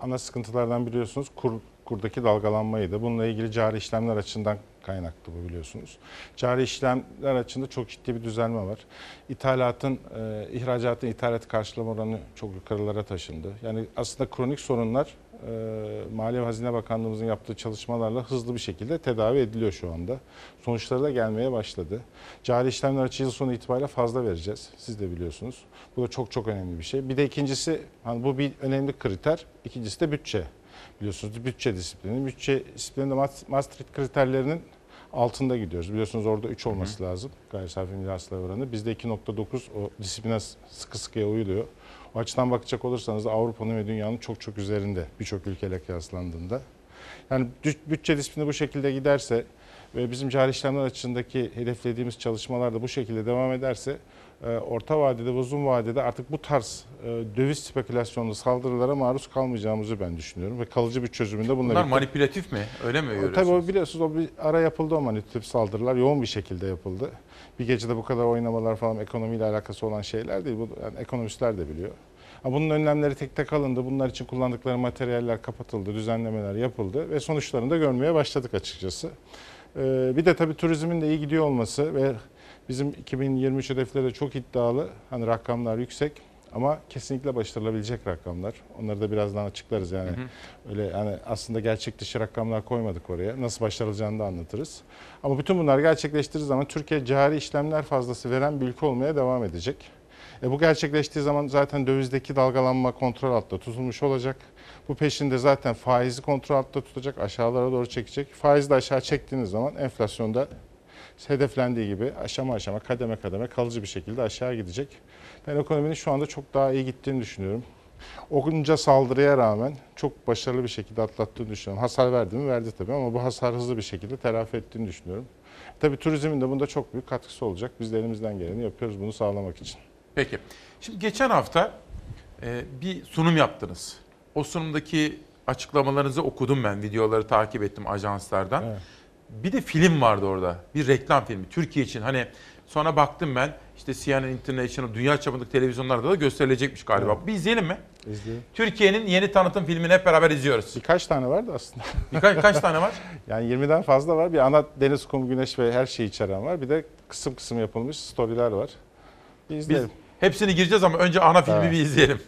ana sıkıntılardan biliyorsunuz kur, kurdaki dalgalanmaydı. Bununla ilgili cari işlemler açısından kaynaklı bu biliyorsunuz. Cari işlemler açısında çok ciddi bir düzelme var. İthalatın, e, ihracatın ithalat karşılama oranı çok yukarılara taşındı. Yani aslında kronik sorunlar e, Maliye ve Hazine Bakanlığımızın yaptığı çalışmalarla hızlı bir şekilde tedavi ediliyor şu anda. Sonuçları da gelmeye başladı. Cari işlemler açığı yıl sonu itibariyle fazla vereceğiz. Siz de biliyorsunuz. Bu da çok çok önemli bir şey. Bir de ikincisi, hani bu bir önemli kriter. İkincisi de bütçe. Biliyorsunuz bütçe disiplini. Bütçe disiplininde Maastricht kriterlerinin altında gidiyoruz. Biliyorsunuz orada 3 olması hı hı. lazım gayri safi milli hasıla oranı. Bizde 2.9 o disipline sıkı sıkıya uyuluyor. O açıdan bakacak olursanız Avrupa'nın ve dünyanın çok çok üzerinde birçok ülkeyle kıyaslandığında. Yani bütçe disiplini bu şekilde giderse ve bizim cari işlemler açısındaki hedeflediğimiz çalışmalar da bu şekilde devam ederse orta vadede ve uzun vadede artık bu tarz e, döviz spekülasyonlu saldırılara maruz kalmayacağımızı ben düşünüyorum ve kalıcı bir çözümünde bunlar. Bunlar manipülatif mi? Öyle mi görüyorsunuz? Tabii o biliyorsunuz o bir ara yapıldı o manipülatif saldırılar yoğun bir şekilde yapıldı. Bir gecede bu kadar oynamalar falan ekonomiyle alakası olan şeyler değil. Bu, yani ekonomistler de biliyor. Bunun önlemleri tek tek alındı. Bunlar için kullandıkları materyaller kapatıldı, düzenlemeler yapıldı ve sonuçlarını da görmeye başladık açıkçası. Ee, bir de tabii turizmin de iyi gidiyor olması ve bizim 2023 hedefleri de çok iddialı. Hani rakamlar yüksek ama kesinlikle başarılabilecek rakamlar. Onları da birazdan açıklarız yani. Hı hı. Öyle yani aslında gerçek dışı rakamlar koymadık oraya. Nasıl başarılacağını da anlatırız. Ama bütün bunlar gerçekleştiği zaman Türkiye cari işlemler fazlası veren bir ülke olmaya devam edecek. E bu gerçekleştiği zaman zaten dövizdeki dalgalanma kontrol altında tutulmuş olacak. Bu peşinde zaten faizi kontrol altında tutacak, aşağılara doğru çekecek. Faizi de aşağı çektiğiniz zaman enflasyonda hedeflendiği gibi aşama aşama, kademe kademe kalıcı bir şekilde aşağı gidecek. Ben ekonominin şu anda çok daha iyi gittiğini düşünüyorum. Okunca saldırıya rağmen çok başarılı bir şekilde atlattığını düşünüyorum. Hasar verdi mi? Verdi tabii ama bu hasar hızlı bir şekilde telafi ettiğini düşünüyorum. Tabii turizmin de bunda çok büyük katkısı olacak. Biz de elimizden geleni yapıyoruz bunu sağlamak için. Peki. Şimdi geçen hafta e, bir sunum yaptınız. O sunumdaki açıklamalarınızı okudum ben. Videoları takip ettim ajanslardan. Evet. Bir de film vardı orada. Bir reklam filmi. Türkiye için. Hani sonra baktım ben işte CNN International dünya çapındaki televizyonlarda da gösterilecekmiş galiba. Evet. Bir izleyelim mi? İzleyelim. Türkiye'nin yeni tanıtım filmini hep beraber izliyoruz. Birkaç tane vardı aslında. Birkaç kaç tane var? yani 20'den fazla var. Bir ana deniz, kum, güneş ve her şeyi içeren var. Bir de kısım kısım yapılmış storyler var. Bir izleyelim. Biz hepsini gireceğiz ama önce ana filmi evet. bir izleyelim.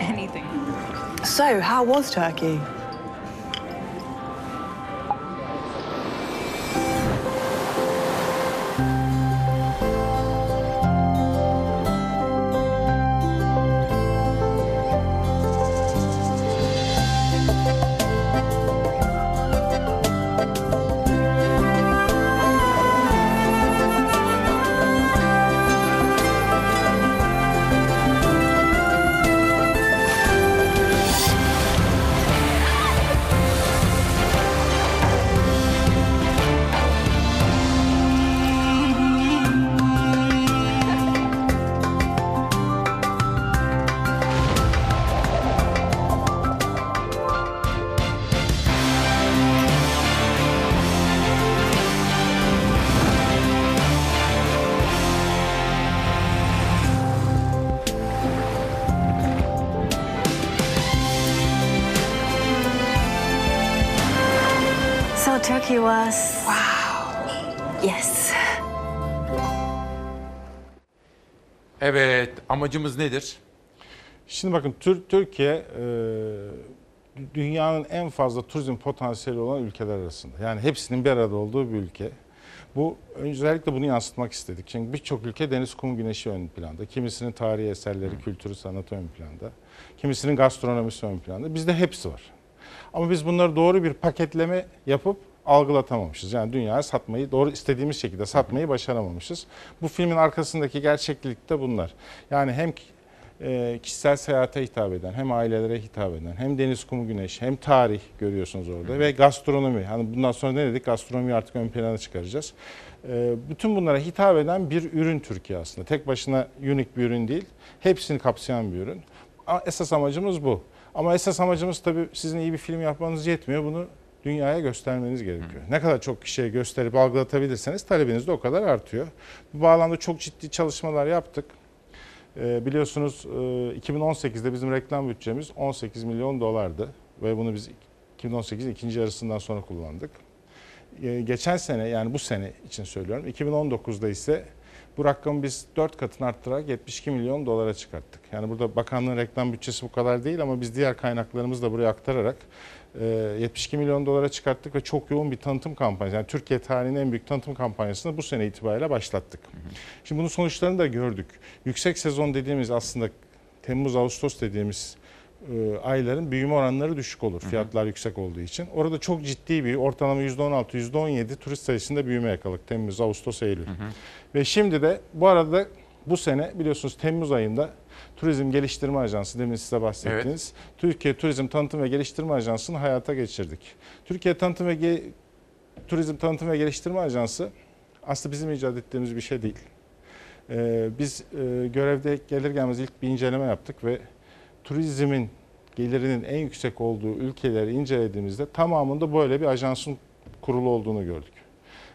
Anything. So, how was Turkey? Turkey amacımız nedir? Şimdi bakın Tür Türkiye e, dünyanın en fazla turizm potansiyeli olan ülkeler arasında. Yani hepsinin bir arada olduğu bir ülke. Bu özellikle bunu yansıtmak istedik. Çünkü birçok ülke deniz, kum, güneşi ön planda. Kimisinin tarihi eserleri, kültürü, sanatı ön planda. Kimisinin gastronomisi ön planda. Bizde hepsi var. Ama biz bunları doğru bir paketleme yapıp algılatamamışız. Yani dünyaya satmayı, doğru istediğimiz şekilde satmayı başaramamışız. Bu filmin arkasındaki gerçeklik de bunlar. Yani hem e, kişisel seyahate hitap eden, hem ailelere hitap eden, hem deniz, kumu, güneş, hem tarih görüyorsunuz orada ve gastronomi. Hani bundan sonra ne dedik? Gastronomiyi artık ön plana çıkaracağız. E, bütün bunlara hitap eden bir ürün Türkiye aslında. Tek başına unik bir ürün değil, hepsini kapsayan bir ürün. Esas amacımız bu. Ama esas amacımız tabii sizin iyi bir film yapmanız yetmiyor. Bunu dünyaya göstermeniz gerekiyor. Ne kadar çok kişiye gösterip algılatabilirseniz talebiniz de o kadar artıyor. Bu bağlamda çok ciddi çalışmalar yaptık. Ee, biliyorsunuz e, 2018'de bizim reklam bütçemiz 18 milyon dolardı ve bunu biz 2018'in ikinci yarısından sonra kullandık. Ee, geçen sene yani bu sene için söylüyorum 2019'da ise bu rakamı biz 4 katını arttırarak 72 milyon dolara çıkarttık. Yani burada bakanlığın reklam bütçesi bu kadar değil ama biz diğer kaynaklarımızı da buraya aktararak e, 72 milyon dolara çıkarttık ve çok yoğun bir tanıtım kampanyası. Yani Türkiye tarihinin en büyük tanıtım kampanyasını bu sene itibariyle başlattık. Şimdi bunun sonuçlarını da gördük. Yüksek sezon dediğimiz aslında Temmuz-Ağustos dediğimiz e, ayların büyüme oranları düşük olur. Fiyatlar yüksek olduğu için. Orada çok ciddi bir ortalama %16, %17 turist sayısında büyüme yakaladık. Temmuz, Ağustos, Eylül. Ve şimdi de bu arada bu sene biliyorsunuz Temmuz ayında Turizm Geliştirme Ajansı demin size bahsettiğiniz Türkiye Turizm Tanıtım ve Geliştirme Ajansı'nı hayata geçirdik. Türkiye Tanıtım ve Ge- Turizm Tanıtım ve Geliştirme Ajansı aslında bizim icat ettiğimiz bir şey değil. Ee, biz e, görevde gelir gelmez ilk bir inceleme yaptık ve turizmin gelirinin en yüksek olduğu ülkeleri incelediğimizde tamamında böyle bir ajansın kurulu olduğunu gördük.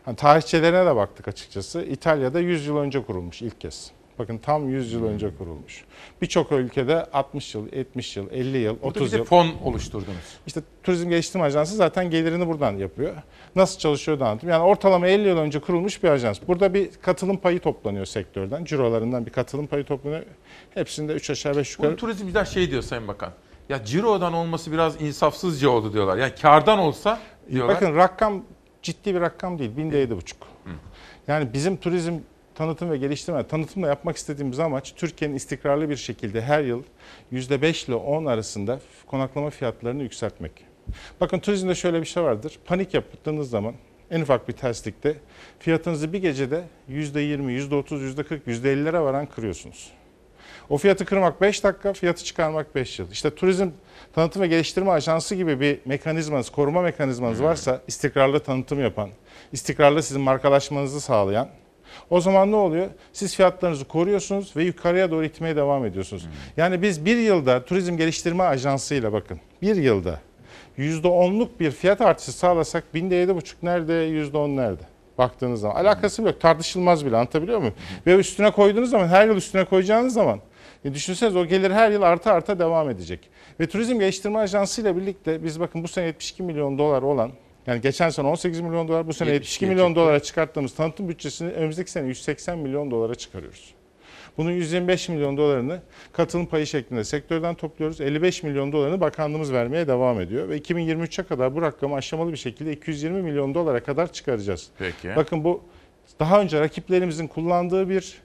Hani tarihçelerine de baktık açıkçası. İtalya'da 100 yıl önce kurulmuş ilk kez. Bakın tam 100 yıl önce kurulmuş. Birçok ülkede 60 yıl, 70 yıl, 50 yıl, Burada 30 bir de yıl. fon oluşturdunuz. İşte Turizm Geliştirme Ajansı zaten gelirini buradan yapıyor. Nasıl çalışıyor da anlatayım. Yani ortalama 50 yıl önce kurulmuş bir ajans. Burada bir katılım payı toplanıyor sektörden. Cirolarından bir katılım payı toplanıyor. Hepsinde 3 aşağı 5 yukarı. Bunu turizmciler şey diyor Sayın Bakan. Ya cirodan olması biraz insafsızca oldu diyorlar. Yani kardan olsa diyorlar. Bakın rakam ciddi bir rakam değil. Binde yedi buçuk. Yani bizim turizm tanıtım ve geliştirme, tanıtımla yapmak istediğimiz amaç Türkiye'nin istikrarlı bir şekilde her yıl %5 ile 10 arasında konaklama fiyatlarını yükseltmek. Bakın turizmde şöyle bir şey vardır. Panik yaptığınız zaman en ufak bir terslikte fiyatınızı bir gecede %20, %30, %40, %50'lere varan kırıyorsunuz. O fiyatı kırmak 5 dakika, fiyatı çıkarmak 5 yıl. İşte turizm tanıtım ve geliştirme ajansı gibi bir mekanizmanız, koruma mekanizmanız varsa istikrarlı tanıtım yapan, istikrarlı sizin markalaşmanızı sağlayan o zaman ne oluyor? Siz fiyatlarınızı koruyorsunuz ve yukarıya doğru itmeye devam ediyorsunuz. Yani biz bir yılda turizm geliştirme ajansıyla bakın bir yılda %10'luk bir fiyat artışı sağlasak binde yedi buçuk nerede, %10 nerede? Baktığınız zaman. Alakası yok. Tartışılmaz bile anlatabiliyor muyum? Ve üstüne koyduğunuz zaman her yıl üstüne koyacağınız zaman e düşünsenize o gelir her yıl arta arta devam edecek. Ve Turizm Geliştirme Ajansı ile birlikte biz bakın bu sene 72 milyon dolar olan yani geçen sene 18 milyon dolar bu sene 72 milyon dolara çıkarttığımız tanıtım bütçesini önümüzdeki sene 180 milyon dolara çıkarıyoruz. Bunun 125 milyon dolarını katılım payı şeklinde sektörden topluyoruz. 55 milyon dolarını bakanlığımız vermeye devam ediyor. Ve 2023'e kadar bu rakamı aşamalı bir şekilde 220 milyon dolara kadar çıkaracağız. Peki. Bakın bu daha önce rakiplerimizin kullandığı bir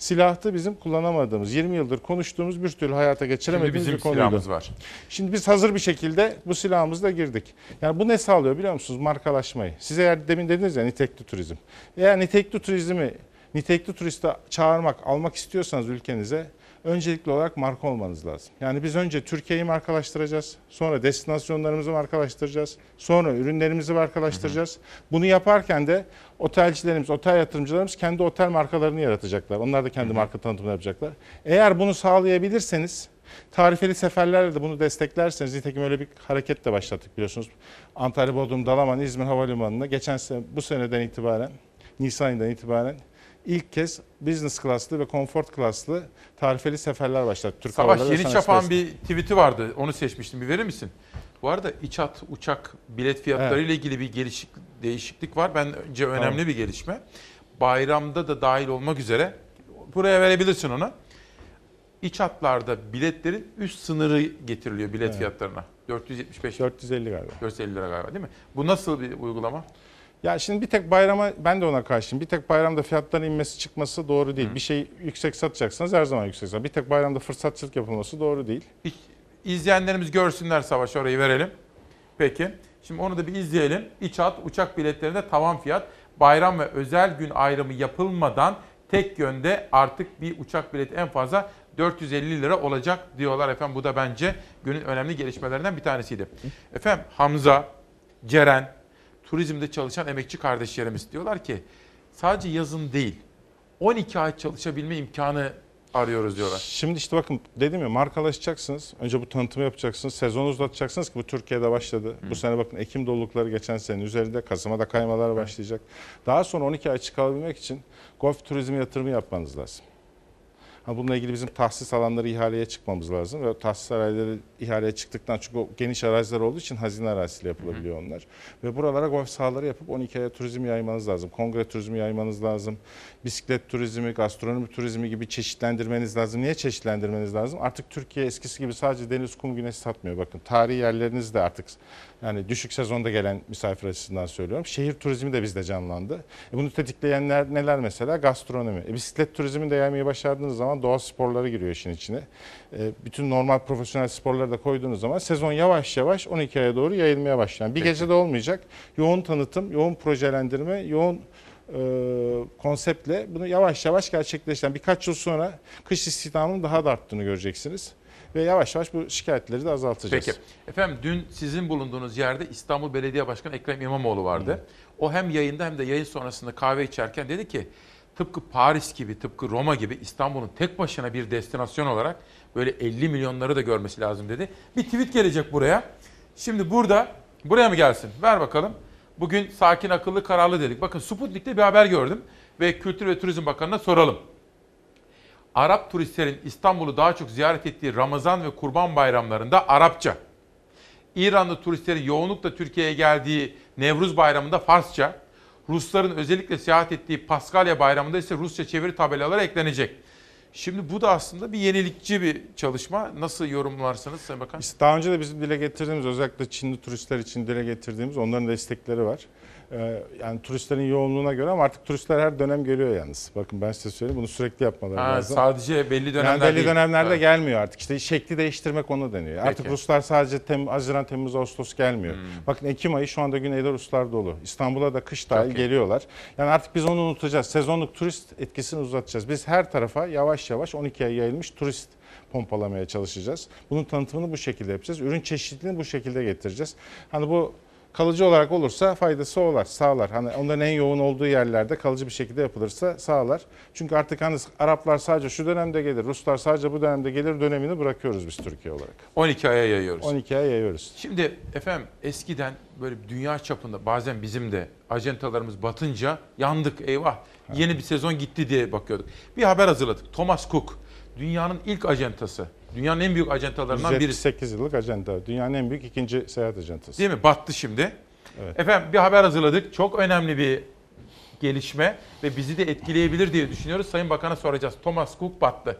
silahtı bizim kullanamadığımız, 20 yıldır konuştuğumuz bir türlü hayata geçiremediğimiz bir konuydu. silahımız var. Şimdi biz hazır bir şekilde bu silahımızla girdik. Yani bu ne sağlıyor biliyor musunuz? Markalaşmayı. Size eğer demin dediniz ya nitekli turizm. Eğer nitekli turizmi, nitekli turisti çağırmak, almak istiyorsanız ülkenize öncelikli olarak marka olmanız lazım. Yani biz önce Türkiye'yi markalaştıracağız. Sonra destinasyonlarımızı markalaştıracağız. Sonra ürünlerimizi markalaştıracağız. Bunu yaparken de otelcilerimiz, otel yatırımcılarımız kendi otel markalarını yaratacaklar. Onlar da kendi marka tanıtımını yapacaklar. Eğer bunu sağlayabilirseniz Tarifeli seferlerle de bunu desteklerseniz nitekim öyle bir hareket de başlattık biliyorsunuz. Antalya, Bodrum, Dalaman, İzmir Havalimanı'na geçen sene bu seneden itibaren Nisan ayından itibaren ilk kez business class'lı ve comfort class'lı tarifeli seferler başlattı. Türk Savaş Havaları Yeni Express'le. bir tweet'i vardı. Onu seçmiştim. Bir verir misin? Bu arada iç hat uçak bilet fiyatları ile ilgili bir gelişik, değişiklik var. Bence önemli Tamam. bir gelişme. Bayramda da dahil olmak üzere buraya verebilirsin onu. İç hatlarda biletlerin üst sınırı getiriliyor bilet Evet. fiyatlarına. 475 450 galiba. 450 lira galiba değil mi? Bu nasıl bir uygulama? Ya şimdi bir tek bayrama ben de ona karşıyım. Bir tek bayramda fiyatların inmesi çıkması doğru değil. Bir şey yüksek satacaksanız her zaman yüksek sat. Bir tek bayramda fırsatçılık yapılması doğru değil. İzleyenlerimiz görsünler Savaş orayı verelim. Peki. Şimdi onu da bir izleyelim. İç hat uçak biletlerinde tavan fiyat. Bayram ve özel gün ayrımı yapılmadan tek yönde artık bir uçak bileti en fazla 450 lira olacak diyorlar efendim. Bu da bence günün önemli gelişmelerinden bir tanesiydi. Efendim Hamza, Ceren, turizmde çalışan emekçi kardeşlerimiz diyorlar ki sadece yazın değil 12 ay çalışabilme imkanı arıyoruz diyorlar. Şimdi işte bakın dedim ya markalaşacaksınız. Önce bu tanıtımı yapacaksınız. Sezonu uzatacaksınız ki bu Türkiye'de başladı. Bu sene bakın Ekim dolulukları geçen senenin üzerinde. Kasım'a da kaymalar başlayacak. Daha sonra 12 ay çıkabilmek için golf turizmi yatırımı yapmanız lazım. Ha bununla ilgili bizim tahsis alanları ihaleye çıkmamız lazım ve tahsis arazileri ihaleye çıktıktan çünkü o geniş araziler olduğu için hazine arazisiyle yapılabiliyor onlar. Ve buralara golf sahaları yapıp 12 aya turizm yaymanız lazım. Kongre turizmi yaymanız lazım. Bisiklet turizmi, gastronomi turizmi gibi çeşitlendirmeniz lazım. Niye çeşitlendirmeniz lazım? Artık Türkiye eskisi gibi sadece deniz, kum, güneş satmıyor. Bakın tarihi yerleriniz de artık yani düşük sezonda gelen misafir açısından söylüyorum. Şehir turizmi de bizde canlandı. E bunu tetikleyenler neler mesela? Gastronomi. E bisiklet turizmini de yaymayı başardığınız zaman doğa sporları giriyor işin içine. E bütün normal profesyonel sporları da koyduğunuz zaman sezon yavaş yavaş 12 aya doğru yayılmaya başlıyor. Bir gecede olmayacak. Yoğun tanıtım, yoğun projelendirme, yoğun e, konseptle bunu yavaş yavaş gerçekleştiren birkaç yıl sonra kış istihdamının daha da arttığını göreceksiniz. Ve yavaş yavaş bu şikayetleri de azaltacağız. Peki. Efendim dün sizin bulunduğunuz yerde İstanbul Belediye Başkanı Ekrem İmamoğlu vardı. O hem yayında hem de yayın sonrasında kahve içerken dedi ki tıpkı Paris gibi, tıpkı Roma gibi İstanbul'un tek başına bir destinasyon olarak böyle 50 milyonları da görmesi lazım dedi. Bir tweet gelecek buraya. Şimdi burada, buraya mı gelsin? Ver bakalım. Bugün sakin, akıllı, kararlı dedik. Bakın Sputnik'te bir haber gördüm ve Kültür ve Turizm Bakanı'na soralım. Arap turistlerin İstanbul'u daha çok ziyaret ettiği Ramazan ve Kurban bayramlarında Arapça. İranlı turistlerin yoğunlukla Türkiye'ye geldiği Nevruz bayramında Farsça. Rusların özellikle seyahat ettiği Paskalya bayramında ise Rusça çeviri tabelaları eklenecek. Şimdi bu da aslında bir yenilikçi bir çalışma. Nasıl yorumlarsınız Sayın Bakan? Daha önce de bizim dile getirdiğimiz özellikle Çinli turistler için dile getirdiğimiz onların destekleri var. Ee, yani turistlerin yoğunluğuna göre ama artık turistler her dönem geliyor yalnız. Bakın ben size söyleyeyim bunu sürekli yapmaları Ha, lazım. sadece belli dönemler yani belli değil. dönemlerde Evet. gelmiyor artık. İşte şekli değiştirmek onu deniyor. Artık Peki. Ruslar sadece tem, Haziran, Temmuz, Ağustos gelmiyor. Hmm. Bakın Ekim ayı şu anda güneyde Ruslar dolu. İstanbul'a da kış dahil geliyorlar. Yani artık biz onu unutacağız. Sezonluk turist etkisini uzatacağız. Biz her tarafa yavaş yavaş 12 ay yayılmış turist pompalamaya çalışacağız. Bunun tanıtımını bu şekilde yapacağız. Ürün çeşitliliğini bu şekilde getireceğiz. Hani bu kalıcı olarak olursa faydası olar, sağlar. Hani onların en yoğun olduğu yerlerde kalıcı bir şekilde yapılırsa sağlar. Çünkü artık hani Araplar sadece şu dönemde gelir, Ruslar sadece bu dönemde gelir dönemini bırakıyoruz biz Türkiye olarak. 12 aya yayıyoruz. 12 ay yayıyoruz. Şimdi efendim eskiden böyle dünya çapında bazen bizim de acentalarımız batınca yandık eyvah yeni bir sezon gitti diye bakıyorduk. Bir haber hazırladık. Thomas Cook dünyanın ilk acentası. Dünyanın en büyük acentalarından birisi. 178 yıllık ajanta. Dünyanın en büyük ikinci seyahat ajantası. Değil mi? Battı şimdi. Evet. Efendim bir haber hazırladık. Çok önemli bir gelişme ve bizi de etkileyebilir diye düşünüyoruz. Sayın Bakan'a soracağız. Thomas Cook battı.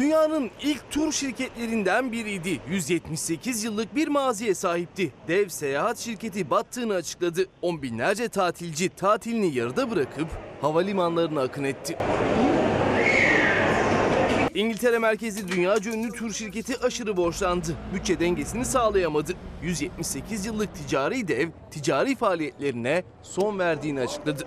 Dünyanın ilk tur şirketlerinden biriydi. 178 yıllık bir maziye sahipti. Dev seyahat şirketi battığını açıkladı. On binlerce tatilci tatilini yarıda bırakıp havalimanlarına akın etti. İngiltere merkezli dünyaca ünlü tur şirketi aşırı borçlandı. Bütçe dengesini sağlayamadı. 178 yıllık ticari dev ticari faaliyetlerine son verdiğini açıkladı.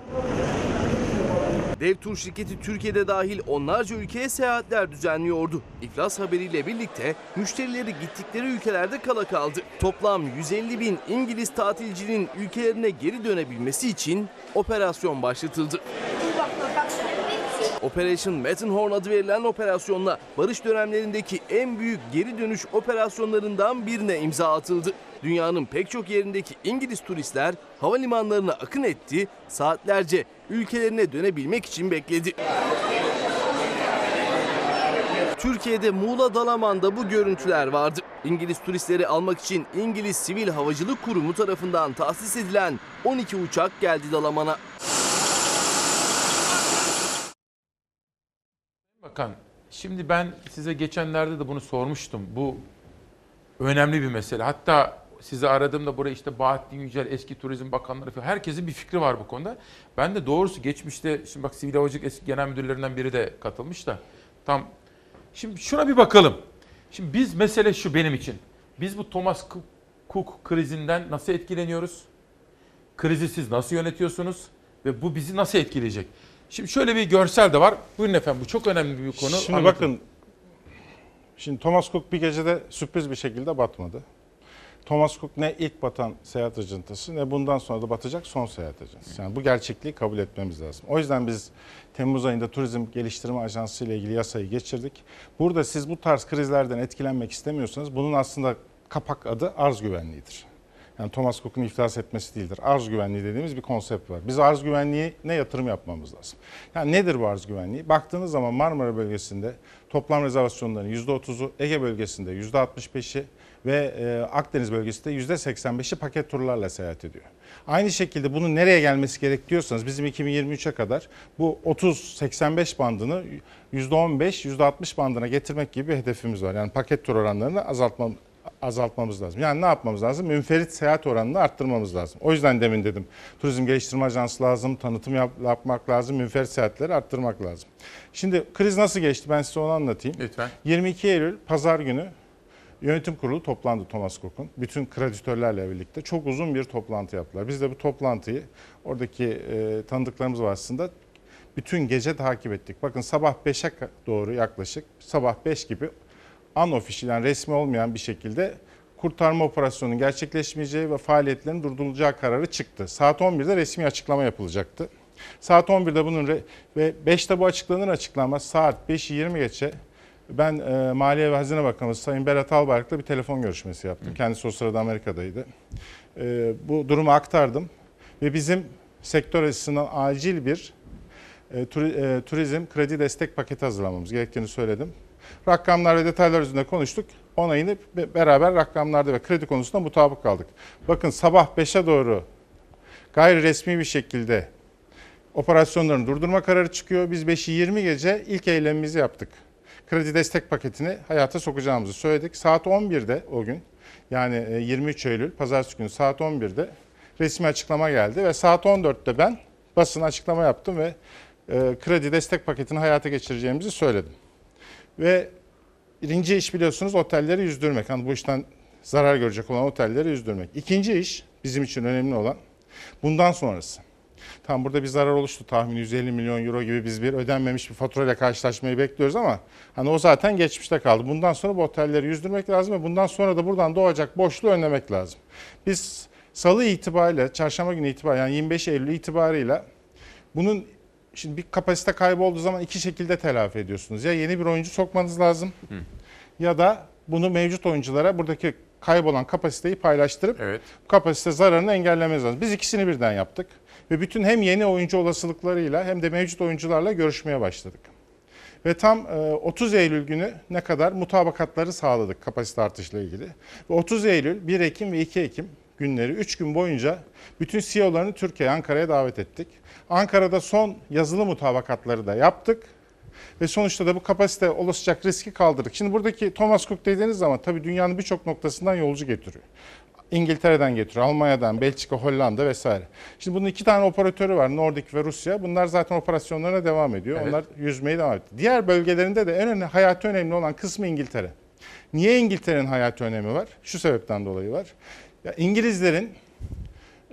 Dev tur şirketi Türkiye'de dahil onlarca ülkeye seyahatler düzenliyordu. İflas haberiyle birlikte müşterileri gittikleri ülkelerde kala kaldı. Toplam 150 bin İngiliz tatilcinin ülkelerine geri dönebilmesi için operasyon başlatıldı. Operation Matterhorn adı verilen operasyonla barış dönemlerindeki en büyük geri dönüş operasyonlarından birine imza atıldı. Dünyanın pek çok yerindeki İngiliz turistler havalimanlarına akın etti, saatlerce ülkelerine dönebilmek için bekledi. Türkiye'de Muğla Dalaman'da bu görüntüler vardı. İngiliz turistleri almak için İngiliz Sivil Havacılık Kurumu tarafından tahsis edilen 12 uçak geldi Dalaman'a. Bakan Şimdi ben size geçenlerde de bunu sormuştum. Bu önemli bir mesele. Hatta sizi aradığımda buraya işte Bahattin Yücel, eski Turizm Bakanları falan herkesin bir fikri var bu konuda. Ben de doğrusu geçmişte şimdi bak Sivil Havacılık eski genel müdürlerinden biri de katılmış da tam şimdi şuna bir bakalım. Şimdi biz mesele şu benim için. Biz bu Thomas Cook, krizinden nasıl etkileniyoruz? Krizi siz nasıl yönetiyorsunuz? Ve bu bizi nasıl etkileyecek? Şimdi şöyle bir görsel de var. Buyurun efendim bu çok önemli bir konu. Şimdi Anlatın. bakın, şimdi Thomas Cook bir gecede sürpriz bir şekilde batmadı. Thomas Cook ne ilk batan seyahat acentası ne bundan sonra da batacak son seyahat ajansı. Yani bu gerçekliği kabul etmemiz lazım. O yüzden biz Temmuz ayında Turizm Geliştirme Ajansı ile ilgili yasayı geçirdik. Burada siz bu tarz krizlerden etkilenmek istemiyorsanız bunun aslında kapak adı arz güvenliğidir. Yani Thomas Cook'un iflas etmesi değildir. Arz güvenliği dediğimiz bir konsept var. Biz arz güvenliğine yatırım yapmamız lazım. Yani nedir bu arz güvenliği? Baktığınız zaman Marmara bölgesinde toplam rezervasyonların %30'u, Ege bölgesinde %65'i ve e, Akdeniz bölgesinde %85'i paket turlarla seyahat ediyor. Aynı şekilde bunun nereye gelmesi gerek diyorsanız bizim 2023'e kadar bu 30-85 bandını %15, %60 bandına getirmek gibi bir hedefimiz var. Yani paket tur oranlarını azaltma, azaltmamız lazım. Yani ne yapmamız lazım? Münferit seyahat oranını arttırmamız lazım. O yüzden demin dedim turizm geliştirme ajansı lazım, tanıtım yap, yapmak lazım, münferit seyahatleri arttırmak lazım. Şimdi kriz nasıl geçti ben size onu anlatayım. Lütfen. 22 Eylül pazar günü Yönetim kurulu toplandı Thomas Cook'un. Bütün kreditörlerle birlikte çok uzun bir toplantı yaptılar. Biz de bu toplantıyı oradaki e, tanıdıklarımız vasıtasında bütün gece takip ettik. Bakın sabah 5'e doğru yaklaşık sabah 5 gibi unofficial yani resmi olmayan bir şekilde kurtarma operasyonunun gerçekleşmeyeceği ve faaliyetlerin durdurulacağı kararı çıktı. Saat 11'de resmi açıklama yapılacaktı. Saat 11'de bunun ve 5'te bu açıklanır açıklanmaz saat 5'i 20 geçe ben e, Maliye ve Hazine Bakanımız Sayın Berat Albayrak'la bir telefon görüşmesi yaptım. Kendisi o sırada Amerika'daydı. E, bu durumu aktardım ve bizim sektör açısından acil bir e, e, turizm kredi destek paketi hazırlamamız gerektiğini söyledim. Rakamlar ve detaylar üzerinde konuştuk. Onayını be- beraber rakamlarda ve kredi konusunda mutabık kaldık. Bakın sabah 5'e doğru gayri resmi bir şekilde operasyonlarını durdurma kararı çıkıyor. Biz 5'i 20 gece ilk eylemimizi yaptık. Kredi destek paketini hayata sokacağımızı söyledik. Saat 11'de o gün yani e, 23 Eylül pazartesi günü saat 11'de resmi açıklama geldi ve saat 14'te ben basın açıklama yaptım ve e, kredi destek paketini hayata geçireceğimizi söyledim. Ve birinci iş biliyorsunuz otelleri yüzdürmek. Hani bu işten zarar görecek olan otelleri yüzdürmek. İkinci iş bizim için önemli olan bundan sonrası. Tam burada bir zarar oluştu tahmini 150 milyon euro gibi biz bir ödenmemiş bir faturayla karşılaşmayı bekliyoruz ama hani o zaten geçmişte kaldı. Bundan sonra bu otelleri yüzdürmek lazım ve bundan sonra da buradan doğacak boşluğu önlemek lazım. Biz salı itibariyle, çarşamba günü itibariyle yani 25 Eylül itibarıyla bunun şimdi bir kapasite kaybı olduğu zaman iki şekilde telafi ediyorsunuz. Ya yeni bir oyuncu sokmanız lazım ya da bunu mevcut oyunculara buradaki kaybolan kapasiteyi paylaştırıp kapasite zararını engellemeniz lazım. Biz ikisini birden yaptık ve bütün hem yeni oyuncu olasılıklarıyla hem de mevcut oyuncularla görüşmeye başladık. Ve tam e, 30 Eylül günü ne kadar mutabakatları sağladık kapasite artışla ilgili. Ve 30 Eylül, 1 Ekim ve 2 Ekim günleri 3 gün boyunca bütün CEO'larını Türkiye'ye, Ankara'ya davet ettik. Ankara'da son yazılı mutabakatları da yaptık. Ve sonuçta da bu kapasite oluşacak riski kaldırdık. Şimdi buradaki Thomas Cook dediğiniz zaman tabii dünyanın birçok noktasından yolcu getiriyor. İngiltere'den getiriyor, Almanya'dan, Belçika, Hollanda vesaire. Şimdi bunun iki tane operatörü var, Nordik ve Rusya. Bunlar zaten operasyonlarına devam ediyor. Evet. Onlar yüzmeye devam ediyor. Diğer bölgelerinde de en önemli, hayati önemli olan kısmı İngiltere. Niye İngiltere'nin hayati önemi var? Şu sebepten dolayı var. Ya İngilizlerin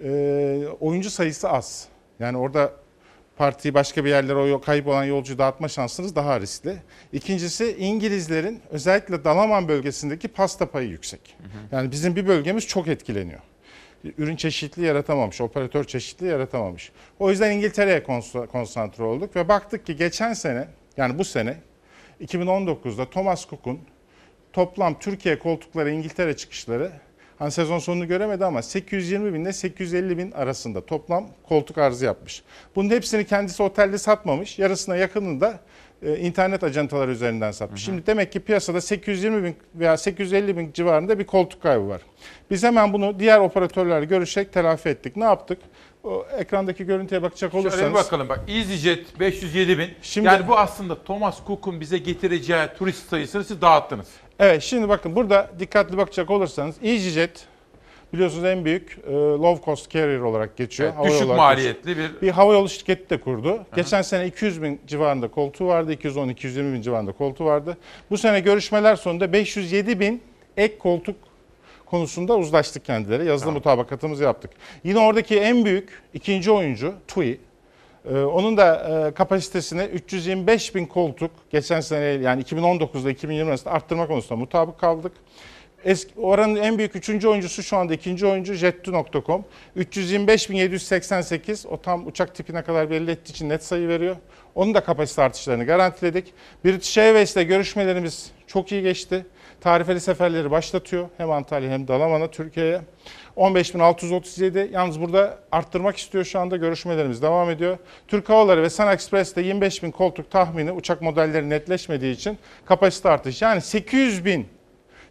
e, oyuncu sayısı az. Yani orada partiyi başka bir yerlere o kaybolan yolcu dağıtma şansınız daha riskli. İkincisi İngilizlerin özellikle Dalaman bölgesindeki pasta payı yüksek. Yani bizim bir bölgemiz çok etkileniyor. Ürün çeşitli yaratamamış, operatör çeşitli yaratamamış. O yüzden İngiltere'ye kons- konsantre olduk ve baktık ki geçen sene yani bu sene 2019'da Thomas Cook'un toplam Türkiye koltukları İngiltere çıkışları Hani sezon sonunu göremedi ama 820 bin ile 850 bin arasında toplam koltuk arzı yapmış. Bunun hepsini kendisi otelde satmamış. Yarısına yakınını da e, internet ajantaları üzerinden satmış. Şimdi demek ki piyasada 820 bin veya 850 bin civarında bir koltuk kaybı var. Biz hemen bunu diğer operatörlerle görüşerek telafi ettik. Ne yaptık? O ekrandaki görüntüye bakacak olursanız. Şöyle bir bakalım bak EasyJet 507 bin. Şimdi- yani bu aslında Thomas Cook'un bize getireceği turist sayısını siz dağıttınız. Evet şimdi bakın burada dikkatli bakacak olursanız EasyJet biliyorsunuz en büyük e, low cost carrier olarak geçiyor. Evet, düşük maliyetli geçiyor. bir- bir hava yolu şirketi de kurdu. Geçen sene 200 bin civarında koltuğu vardı. 210-220 bin civarında koltuğu vardı. Bu sene görüşmeler sonunda 507 bin ek koltuk konusunda uzlaştık kendileri. Yazılı mutabakatımızı yaptık. Yine oradaki en büyük ikinci oyuncu TUI. Ee, onun da e, kapasitesini 325 bin koltuk geçen sene yani 2019'da 2020 arasında arttırma konusunda mutabık kaldık. Eski, oranın en büyük üçüncü oyuncusu şu anda ikinci oyuncu Jettu.com. 325.788 o tam uçak tipine kadar belli ettiği için net sayı veriyor. Onun da kapasite artışlarını garantiledik. British Airways ile görüşmelerimiz çok iyi geçti. Tarifeli seferleri başlatıyor. Hem Antalya hem Dalaman'a Türkiye'ye. 15.637 yalnız burada arttırmak istiyor şu anda görüşmelerimiz devam ediyor. Türk Hava Yolları ve Sun Express'te 25.000 koltuk tahmini uçak modelleri netleşmediği için kapasite artışı. Yani 800 bin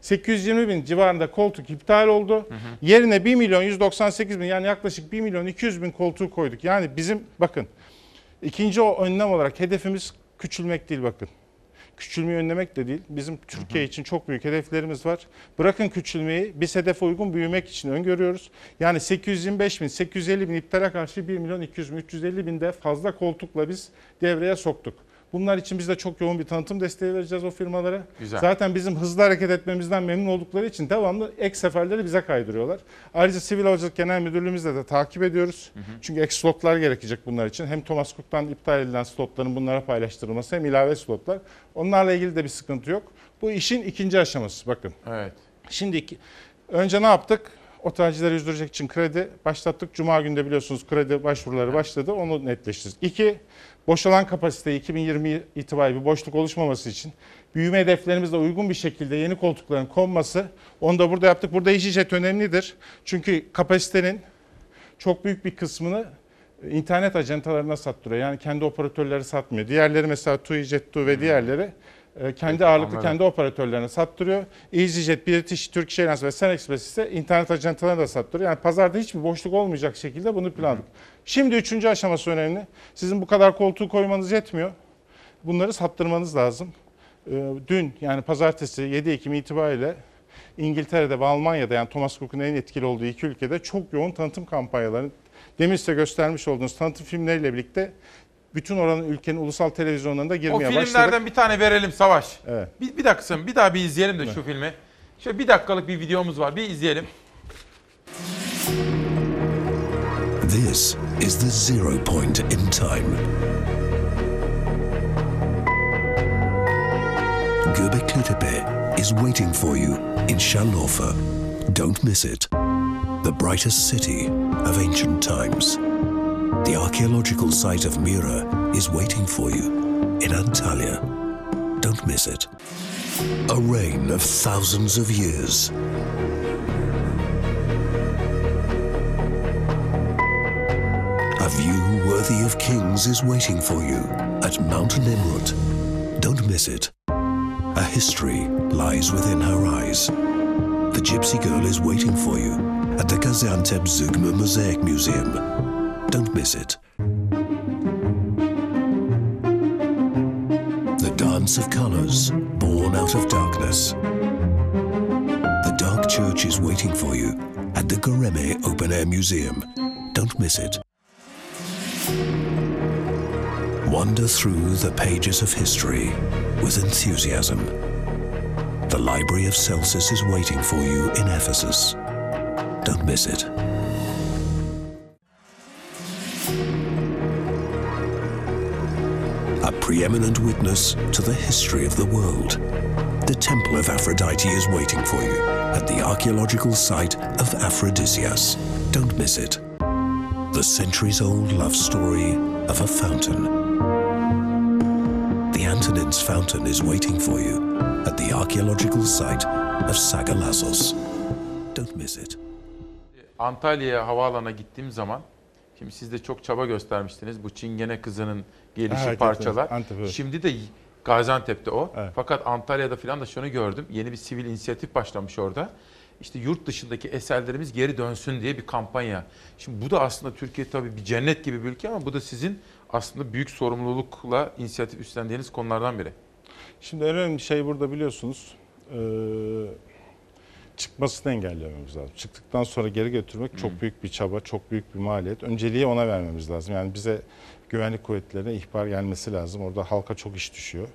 820 bin civarında koltuk iptal oldu. Yerine 1 milyon 198 bin yani yaklaşık 1 milyon 200 bin koltuğu koyduk. Yani bizim bakın ikinci o önlem olarak hedefimiz küçülmek değil bakın. Küçülmeyi önlemek de değil. Bizim Türkiye için çok büyük hedeflerimiz var. Bırakın küçülmeyi biz hedefe uygun büyümek için öngörüyoruz. Yani 825 bin, 850 bin iptale karşı 1 milyon 200 bin, 350 bin de fazla koltukla biz devreye soktuk. Bunlar için biz de çok yoğun bir tanıtım desteği vereceğiz o firmalara. Güzel. Zaten bizim hızlı hareket etmemizden memnun oldukları için devamlı ek seferleri bize kaydırıyorlar. Ayrıca Sivil Havacılık Genel Müdürlüğümüzle de takip ediyoruz. Çünkü ek slotlar gerekecek bunlar için. Hem Thomas Cook'tan iptal edilen slotların bunlara paylaştırılması hem ilave slotlar. Onlarla ilgili de bir sıkıntı yok. Bu işin ikinci aşaması bakın. Evet. Şimdi iki- önce ne yaptık? Otelcileri yüzdürecek için kredi başlattık. Cuma günde biliyorsunuz kredi başvuruları başladı. Onu netleştirdik. İki, boşalan kapasiteyi 2020 itibariyle bir boşluk oluşmaması için büyüme hedeflerimizle uygun bir şekilde yeni koltukların konması. Onu da burada yaptık. Burada EasyJet önemlidir. Çünkü kapasitenin çok büyük bir kısmını e, internet ajantalarına sattırıyor. Yani kendi operatörleri satmıyor. Diğerleri mesela TUI, Jet2 ve diğerleri e, kendi ağırlıklı anladım. kendi operatörlerine sattırıyor. EasyJet, British, Turkish Airlines ve Sun Express ise internet ajantalarına da sattırıyor. Yani pazarda hiçbir boşluk olmayacak şekilde bunu planladık. Şimdi üçüncü aşaması önemli. Sizin bu kadar koltuğu koymanız yetmiyor. Bunları sattırmanız lazım. E, Dün yani pazartesi 7 Ekim itibariyle İngiltere'de ve Almanya'da yani Thomas Cook'un en etkili olduğu iki ülkede çok yoğun tanıtım kampanyaları. Demin size göstermiş olduğunuz tanıtım filmleriyle birlikte bütün oranın ülkenin ulusal televizyonlarında O girmeye filmlerden başladık. bir tane verelim Savaş. Evet. Bir, bir dakika bir daha bir izleyelim de şu filmi. Şöyle bir dakikalık bir videomuz var. Bir izleyelim. This is the zero point in time. Göbekli Tepe is waiting for you in Şanlıurfa. Don't miss it. The brightest city of ancient times. The archaeological site of Mira is waiting for you in Antalya. Don't miss it. A reign of thousands of years. A view worthy of kings is waiting for you at Mount Nimrut. Don't miss it. A history lies within her eyes. The Gypsy Girl is waiting for you at the Gaziantep Zugma Mosaic Museum. Don't miss it. The Dance of Colors, born out of darkness. The Dark Church is waiting for you at the Goreme Open Air Museum. Don't miss it. Wander through the pages of history with enthusiasm. The Library of Celsus is waiting for you in Ephesus. Don't miss it. Preeminent witness to the history of the world. The Temple of Aphrodite is waiting for you at the archaeological site of Aphrodisias. Don't miss it. The centuries old love story of a fountain. The Antonines Fountain is waiting for you at the archaeological site of Sagalassos. Don't Don't miss it. Antalya'ya havaalanına gittiğim zaman şimdi siz de çok çaba göstermiştiniz. Bu Çingene kızının gelişi Evet, parçalar. evet, evet. Şimdi de Gaziantep'te o. Fakat Antalya'da falan da şunu gördüm. Yeni bir sivil inisiyatif başlamış orada. İşte yurt dışındaki eserlerimiz geri dönsün diye bir kampanya. Şimdi bu da aslında Türkiye tabii bir cennet gibi bir ülke ama bu da sizin aslında büyük sorumlulukla inisiyatif üstlendiğiniz konulardan biri. Şimdi en önemli şey burada biliyorsunuz çıkmasını engellememiz lazım. Çıktıktan sonra geri götürmek çok büyük bir çaba, çok büyük bir maliyet. Önceliği ona vermemiz lazım. Yani bize güvenlik kuvvetlerine ihbar gelmesi lazım. Orada halka çok iş düşüyor.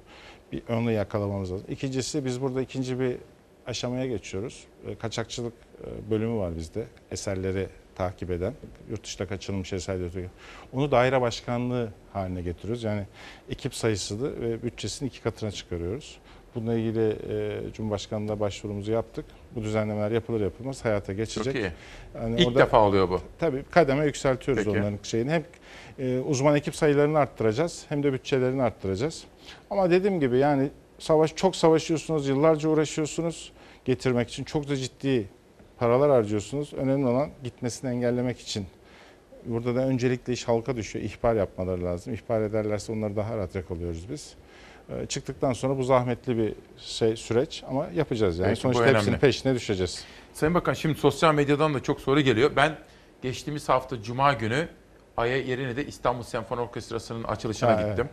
Bir onu yakalamamız lazım. İkincisi biz burada ikinci bir aşamaya geçiyoruz. E, Kaçakçılık e, bölümü var bizde. Eserleri takip eden, yurt dışında kaçırılmış eserleri. Onu daire başkanlığı haline getiriyoruz. Yani ekip sayısını ve bütçesini iki katına çıkarıyoruz. Bununla ilgili e, Cumhurbaşkanlığına başvurumuzu yaptık. Bu düzenlemeler yapılır yapılmaz hayata geçecek. Çok iyi. Yani İlk defa oluyor bu. Tabii kademe yükseltiyoruz Peki. onların şeyini. Hem e, uzman ekip sayılarını arttıracağız hem de bütçelerini arttıracağız. Ama dediğim gibi yani savaş çok savaşıyorsunuz, yıllarca uğraşıyorsunuz getirmek için. Çok da ciddi paralar harcıyorsunuz. Önemli olan gitmesini engellemek için. Burada da öncelikle iş halka düşüyor. İhbar yapmaları lazım. İhbar ederlerse onları daha rahat yakalıyoruz biz. E, Çıktıktan sonra bu zahmetli bir şey süreç ama yapacağız yani. Peki, Sonuçta önemli. hepsinin peşine düşeceğiz. Sayın Bakan şimdi sosyal medyadan da çok soru geliyor. Ben geçtiğimiz hafta Cuma günü Aya Yerine İstanbul Senfoni Orkestrası'nın açılışına Ha, evet. gittim.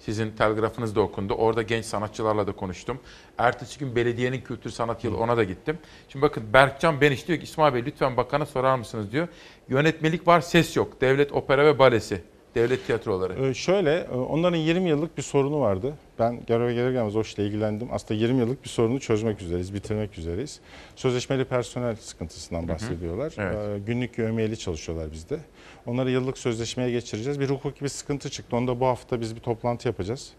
Sizin telgrafınız da okundu. Orada genç sanatçılarla da konuştum. Ertesi gün belediyenin kültür sanat yılı ona da gittim. Şimdi bakın Berkcan Beniş diyor ki İsmail Bey lütfen bakana sorar mısınız diyor. Yönetmelik var ses yok. Devlet Opera ve Balesi. Devlet tiyatroları. Ee, şöyle, e, onların 20 yıllık bir sorunu vardı. Ben göreve gelir gelmez o işle ilgilendim. Aslında 20 yıllık bir sorunu çözmek üzereyiz, bitirmek üzereyiz. Sözleşmeli personel sıkıntısından bahsediyorlar. Ee, Günlük yövmiyeli çalışıyorlar bizde. Onları yıllık sözleşmeye geçireceğiz. Bir hukuki bir sıkıntı çıktı. Onu da bu hafta biz bir toplantı yapacağız.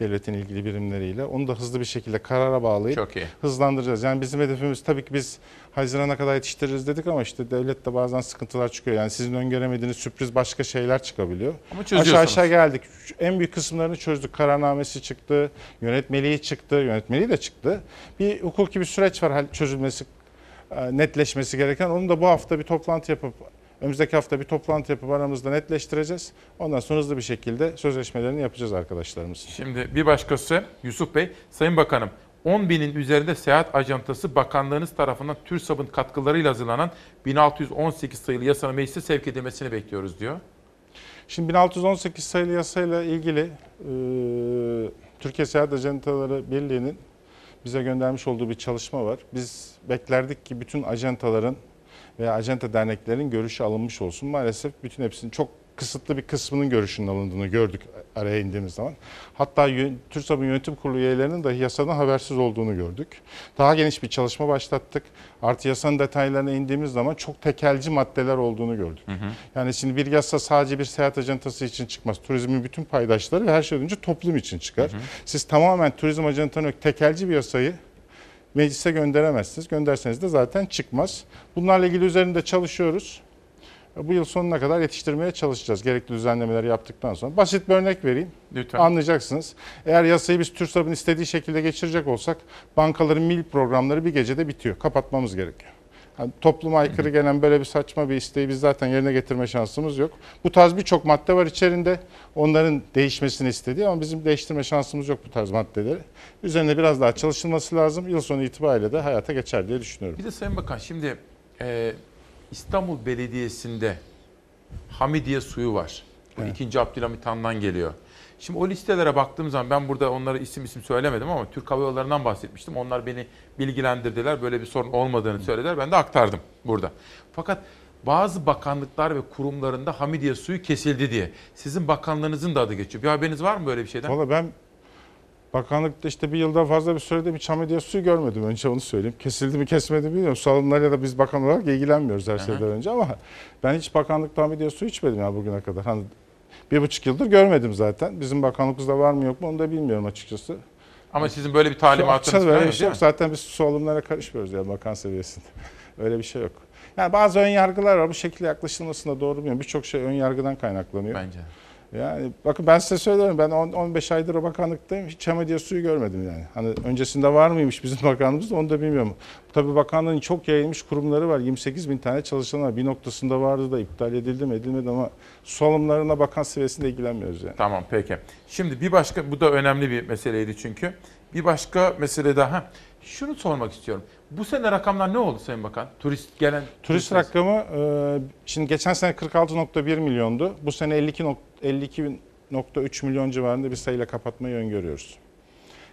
Devletin ilgili birimleriyle. Onu da hızlı bir şekilde karara bağlayıp hızlandıracağız. Yani bizim hedefimiz tabii ki biz Haziran'a kadar yetiştiririz dedik ama işte devlette bazen sıkıntılar çıkıyor. Yani sizin öngöremediğiniz sürpriz başka şeyler çıkabiliyor. Ama aşağı aşağı geldik. En büyük kısımlarını çözdük. Kararnamesi çıktı, yönetmeliği çıktı, yönetmeliği de çıktı. Bir hukuki bir süreç var çözülmesi, e, netleşmesi gereken. Onu da bu hafta bir toplantı yapıp Önümüzdeki hafta bir toplantı yapıp aramızda netleştireceğiz. Ondan sonra hızlı bir şekilde sözleşmelerini yapacağız arkadaşlarımız. Şimdi bir başkası Yusuf Bey. Sayın Bakanım 10 binin üzerinde seyahat ajantası bakanlığınız tarafından TÜRSAB'ın katkılarıyla hazırlanan 1618 sayılı yasanın meclise sevk edilmesini bekliyoruz diyor. Şimdi 1618 sayılı yasayla ilgili e, Türkiye Seyahat Ajantaları Birliği'nin bize göndermiş olduğu bir çalışma var. Biz beklerdik ki bütün ajantaların veya ajanta derneklerin görüşü alınmış olsun. Maalesef bütün hepsinin çok kısıtlı bir kısmının görüşünün alındığını gördük araya indiğimiz zaman. Hatta TÜRSAB'ın yönetim kurulu üyelerinin dahi yasadan habersiz olduğunu gördük. Daha geniş bir çalışma başlattık. Artı yasanın detaylarına indiğimiz zaman çok tekelci maddeler olduğunu gördük. Yani şimdi bir yasa sadece bir seyahat ajantası için çıkmaz. Turizmin bütün paydaşları ve her şeyden önce toplum için çıkar. Siz tamamen turizm ajantanı tekelci bir yasayı meclise gönderemezsiniz. Gönderseniz de zaten çıkmaz. Bunlarla ilgili üzerinde çalışıyoruz. Bu yıl sonuna kadar yetiştirmeye çalışacağız. Gerekli düzenlemeleri yaptıktan sonra. Basit bir örnek vereyim. Lütfen. Anlayacaksınız. Eğer yasayı biz TÜRSAB'ın istediği şekilde geçirecek olsak bankaların mil programları bir gecede bitiyor. Kapatmamız gerekiyor. Yani topluma aykırı gelen böyle bir saçma bir isteği biz zaten yerine getirme şansımız yok. Bu tarz birçok madde var içerisinde. Onların değişmesini istediği ama bizim değiştirme şansımız yok bu tarz maddeleri. Üzerine biraz daha çalışılması lazım. Yıl sonu itibariyle de hayata geçer diye düşünüyorum. Bir de Sayın Bakan şimdi e, İstanbul Belediyesi'nde Hamidiye suyu var. Bu ikinci Abdülhamit Han'dan geliyor. Şimdi o listelere baktığım zaman ben burada onlara isim isim söylemedim ama Türk Hava Yolları'ndan bahsetmiştim. Onlar beni bilgilendirdiler. Böyle bir sorun olmadığını söylediler. Ben de aktardım burada. Fakat bazı bakanlıklar ve kurumlarında Hamidiye suyu kesildi diye. Sizin bakanlığınızın da adı geçiyor. Bir haberiniz var mı böyle bir şeyden? Valla ben bakanlıkta işte bir yıldan fazla bir sürede bir Hamidiye suyu görmedim. Önce onu söyleyeyim. Kesildi mi kesmedi mi bilmiyorum. Salonlarla da biz bakan olarak ilgilenmiyoruz her şeyden önce ama ben hiç bakanlıkta Hamidiye suyu içmedim ya bugüne kadar. Hani bir buçuk yıldır görmedim zaten. Bizim bakanlıkımızda var mı yok mu onu da bilmiyorum açıkçası. Ama sizin böyle bir talimatınız yok bir şey yok. mi? Zaten biz su alımlarına karışmıyoruz ya bakan seviyesinde. öyle bir şey yok. Yani bazı ön yargılar var. Bu şekilde yaklaşılmasına doğru bilmiyorum. Birçok şey ön yargıdan kaynaklanıyor. Bence. Yani bakın ben size söylüyorum ben 10 15 aydır o bakanlıktayım hiç Hamadiye suyu görmedim yani. Hani öncesinde var mıymış bizim bakanlığımızda onu da bilmiyorum. Tabii bakanlığın çok yayılmış kurumları var. 28 bin tane çalışan var. Bir noktasında vardı da iptal edildi mi edilmedi ama su alımlarına bakan seviyesinde ilgilenmiyoruz yani. Tamam peki. Şimdi bir başka bu da önemli bir meseleydi çünkü. Bir başka mesele daha. Şunu sormak istiyorum. Bu sene rakamlar ne oldu Sayın Bakan? Turist gelen Turist rakamı e, şimdi geçen sene 46.1 milyondu. Bu sene 52 nok- 52.3 milyon civarında bir sayıyla kapatmayı öngörüyoruz.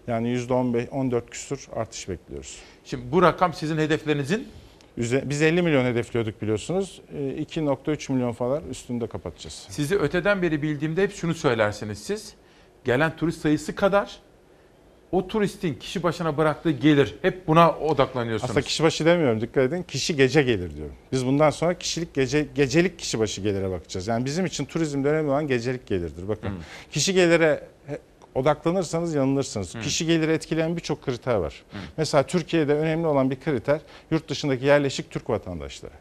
Yani %15 14 küsur artış bekliyoruz. Şimdi bu rakam sizin hedeflerinizin Biz 50 milyon hedefliyorduk biliyorsunuz. E, 2.3 milyon falan üstünde kapatacağız. Sizi öteden beri bildiğimde hep şunu söylersiniz siz. Gelen turist sayısı kadar o turistin kişi başına bıraktığı gelir hep buna odaklanıyorsunuz. Aslında kişi başı demiyorum dikkat edin. Kişi gece gelir diyorum. Biz bundan sonra kişilik gece gecelik kişi başı gelire bakacağız. Yani bizim için turizmde önemli olan gecelik gelirdir. Bakın Hmm. kişi gelire odaklanırsanız yanılırsınız. Hmm. Kişi geliri etkileyen birçok kriter var. Mesela Türkiye'de önemli olan bir kriter yurt dışındaki yerleşik Türk vatandaşları.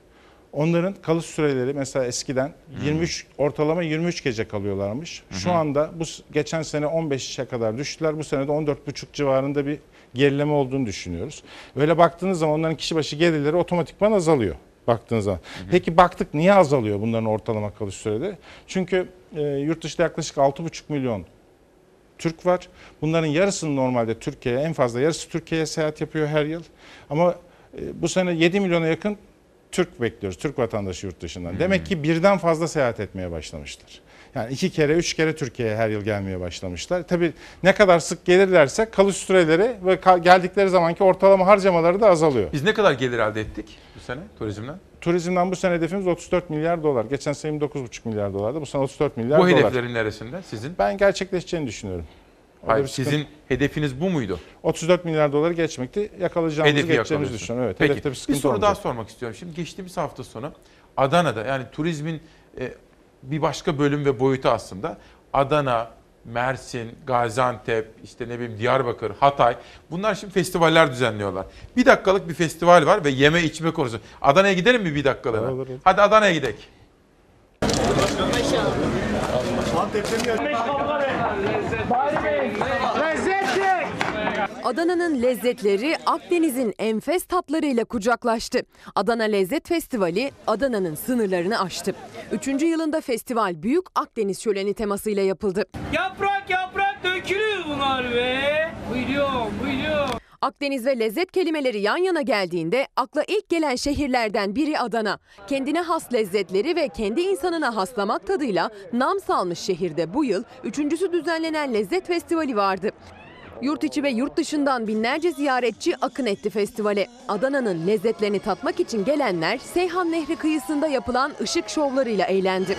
Onların kalış süreleri mesela eskiden 23 ortalama 23 gece kalıyorlarmış. Şu anda bu s- geçen sene 15'e kadar düştüler. Bu sene de 14,5 civarında bir gerileme olduğunu düşünüyoruz. Böyle baktığınız zaman onların kişi başı gelirleri otomatikman azalıyor baktığınız zaman. Peki baktık niye azalıyor bunların ortalama kalış süreleri? Çünkü e, yurt dışında yaklaşık 6,5 milyon Türk var. Bunların yarısının normalde Türkiye'ye en fazla yarısı Türkiye'ye seyahat yapıyor her yıl. Ama e, bu sene 7 milyona yakın Türk bekliyoruz. Türk vatandaşı yurt dışından. Demek ki birden fazla seyahat etmeye başlamışlar. Yani iki kere, üç kere Türkiye'ye her yıl gelmeye başlamışlar. Tabii ne kadar sık gelirlerse kalış süreleri ve geldikleri zamanki ortalama harcamaları da azalıyor. Biz ne kadar gelir elde ettik bu sene turizmden? Turizmden bu sene hedefimiz 34 milyar dolar. Geçen sene 29,5 milyar dolardı. Bu sene 34 milyar Bu dolar. hedeflerin neresinde sizin? Ben gerçekleşeceğini düşünüyorum. Hayır, sıkıntı- sizin hedefiniz bu muydu? 34 milyar doları geçmekti. Yakalayacağımızı Hedefi geçeceğimizi düşünüyorum. Evet, Peki hedefte bir bir sıkıntı soru daha olmayacak. sormak istiyorum. Şimdi geçtiğimiz hafta sonu Adana'da yani turizmin e, bir başka bölüm ve boyutu aslında Adana, Mersin, Gaziantep, işte ne bileyim Diyarbakır, Hatay bunlar şimdi festivaller düzenliyorlar. Bir dakikalık bir festival var ve yeme içme konusu. Adana'ya gidelim mi bir dakikalığına? Olur, olur. Hadi Adana'ya gidelim. Adana'nın lezzetleri Akdeniz'in enfes tatlarıyla kucaklaştı. Adana Lezzet Festivali Adana'nın sınırlarını aştı. Üçüncü yılında festival Büyük Akdeniz Şöleni temasıyla yapıldı. Yaprak yaprak dökülüyor bunlar be. Buyuruyorum buyuruyorum. Akdeniz ve lezzet kelimeleri yan yana geldiğinde akla ilk gelen şehirlerden biri Adana. Kendine has lezzetleri ve kendi insanına has damak tadıyla nam salmış şehirde bu yıl üçüncüsü düzenlenen lezzet festivali vardı. Yurt içi ve yurt dışından binlerce ziyaretçi akın etti festivale. Adana'nın lezzetlerini tatmak için gelenler Seyhan Nehri kıyısında yapılan ışık şovlarıyla eğlendi.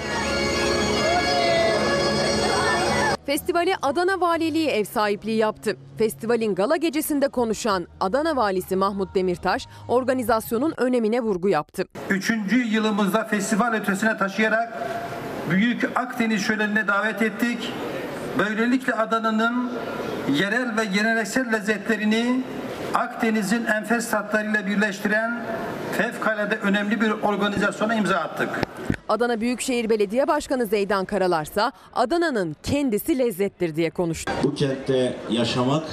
Festivale Adana Valiliği ev sahipliği yaptı. Festivalin gala gecesinde konuşan Adana Valisi Mahmut Demirtaş organizasyonun önemine vurgu yaptı. Üçüncü yılımızda festival ötesine taşıyarak Büyük Akdeniz Şöleni'ne davet ettik. Böylelikle Adana'nın yerel ve geleneksel lezzetlerini Akdeniz'in enfes tatlarıyla birleştiren fevkalade önemli bir organizasyona imza attık. Adana Büyükşehir Belediye Başkanı Zeydan Karalarsa Adana'nın kendisi lezzettir diye konuştu. Bu kentte yaşamak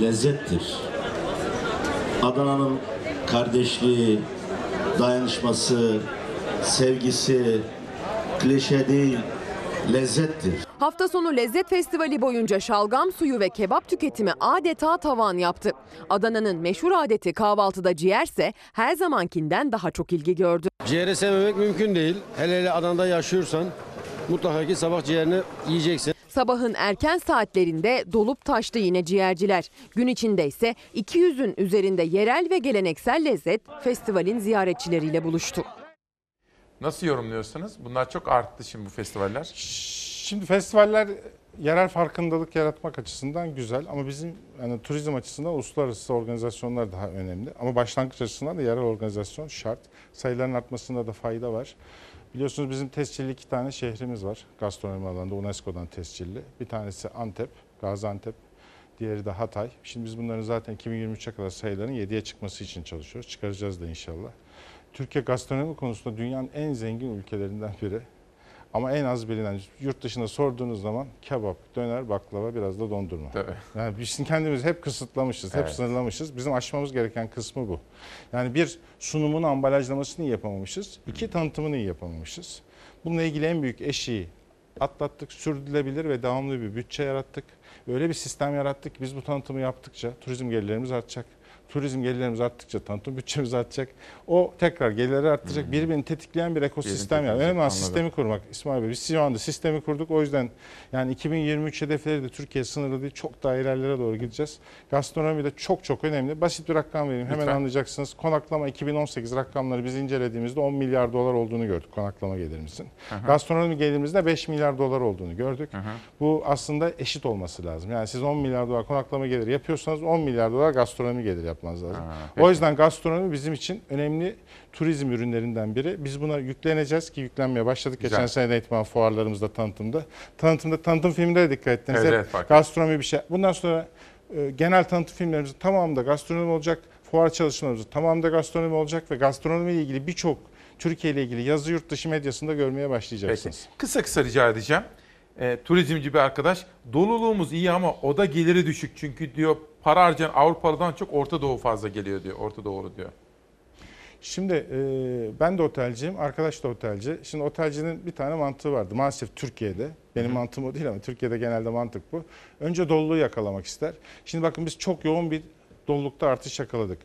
lezzettir. Adana'nın kardeşliği, dayanışması, sevgisi klişe değil, lezzettir. Hafta sonu Lezzet Festivali boyunca şalgam suyu ve kebap tüketimi adeta tavan yaptı. Adana'nın meşhur adeti kahvaltıda ciğerse her zamankinden daha çok ilgi gördü. Ciğeri sevmemek mümkün değil. Hele hele Adana'da yaşıyorsan mutlaka ki sabah ciğerini yiyeceksin. Sabahın erken saatlerinde dolup taştı yine ciğerciler. Gün içinde ise 200'ün üzerinde yerel ve geleneksel lezzet festivalin ziyaretçileriyle buluştu. Nasıl yorumluyorsunuz? Bunlar çok arttı şimdi bu festivaller. Şimdi festivaller yerel farkındalık yaratmak açısından güzel ama bizim yani turizm açısından uluslararası organizasyonlar daha önemli. Ama başlangıç açısından da yerel organizasyon şart. Sayıların artmasında da fayda var. Biliyorsunuz bizim tescilli iki tane şehrimiz var gastronomi alanında UNESCO'dan tescilli. Bir tanesi Antep, Gaziantep, diğeri de Hatay. Şimdi biz bunların zaten 2023'e kadar sayıların 7'ye çıkması için çalışıyoruz. Çıkaracağız da inşallah. Türkiye gastronomi konusunda dünyanın en zengin ülkelerinden biri. Ama en az bilinen yurt dışında sorduğunuz zaman kebap, döner, baklava biraz da dondurma. Tabii. Yani biz kendimizi hep kısıtlamışız, hep Evet. sınırlamışız. Bizim aşmamız gereken kısmı bu. Yani bir sunumun ambalajlamasını iyi yapamamışız. iki tanıtımını iyi yapamamışız. Bununla ilgili en büyük eşiği atlattık. Sürdürülebilir ve devamlı bir bütçe yarattık. Öyle bir sistem yarattık. Biz bu tanıtımı yaptıkça turizm gelirlerimiz artacak. Turizm gelirlerimiz arttıkça tanıtım bütçemiz artacak. O tekrar gelirleri artacak. Birbirini tetikleyen bir ekosistem yani. Önemli olan sistemi kurmak. İsmail Bey biz şu anda sistemi kurduk. O yüzden yani 2023 hedefleri de Türkiye sınırlı değil. Çok daha ilerlere doğru gideceğiz. Gastronomi de çok çok önemli. Basit bir rakam vereyim. Hemen Lütfen. anlayacaksınız. Konaklama 2018 rakamları biz incelediğimizde 10 milyar dolar olduğunu gördük konaklama gelirimizin. Hı. Gastronomi gelirimizde 5 milyar dolar olduğunu gördük. Hı. Bu aslında eşit olması lazım. Yani siz 10 milyar dolar konaklama geliri yapıyorsanız 10 milyar dolar gastronomi geliri yapmanız lazım. Ha, o yüzden gastronomi bizim için önemli turizm ürünlerinden biri. Biz buna yükleneceğiz ki yüklenmeye başladık. Güzel. Geçen sene eğitmen fuarlarımızda tanıtımda. Tanıtımda tanıtım filminde de dikkat ettiniz. Evet, evet, fark gastronomi bir şey. Bundan sonra e, genel tanıtım filmlerimizin tamamında gastronomi olacak. Fuar çalışmalarımızın tamamında gastronomi olacak ve gastronomi ile ilgili birçok Türkiye ile ilgili yazı yurt dışı medyasında görmeye Peki. başlayacaksınız. Kısa kısa rica edeceğim. E, turizmci bir arkadaş. Doluluğumuz iyi ama oda geliri düşük. Çünkü diyor para harcayan Avrupalıdan çok Orta Doğu fazla geliyor diyor. Orta Doğulu diyor. Şimdi e, ben de otelciyim, arkadaş da otelci. Şimdi otelcinin bir tane mantığı vardı. Maalesef Türkiye'de, benim mantığım o değil ama Türkiye'de genelde mantık bu. Önce doluluğu yakalamak ister. Şimdi bakın biz çok yoğun bir dolulukta artış yakaladık.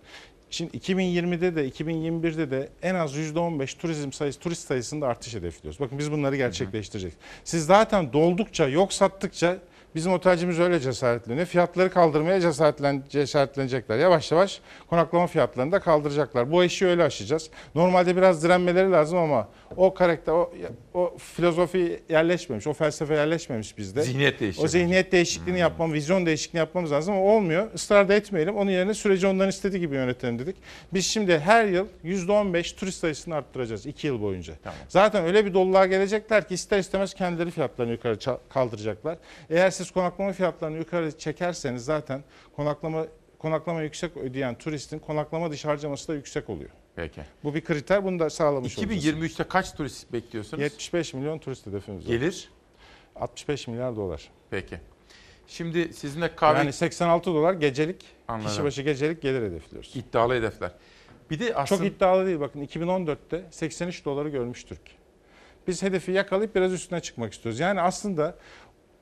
Şimdi 2020'de de 2021'de de en az %15 turizm sayısı, turist sayısında artış hedefliyoruz. Bakın biz bunları gerçekleştireceğiz. Siz zaten doldukça, yok sattıkça bizim otelcimiz öyle cesaretleniyor. Fiyatları kaldırmaya cesaretlen, cesaretlenecekler. Yavaş yavaş konaklama fiyatlarını da kaldıracaklar. Bu eşiği öyle aşacağız. Normalde biraz direnmeleri lazım ama o karakter, o, o filozofi yerleşmemiş, o felsefe yerleşmemiş bizde. Zihniyet değişikliği. O zihniyet değişikliğini yapmam, vizyon değişikliğini yapmamız lazım ama olmuyor. Israr da etmeyelim. Onun yerine süreci onların istediği gibi yönetelim dedik. Biz şimdi her yıl %15 turist sayısını arttıracağız 2 yıl boyunca. Zaten öyle bir doluluğa gelecekler ki ister istemez kendileri fiyatlarını yukarı kaldıracaklar. Eğer siz konaklama fiyatlarını yukarı çekerseniz zaten konaklama konaklama yüksek ödeyen turistin konaklama dışı harcaması da yüksek oluyor. Peki. Bu bir kriter. Bunu da sağlamış olacağız. 2023'te kaç turist bekliyorsunuz? 75 milyon turist hedefimiz var. Gelir? 65 milyar dolar. Peki. Şimdi sizinle kahve... Yani 86 dolar gecelik, Anladım. kişi başı gecelik gelir hedefliyoruz. İddialı hedefler. Bir de aslında... Çok iddialı değil. Bakın 2014'te 83 doları görmüş Türk. Biz hedefi yakalayıp biraz üstüne çıkmak istiyoruz. Yani aslında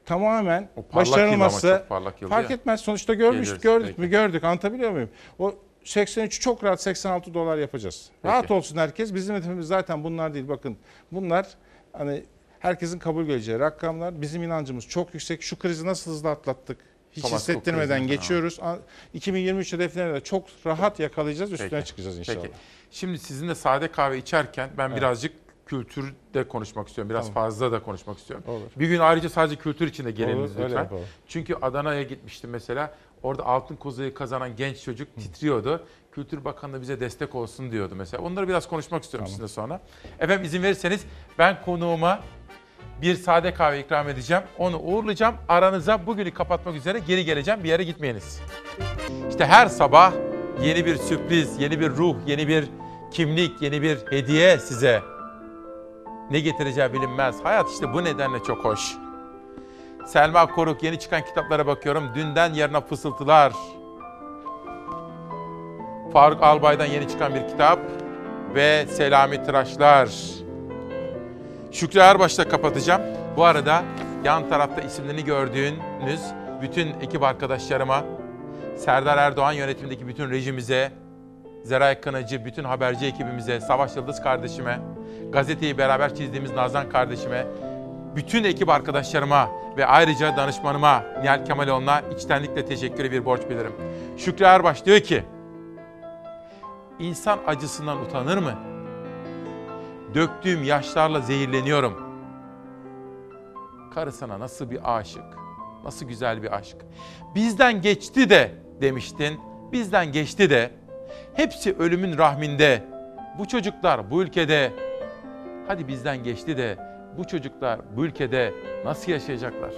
tamamen başarılması fark ya. etmez. Sonuçta görmüş, Geliriz, gördük peki. mü gördük. Anlatabiliyor muyum? O 83 çok rahat 86 dolar yapacağız. Rahat olsun herkes. Bizim hedefimiz zaten bunlar değil. Bakın bunlar hani herkesin kabul göreceği rakamlar. Bizim inancımız çok yüksek. Şu krizi nasıl hızlı atlattık? Hiç Thomas hissettirmeden geçiyoruz. A- 2023 hedeflerini de çok rahat yakalayacağız. Üstüne Peki. çıkacağız inşallah. Peki. Şimdi sizinle sade kahve içerken ben Evet. birazcık kültürde konuşmak istiyorum. Biraz Tamam. fazla da konuşmak istiyorum. Olur. Bir gün ayrıca sadece kültür içinde geliniz Olur, lütfen. Çünkü Adana'ya gitmiştim mesela. Orada altın kozayı kazanan genç çocuk titriyordu. Kültür Bakanı da bize destek olsun diyordu mesela. Onları biraz konuşmak istiyorum sizinle sonra. Efendim izin verirseniz ben konuğuma bir sade kahve ikram edeceğim. Onu uğurlayacağım. Aranıza bugünü kapatmak üzere geri geleceğim. Bir yere gitmeyiniz. İşte her sabah yeni bir sürpriz, yeni bir ruh, yeni bir kimlik, yeni bir hediye size. Ne getireceği bilinmez. Hayat işte bu nedenle çok hoş. Selma Koruk yeni çıkan kitaplara bakıyorum. Dünden yarına fısıltılar. Faruk Albay'dan yeni çıkan bir kitap ve Selami Tıraşlar. Şükrü Erbaş'la kapatacağım. Bu arada yan tarafta isimlerini gördüğünüz bütün ekip arkadaşlarıma, Serdar Erdoğan yönetimindeki bütün rejimize, Zeray Kınacı, bütün haberci ekibimize, Savaş Yıldız kardeşime, gazeteyi beraber çizdiğimiz Nazan kardeşime, bütün ekip arkadaşlarıma ve ayrıca danışmanıma Nihal Kemaloğlu'na içtenlikle teşekkürü bir borç bilirim. Şükrü Erbaş diyor ki, İnsan acısından utanır mı? Döktüğüm yaşlarla zehirleniyorum. Karısına nasıl bir aşık, nasıl güzel bir aşk. Bizden geçti de demiştin, bizden geçti de. Hepsi ölümün rahminde. Bu çocuklar bu ülkede, hadi bizden geçti de bu çocuklar bu ülkede nasıl yaşayacaklar?